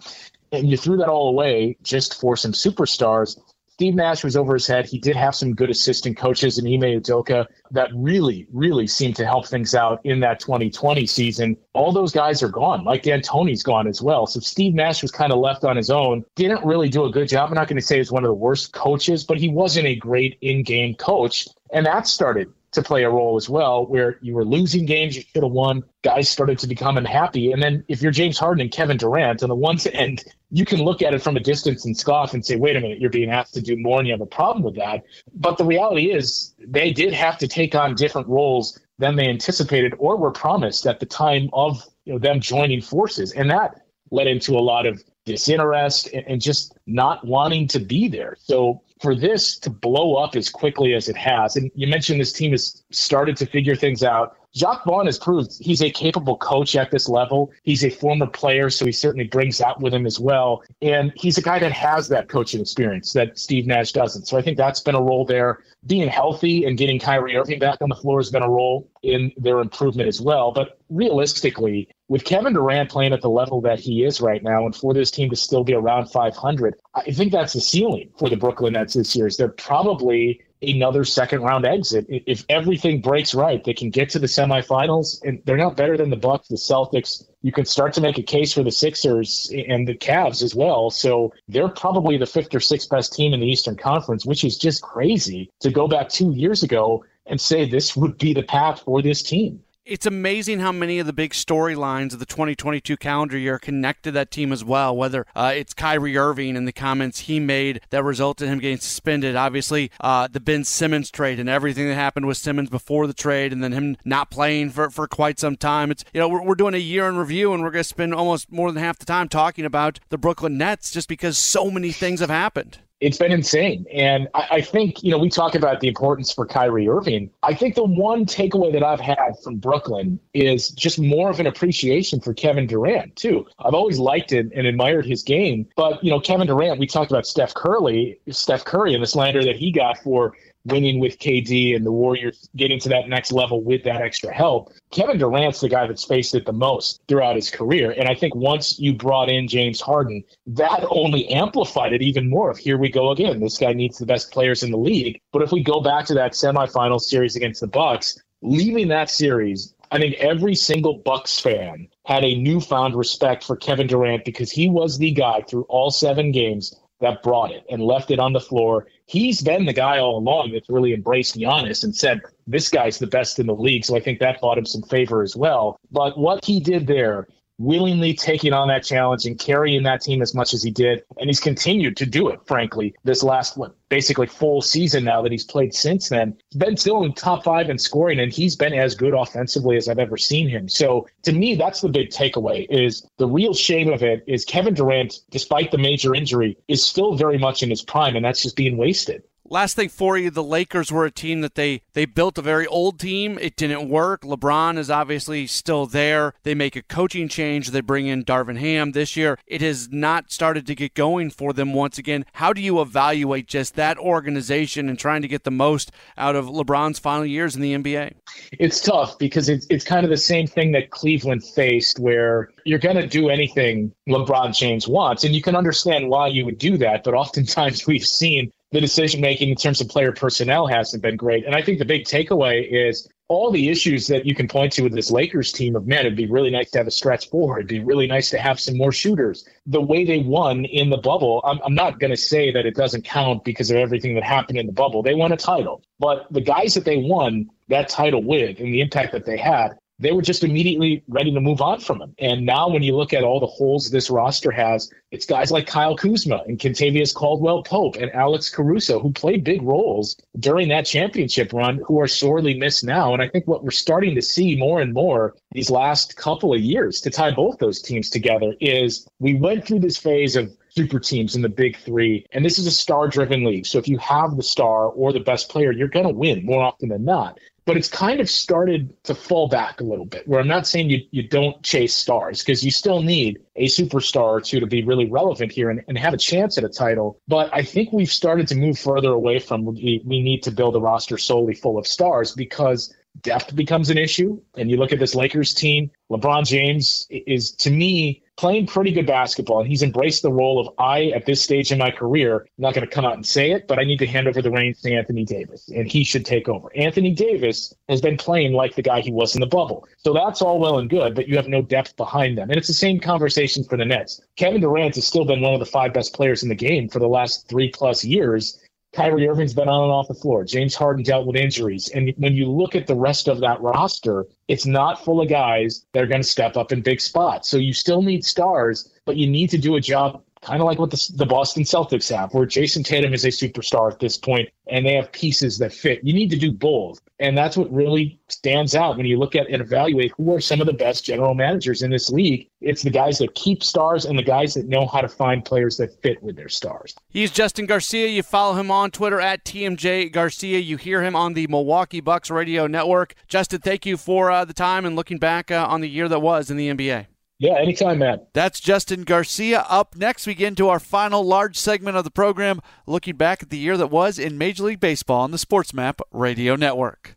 you threw that all away just for some superstars. Steve Nash was over his head. He did have some good assistant coaches in Ime Udoka that really, really seemed to help things out in that 2020 season. All those guys are gone. Mike D'Antoni's gone as well. So Steve Nash was kind of left on his own. Didn't really do a good job. I'm not going to say he's one of the worst coaches, but he wasn't a great in-game coach. And that started to play a role as well, where you were losing games you should have won. Guys started to become unhappy. And then if you're James Harden and Kevin Durant on the one [LAUGHS] end, you can look at it from a distance and scoff and say, wait a minute, you're being asked to do more and you have a problem with that. But the reality is they did have to take on different roles than they anticipated or were promised at the time of you know them joining forces. And that led into a lot of disinterest and, and just not wanting to be there. So for this to blow up as quickly as it has, and you mentioned this team has started to figure things out. Jacque Vaughn has proved he's a capable coach at this level. He's a former player, so he certainly brings that with him as well. And he's a guy that has that coaching experience that Steve Nash doesn't. So I think that's been a role there. Being healthy and getting Kyrie Irving back on the floor has been a role in their improvement as well. But realistically, with Kevin Durant playing at the level that he is right now, and for this team to still be around 500, I think that's the ceiling for the Brooklyn Nets this year. Is they're probably another second round exit. If everything breaks right, they can get to the semifinals, and they're not better than the Bucks, the Celtics. You can start to make a case for the Sixers and the Cavs as well. So they're probably the fifth or sixth best team in the Eastern Conference, which is just crazy to go back two years ago and say this would be the path for this team. It's amazing how many of the big storylines of the 2022 calendar year connect to that team as well. Whether uh, it's Kyrie Irving and the comments he made that resulted in him getting suspended, obviously uh, the Ben Simmons trade and everything that happened with Simmons before the trade, and then him not playing for, for quite some time. It's you know we're, we're doing a year in review, and we're going to spend almost more than half the time talking about the Brooklyn Nets just because so many things have happened it's been insane. And I, I, think, you know, we talk about the importance for Kyrie Irving. I think the one takeaway that I've had from Brooklyn is just more of an appreciation for Kevin Durant, too. I've always liked it and admired his game. But, you know, Kevin Durant, we talked about Steph Curry, Steph Curry and the slander that he got for winning with KD and the Warriors getting to that next level with that extra help. Kevin Durant's the guy that's faced it the most throughout his career. And I think once you brought in James Harden, that only amplified it even more. Of here we go again. This guy needs the best players in the league. But if we go back to that semifinal series against the Bucks, leaving that series, I think every single Bucks fan had a newfound respect for Kevin Durant because he was the guy through all seven games that brought it and left it on the floor. He's been the guy all along that's really embraced Giannis and said, this guy's the best in the league. So I think that bought him some favor as well. But what he did there willingly taking on that challenge and carrying that team as much as he did. And he's continued to do it, frankly, this last, what, basically full season now that he's played since then. He's been still in top five in scoring, and he's been as good offensively as I've ever seen him. So to me, that's the big takeaway is the real shame of it is Kevin Durant, despite the major injury, is still very much in his prime, and that's just being wasted. Last thing for you, the Lakers were a team that they they built a very old team. It didn't work. LeBron is obviously still there. They make a coaching change. They bring in Darvin Ham this year. It has not started to get going for them once again. How do you evaluate just that organization and trying to get the most out of LeBron's final years in the NBA? It's tough because it's it's kind of the same thing that Cleveland faced where you're going to do anything LeBron James wants and you can understand why you would do that, but oftentimes [LAUGHS] we've seen the decision making in terms of player personnel hasn't been great. And I think the big takeaway is all the issues that you can point to with this Lakers team of man, it'd be really nice to have a stretch forward. It'd be really nice to have some more shooters. The way they won in the bubble, I'm, I'm not going to say that it doesn't count because of everything that happened in the bubble. They won a title, but the guys that they won that title with and the impact that they had, they were just immediately ready to move on from him. And now, when you look at all the holes this roster has, it's guys like Kyle Kuzma and Kentavious Caldwell Pope and Alex Caruso who played big roles during that championship run who are sorely missed now. And I think what we're starting to see more and more these last couple of years to tie both those teams together is we went through this phase of super teams in the big three. And this is a star driven league. So if you have the star or the best player, you're going to win more often than not but it's kind of started to fall back a little bit where i'm not saying you, you don't chase stars because you still need a superstar or two to be really relevant here and, and have a chance at a title. But i think we've started to move further away from we, we need to build a roster solely full of stars because depth becomes an issue. And you look at this lakers team lebron james is to me playing pretty good basketball, and he's embraced the role of I, at this stage in my career, I'm not going to come out and say it, but I need to hand over the reins to Anthony Davis, and he should take over. Anthony Davis has been playing like the guy he was in the bubble. So that's all well and good, but you have no depth behind them. And it's the same conversation for the Nets. Kevin Durant has still been one of the five best players in the game for the last three plus years. Kyrie Irving's been on and off the floor. James Harden dealt with injuries. And when you look at the rest of that roster, it's not full of guys that are going to step up in big spots. So you still need stars, but you need to do a job kind of like what the, the Boston Celtics have, where Jayson Tatum is a superstar at this point, and they have pieces that fit. You need to do both. And that's what really stands out when you look at and evaluate who are some of the best general managers in this league. It's the guys that keep stars and the guys that know how to find players that fit with their stars. He's Justin Garcia. You follow him on Twitter at TMJ Garcia. You hear him on the Milwaukee Bucks radio network. Justin, thank you for uh, the time and looking back uh, on the year that was in the NBA. Yeah, anytime, man. That's Justin Garcia. Up next, we get into our final large segment of the program, looking back at the year that was in Major League Baseball on the Sports Map Radio Network.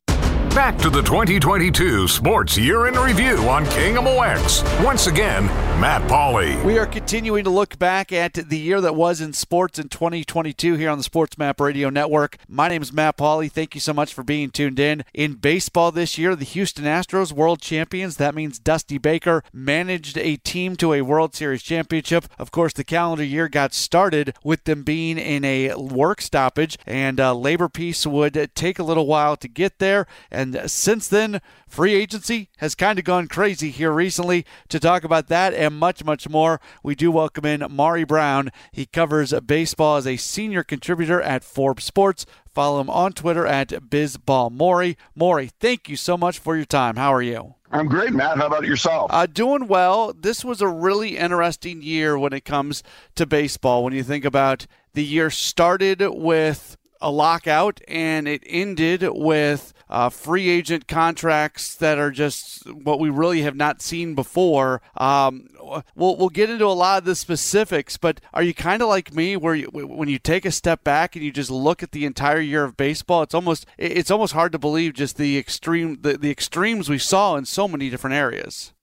Back to the 2022 Sports Year in Review on KMOX. Once again, Matt Pauley. We are continuing to look back at the year that was in sports in 2022 here on the Sports Map Radio Network. My name is Matt Pauley. Thank you so much for being tuned in. In baseball this year, the Houston Astros, world champions. That means Dusty Baker managed a team to a World Series championship. Of course, the calendar year got started with them being in a work stoppage, and uh, labor peace would take a little while to get there. And And since then, free agency has kind of gone crazy here recently. To talk about that and much, much more, we do welcome in Maury Brown. He covers baseball as a senior contributor at Forbes Sports. Follow him on Twitter at BizBallMaury. Maury, thank you so much for your time. How are you? I'm great, Matt. How about yourself? Uh, doing well. This was a really interesting year when it comes to baseball. When you think about the year started with a lockout and it ended with uh, free agent contracts that are just what we really have not seen before. Um, we'll we'll get into a lot of the specifics, but are you kind of like me, where you, when you take a step back and you just look at the entire year of baseball, it's almost it's almost hard to believe just the extreme the, the extremes we saw in so many different areas.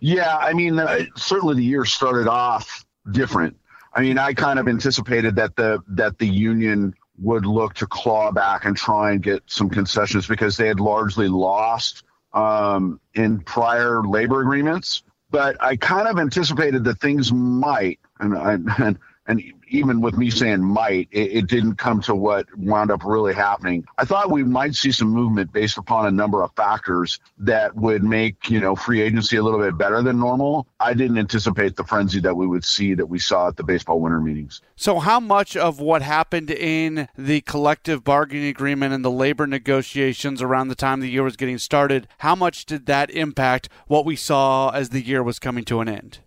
Yeah, I mean, uh, certainly the year started off different. I mean, I kind of anticipated that the that the union would look to claw back and try and get some concessions because they had largely lost um, in prior labor agreements. But I kind of anticipated that things might, and and and even with me saying might, it, it, didn't come to what wound up really happening. I thought we might see some movement based upon a number of factors that would make, you know, free agency a little bit better than normal. I didn't anticipate the frenzy that we would see that we saw at the baseball winter meetings. So, how much of what happened in the collective bargaining agreement and the labor negotiations around the time the year was getting started, how much did that impact what we saw as the year was coming to an end?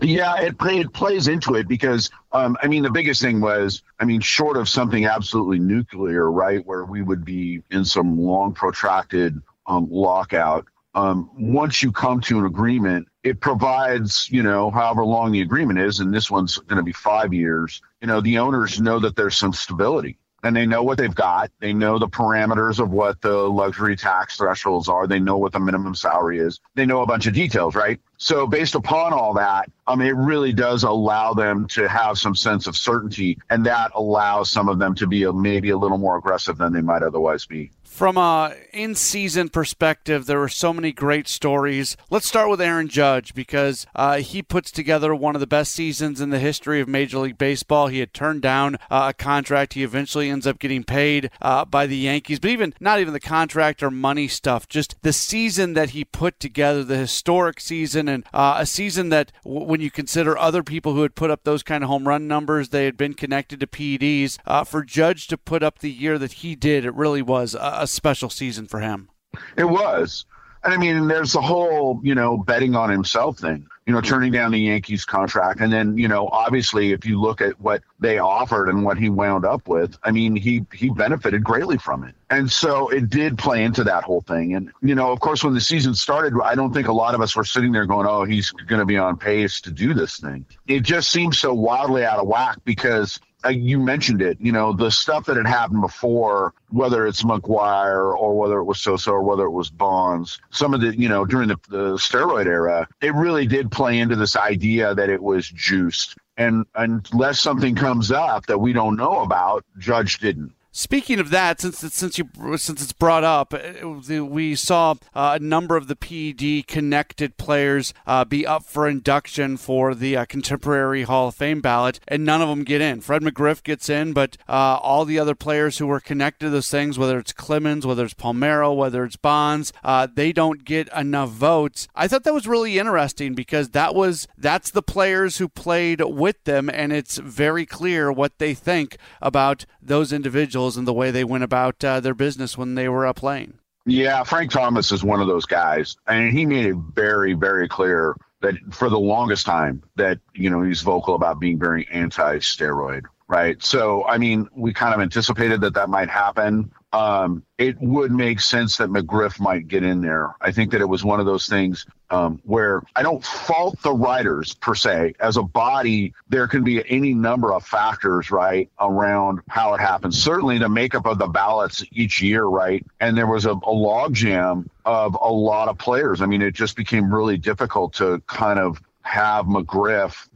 Yeah, it, play, it plays into it because, um, I mean, the biggest thing was, I mean, short of something absolutely nuclear, right, where we would be in some long protracted um, lockout. Um, once you come to an agreement, it provides, you know, however long the agreement is, and this one's going to be five years. You know, the owners know that there's some stability and they know what they've got. They know the parameters of what the luxury tax thresholds are. They know what the minimum salary is. They know a bunch of details, right? So based upon all that, um, it really does allow them to have some sense of certainty, and that allows some of them to be a, maybe a little more aggressive than they might otherwise be. From a in-season perspective, there were so many great stories. Let's start with Aaron Judge because uh, he puts together one of the best seasons in the history of Major League Baseball. He had turned down uh, a contract. He eventually ends up getting paid uh, by the Yankees, but even not even the contract or money stuff, just the season that he put together, the historic season, and uh, a season that, w- when you consider other people who had put up those kind of home run numbers, they had been connected to PEDs. Uh, for Judge to put up the year that he did, it really was a, a special season for him. It was. And I mean, there's the whole, you know, betting on himself thing, you know, turning down the Yankees contract. And then, you know, obviously, if you look at what they offered and what he wound up with, I mean, he, he benefited greatly from it. And so it did play into that whole thing. And, you know, of course, when the season started, I don't think a lot of us were sitting there going, oh, he's going to be on pace to do this thing. It just seems so wildly out of whack because uh, you mentioned it, you know, the stuff that had happened before, whether it's McGwire or whether it was Sosa or whether it was Bonds, some of the, you know, during the, the steroid era, it really did play into this idea that it was juiced. And unless something comes up that we don't know about, Judge didn't. Speaking of that, since since you since it's brought up, uh, we saw uh, a number of the PED connected players uh, be up for induction for the uh, Contemporary Hall of Fame ballot, and none of them get in. Fred McGriff gets in, but uh, all the other players who were connected to those things, whether it's Clemens, whether it's Palmeiro, whether it's Bonds, uh, they don't get enough votes. I thought that was really interesting because that was that's the players who played with them, and it's very clear what they think about those individuals individuals and the way they went about uh, their business when they were uh, playing. Yeah, Frank Thomas is one of those guys, and he made it very, very clear that for the longest time that you know he's vocal about being very anti-steroid. Right. So, I mean, we kind of anticipated that that might happen um, it would make sense that McGriff might get in there. I think that it was one of those things um, where I don't fault the writers per se. As a body, there can be any number of factors, right, around how it happens. Certainly the makeup of the ballots each year, right? And there was a, a logjam of a lot of players. I mean, it just became really difficult to kind of have McGriff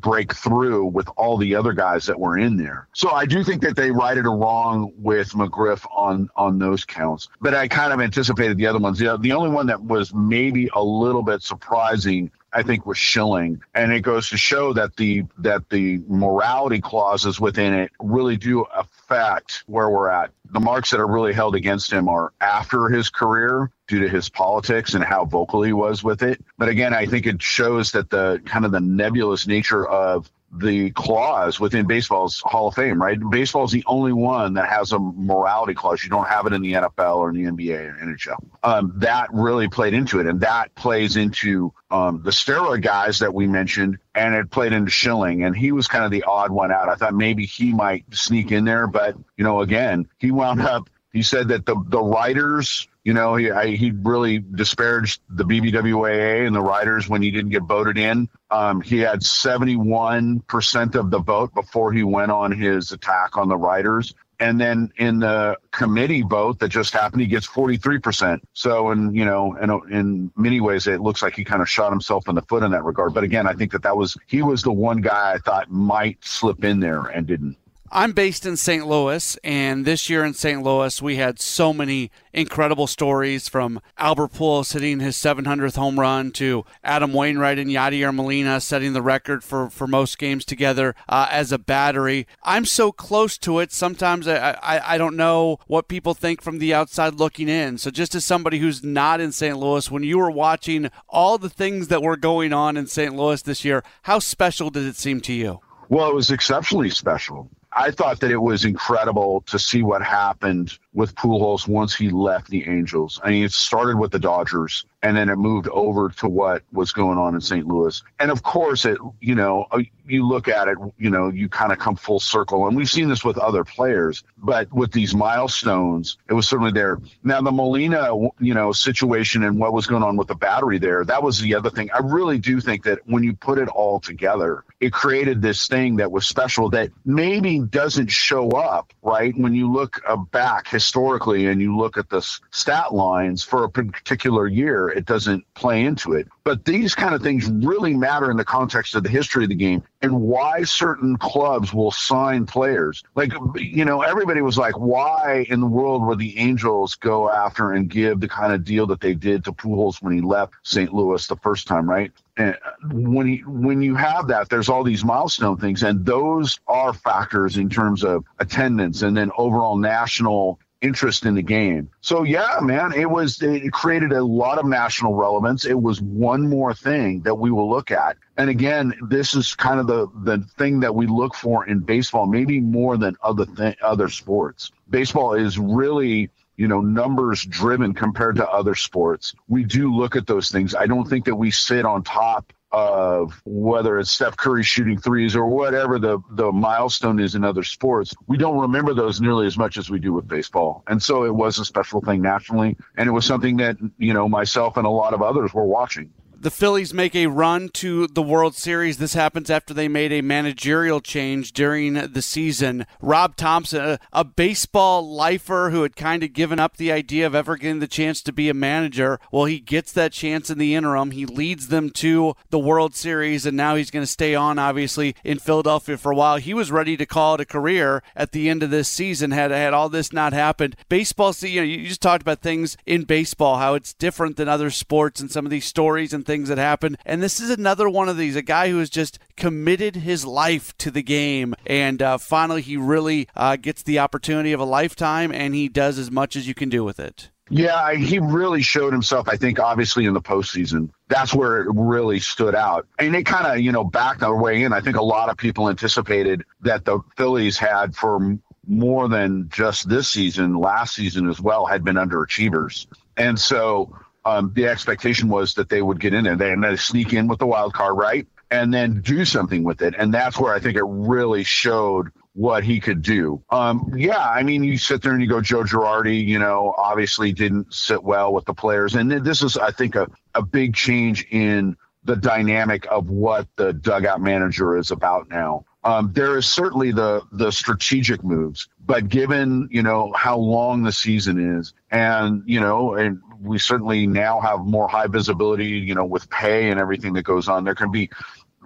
break through with all the other guys that were in there. So I do think that they righted a wrong with McGriff on on those counts. But I kind of anticipated the other ones. Know, the only one that was maybe a little bit surprising I think was Schilling, and it goes to show that the that the morality clauses within it really do affect where we're at. The marks that are really held against him are after his career due to his politics and how vocal he was with it. But again, I think it shows that the kind of the nebulous nature of the clause within baseball's Hall of Fame, right? Baseball is the only one that has a morality clause. You don't have it in the NFL or in the NBA or NHL. Um, that really played into it, and that plays into um, the steroid guys that we mentioned, and it played into Schilling, and he was kind of the odd one out. I thought maybe he might sneak in there, but you know, again, he wound up. He said that the the writers you know, he I, he really disparaged the BBWAA and the writers when he didn't get voted in. Um, he had 71% of the vote before he went on his attack on the writers. And then in the committee vote that just happened, he gets 43%. So, and, you know, in, in many ways, it looks like he kind of shot himself in the foot in that regard. But again, I think that that was he was the one guy I thought might slip in there and didn't. I'm based in St. Louis, and this year in St. Louis, we had so many incredible stories from Albert Pujols hitting his 700th home run to Adam Wainwright and Yadier Molina setting the record for, for most games together uh, as a battery. I'm so close to it, sometimes I, I, I don't know what people think from the outside looking in. So, just as somebody who's not in St. Louis, when you were watching all the things that were going on in St. Louis this year, how special did it seem to you? Well, it was exceptionally special. I thought that it was incredible to see what happened with Pujols once he left the Angels. I mean, it started with the Dodgers and then it moved over to what was going on in St. Louis. And of course, it, you know, uh, you look at it, you know, you kind of come full circle. And we've seen this with other players, but with these milestones, it was certainly there. Now, the Molina, you know, situation and what was going on with the battery there, that was the other thing. I really do think that when you put it all together, it created this thing that was special that maybe doesn't show up, right? When you look uh, back historically and you look at the stat lines for a particular year, it doesn't play into it. But these kind of things really matter in the context of the history of the game and why certain clubs will sign players. Like, you know, everybody was like, why in the world would the Angels go after and give the kind of deal that they did to Pujols when he left St. Louis the first time, right? And uh, when he, when you have that, there's all these milestone things, and those are factors in terms of attendance and then overall national interest in the game. So yeah, man, it was it created a lot of national relevance. It was one more thing that we will look at. And again, this is kind of the the thing that we look for in baseball, maybe more than other th- other sports. Baseball is really you know, numbers driven compared to other sports. We do look at those things. I don't think that we sit on top of whether it's Steph Curry shooting threes or whatever the, the milestone is in other sports, we don't remember those nearly as much as we do with baseball. And so it was a special thing nationally. And it was something that, you know, myself and a lot of others were watching the Phillies make a run to the World Series. This happens after they made a managerial change during the season. Rob Thomson, a, a baseball lifer who had kind of given up the idea of ever getting the chance to be a manager, well, he gets that chance in the interim. He leads them to the World Series, and now he's going to stay on, obviously, in Philadelphia for a while. He was ready to call it a career at the end of this season had had all this not happened. Baseball, you know, you just talked about things in baseball, how it's different than other sports and some of these stories and things things that happen. And this is another one of these a guy who has just committed his life to the game. And uh, finally, he really uh, gets the opportunity of a lifetime and he does as much as you can do with it. Yeah, he really showed himself, I think, obviously in the postseason. That's where it really stood out. And it kind of, you know, backed our way in. I think a lot of people anticipated that the Phillies had for more than just this season, last season as well, had been underachievers. And so um, the expectation was that they would get in there they, and they sneak in with the wild card, right? And then do something with it. And that's where I think it really showed what he could do. Um, yeah, I mean, you sit there and you go, Joe Girardi, you know, obviously didn't sit well with the players. And this is, I think, a, a big change in the dynamic of what the dugout manager is about now. Um, there is certainly the the strategic moves, but given you know how long the season is, and you know, and we certainly now have more high visibility, you know, with pay and everything that goes on. There can be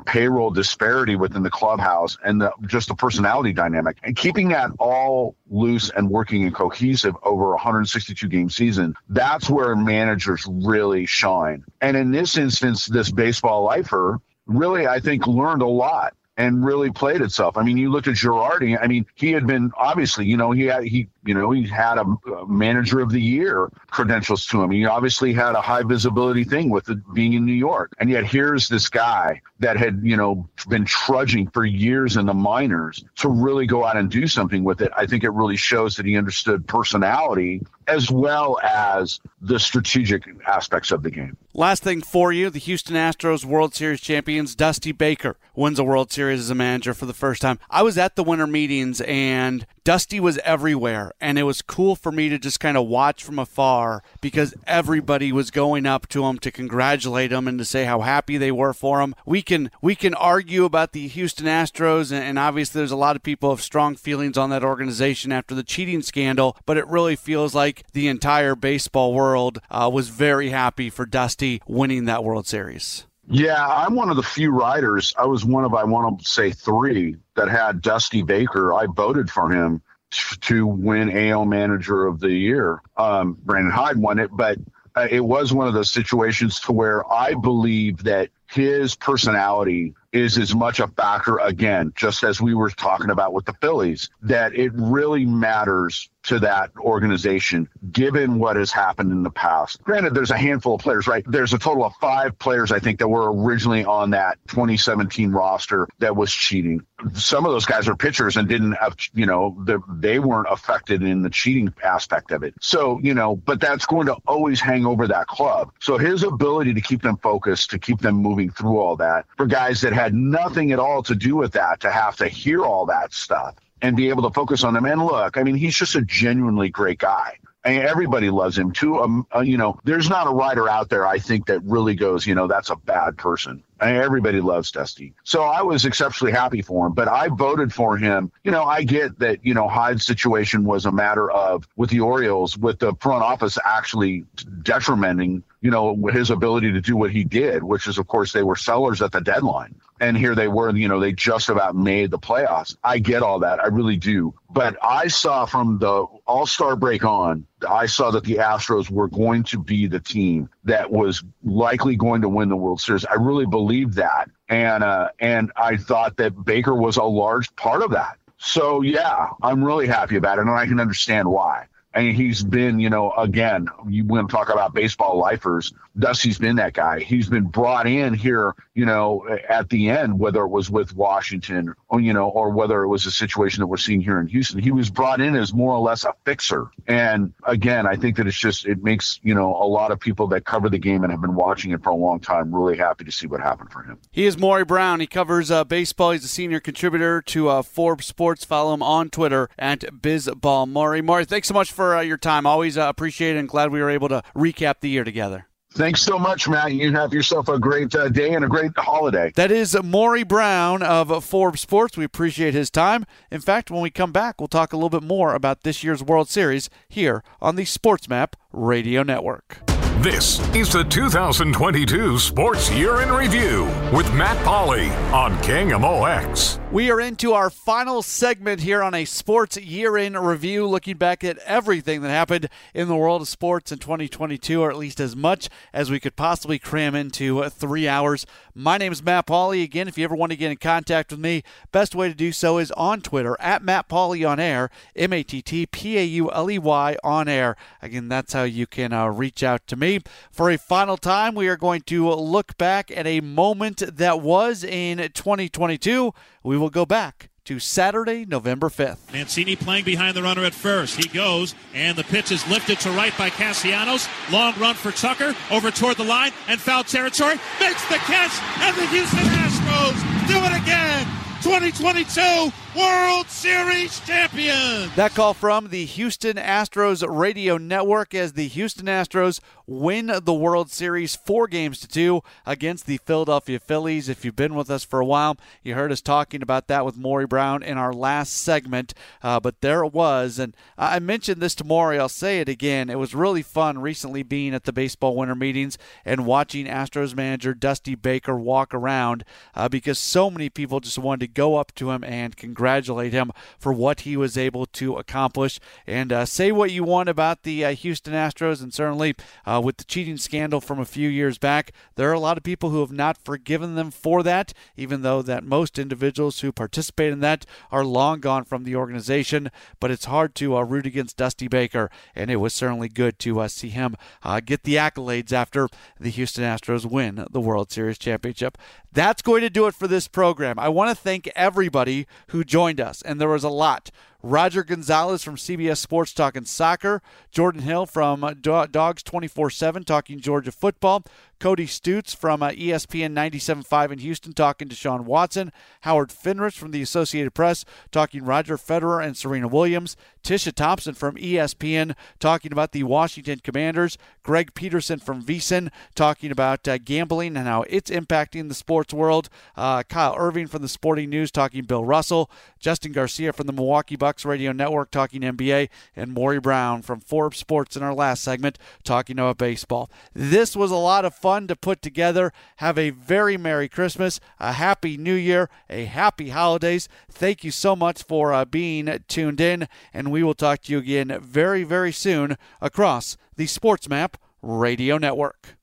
payroll disparity within the clubhouse and the, just the personality dynamic and keeping that all loose and working and cohesive over a 162 game season that's where managers really shine and in this instance this baseball lifer really i think learned a lot and really played itself. I mean, you look at Girardi. I mean, he had been obviously, you know, he had he, you know, he had a, manager of the year credentials to him. He obviously had a high visibility thing with it being in New York, and yet here's this guy that had, you know, been trudging for years in the minors to really go out and do something with it. I think it really shows that he understood personality as well as the strategic aspects of the game. Last thing for you the Houston Astros World Series champions, Dusty Baker, wins a World Series as a manager for the first time. I was at the winter meetings and Dusty was everywhere, and it was cool for me to just kind of watch from afar because everybody was going up to him to congratulate him and to say how happy they were for him. We can we can argue about the Houston Astros, and obviously there's a lot of people have strong feelings on that organization after the cheating scandal, but it really feels like the entire baseball world uh, was very happy for Dusty winning that World Series. Yeah, I'm one of the few writers. I was one of, I want to say, three that had Dusty Baker. I voted for him to win AL Manager of the Year. Um, Brandon Hyde won it, but uh, it was one of those situations to where I believe that his personality is as much a factor again just as we were talking about with the phillies that it really matters to that organization given what has happened in the past. Granted there's a handful of players right? There's a total of five players i think that were originally on that 2017 roster that was cheating. Some of those guys are pitchers and didn't have you know they weren't affected in the cheating aspect of it. So you know but that's going to always hang over that club. So his ability to keep them focused to keep them moving through all that for guys that had nothing at all to do with that to have to hear all that stuff and be able to focus on them. And look, I mean, he's just a genuinely great guy. Mean, everybody loves him too. Um, uh, you know, there's not a writer out there I think that really goes, you know, that's a bad person. Everybody loves Dusty. So I was exceptionally happy for him, but I voted for him. You know, I get that, you know, Hyde's situation was a matter of with the Orioles, with the front office actually detrimenting, you know, his ability to do what he did, which is, of course, they were sellers at the deadline and here they were, you know, they just about made the playoffs. I get all that. I really do. But I saw from the All Star break on, I saw that the Astros were going to be the team that was likely going to win the World Series. I really believed that. And, uh, and I thought that Baker was a large part of that. So, yeah, I'm really happy about it. And I can understand why. And he's been, you know, again, you want to talk about baseball lifers. Dusty's been that guy. He's been brought in here, you know, at the end, whether it was with Washington or, you know, or whether it was a situation that we're seeing here in Houston. He was brought in as more or less a fixer. And again, I think that it's just, it makes, you know, a lot of people that cover the game and have been watching it for a long time really happy to see what happened for him. He is Maury Brown. He covers uh, baseball. He's a senior contributor to uh, Forbes Sports. Follow him on Twitter at BizBall. Maury, Maury, thanks so much for uh, your time. Always uh, appreciate it and glad we were able to recap the year together. Thanks so much, Matt. You have yourself a great uh, day and a great holiday. That is Maury Brown of Forbes Sports. We appreciate his time. In fact, when we come back, we'll talk a little bit more about this year's World Series here on the Sports Map Radio Network. This is the 2022 Sports Year in Review with Matt Pauley on King KMOX. We are into our final segment here on a Sports Year in Review, looking back at everything that happened in the world of sports in 2022, or at least as much as we could possibly cram into three hours. My name is Matt Pauley. Again, if you ever want to get in contact with me, best way to do so is on Twitter at Matt Pauley on air, M A T T P A U L E Y on air. Again, that's how you can uh, reach out to me. For a final time, we are going to look back at a moment that was in 2022. We will go back to Saturday, November 5th. Mancini playing behind the runner at first. He goes, and the pitch is lifted to right by Castellanos. Long run for Tucker, over toward the line, and foul territory. Makes the catch, and the Houston Astros do it again. 2022 World Series champions. That call from the Houston Astros radio network as the Houston Astros win the World Series four games to two against the Philadelphia Phillies. If you've been with us for a while, you heard us talking about that with Maury Brown in our last segment. Uh, but there it was. And I mentioned this to Maury. I'll say it again. It was really fun recently being at the baseball winter meetings and watching Astros manager Dusty Baker walk around uh, because so many people just wanted to go up to him and congratulate him for what he was able to accomplish. And uh, say what you want about the uh, Houston Astros, and certainly uh, with the cheating scandal from a few years back, there are a lot of people who have not forgiven them for that, even though that most individuals who participate in that are long gone from the organization. But it's hard to uh, root against Dusty Baker, and it was certainly good to uh, see him uh, get the accolades after the Houston Astros win the World Series championship. That's going to do it for this program. I want to thank everybody who joined us, and there was a lot. Roger Gonzalez from CBS Sports talking soccer, Jordan Hill from Dogs 24 7 talking Georgia football, Cody Stoots from uh, ESPN 97.5 in Houston talking to Deshaun Watson, Howard Fendrich from the Associated Press talking Roger Federer and Serena Williams, Tisha Thompson from ESPN talking about the Washington Commanders, Greg Peterson from VSiN talking about uh, gambling and how it's impacting the sports world, uh, Kyle Irving from the Sporting News talking Bill Russell, Justin Garcia from the Milwaukee Radio Network talking NBA, and Maury Brown from Forbes Sports in our last segment talking about baseball. This was a lot of fun to put together. Have a very Merry Christmas, a Happy New Year, a Happy Holidays. Thank you so much for uh, being tuned in, and we will talk to you again very, very soon across the Sports Map Radio Network.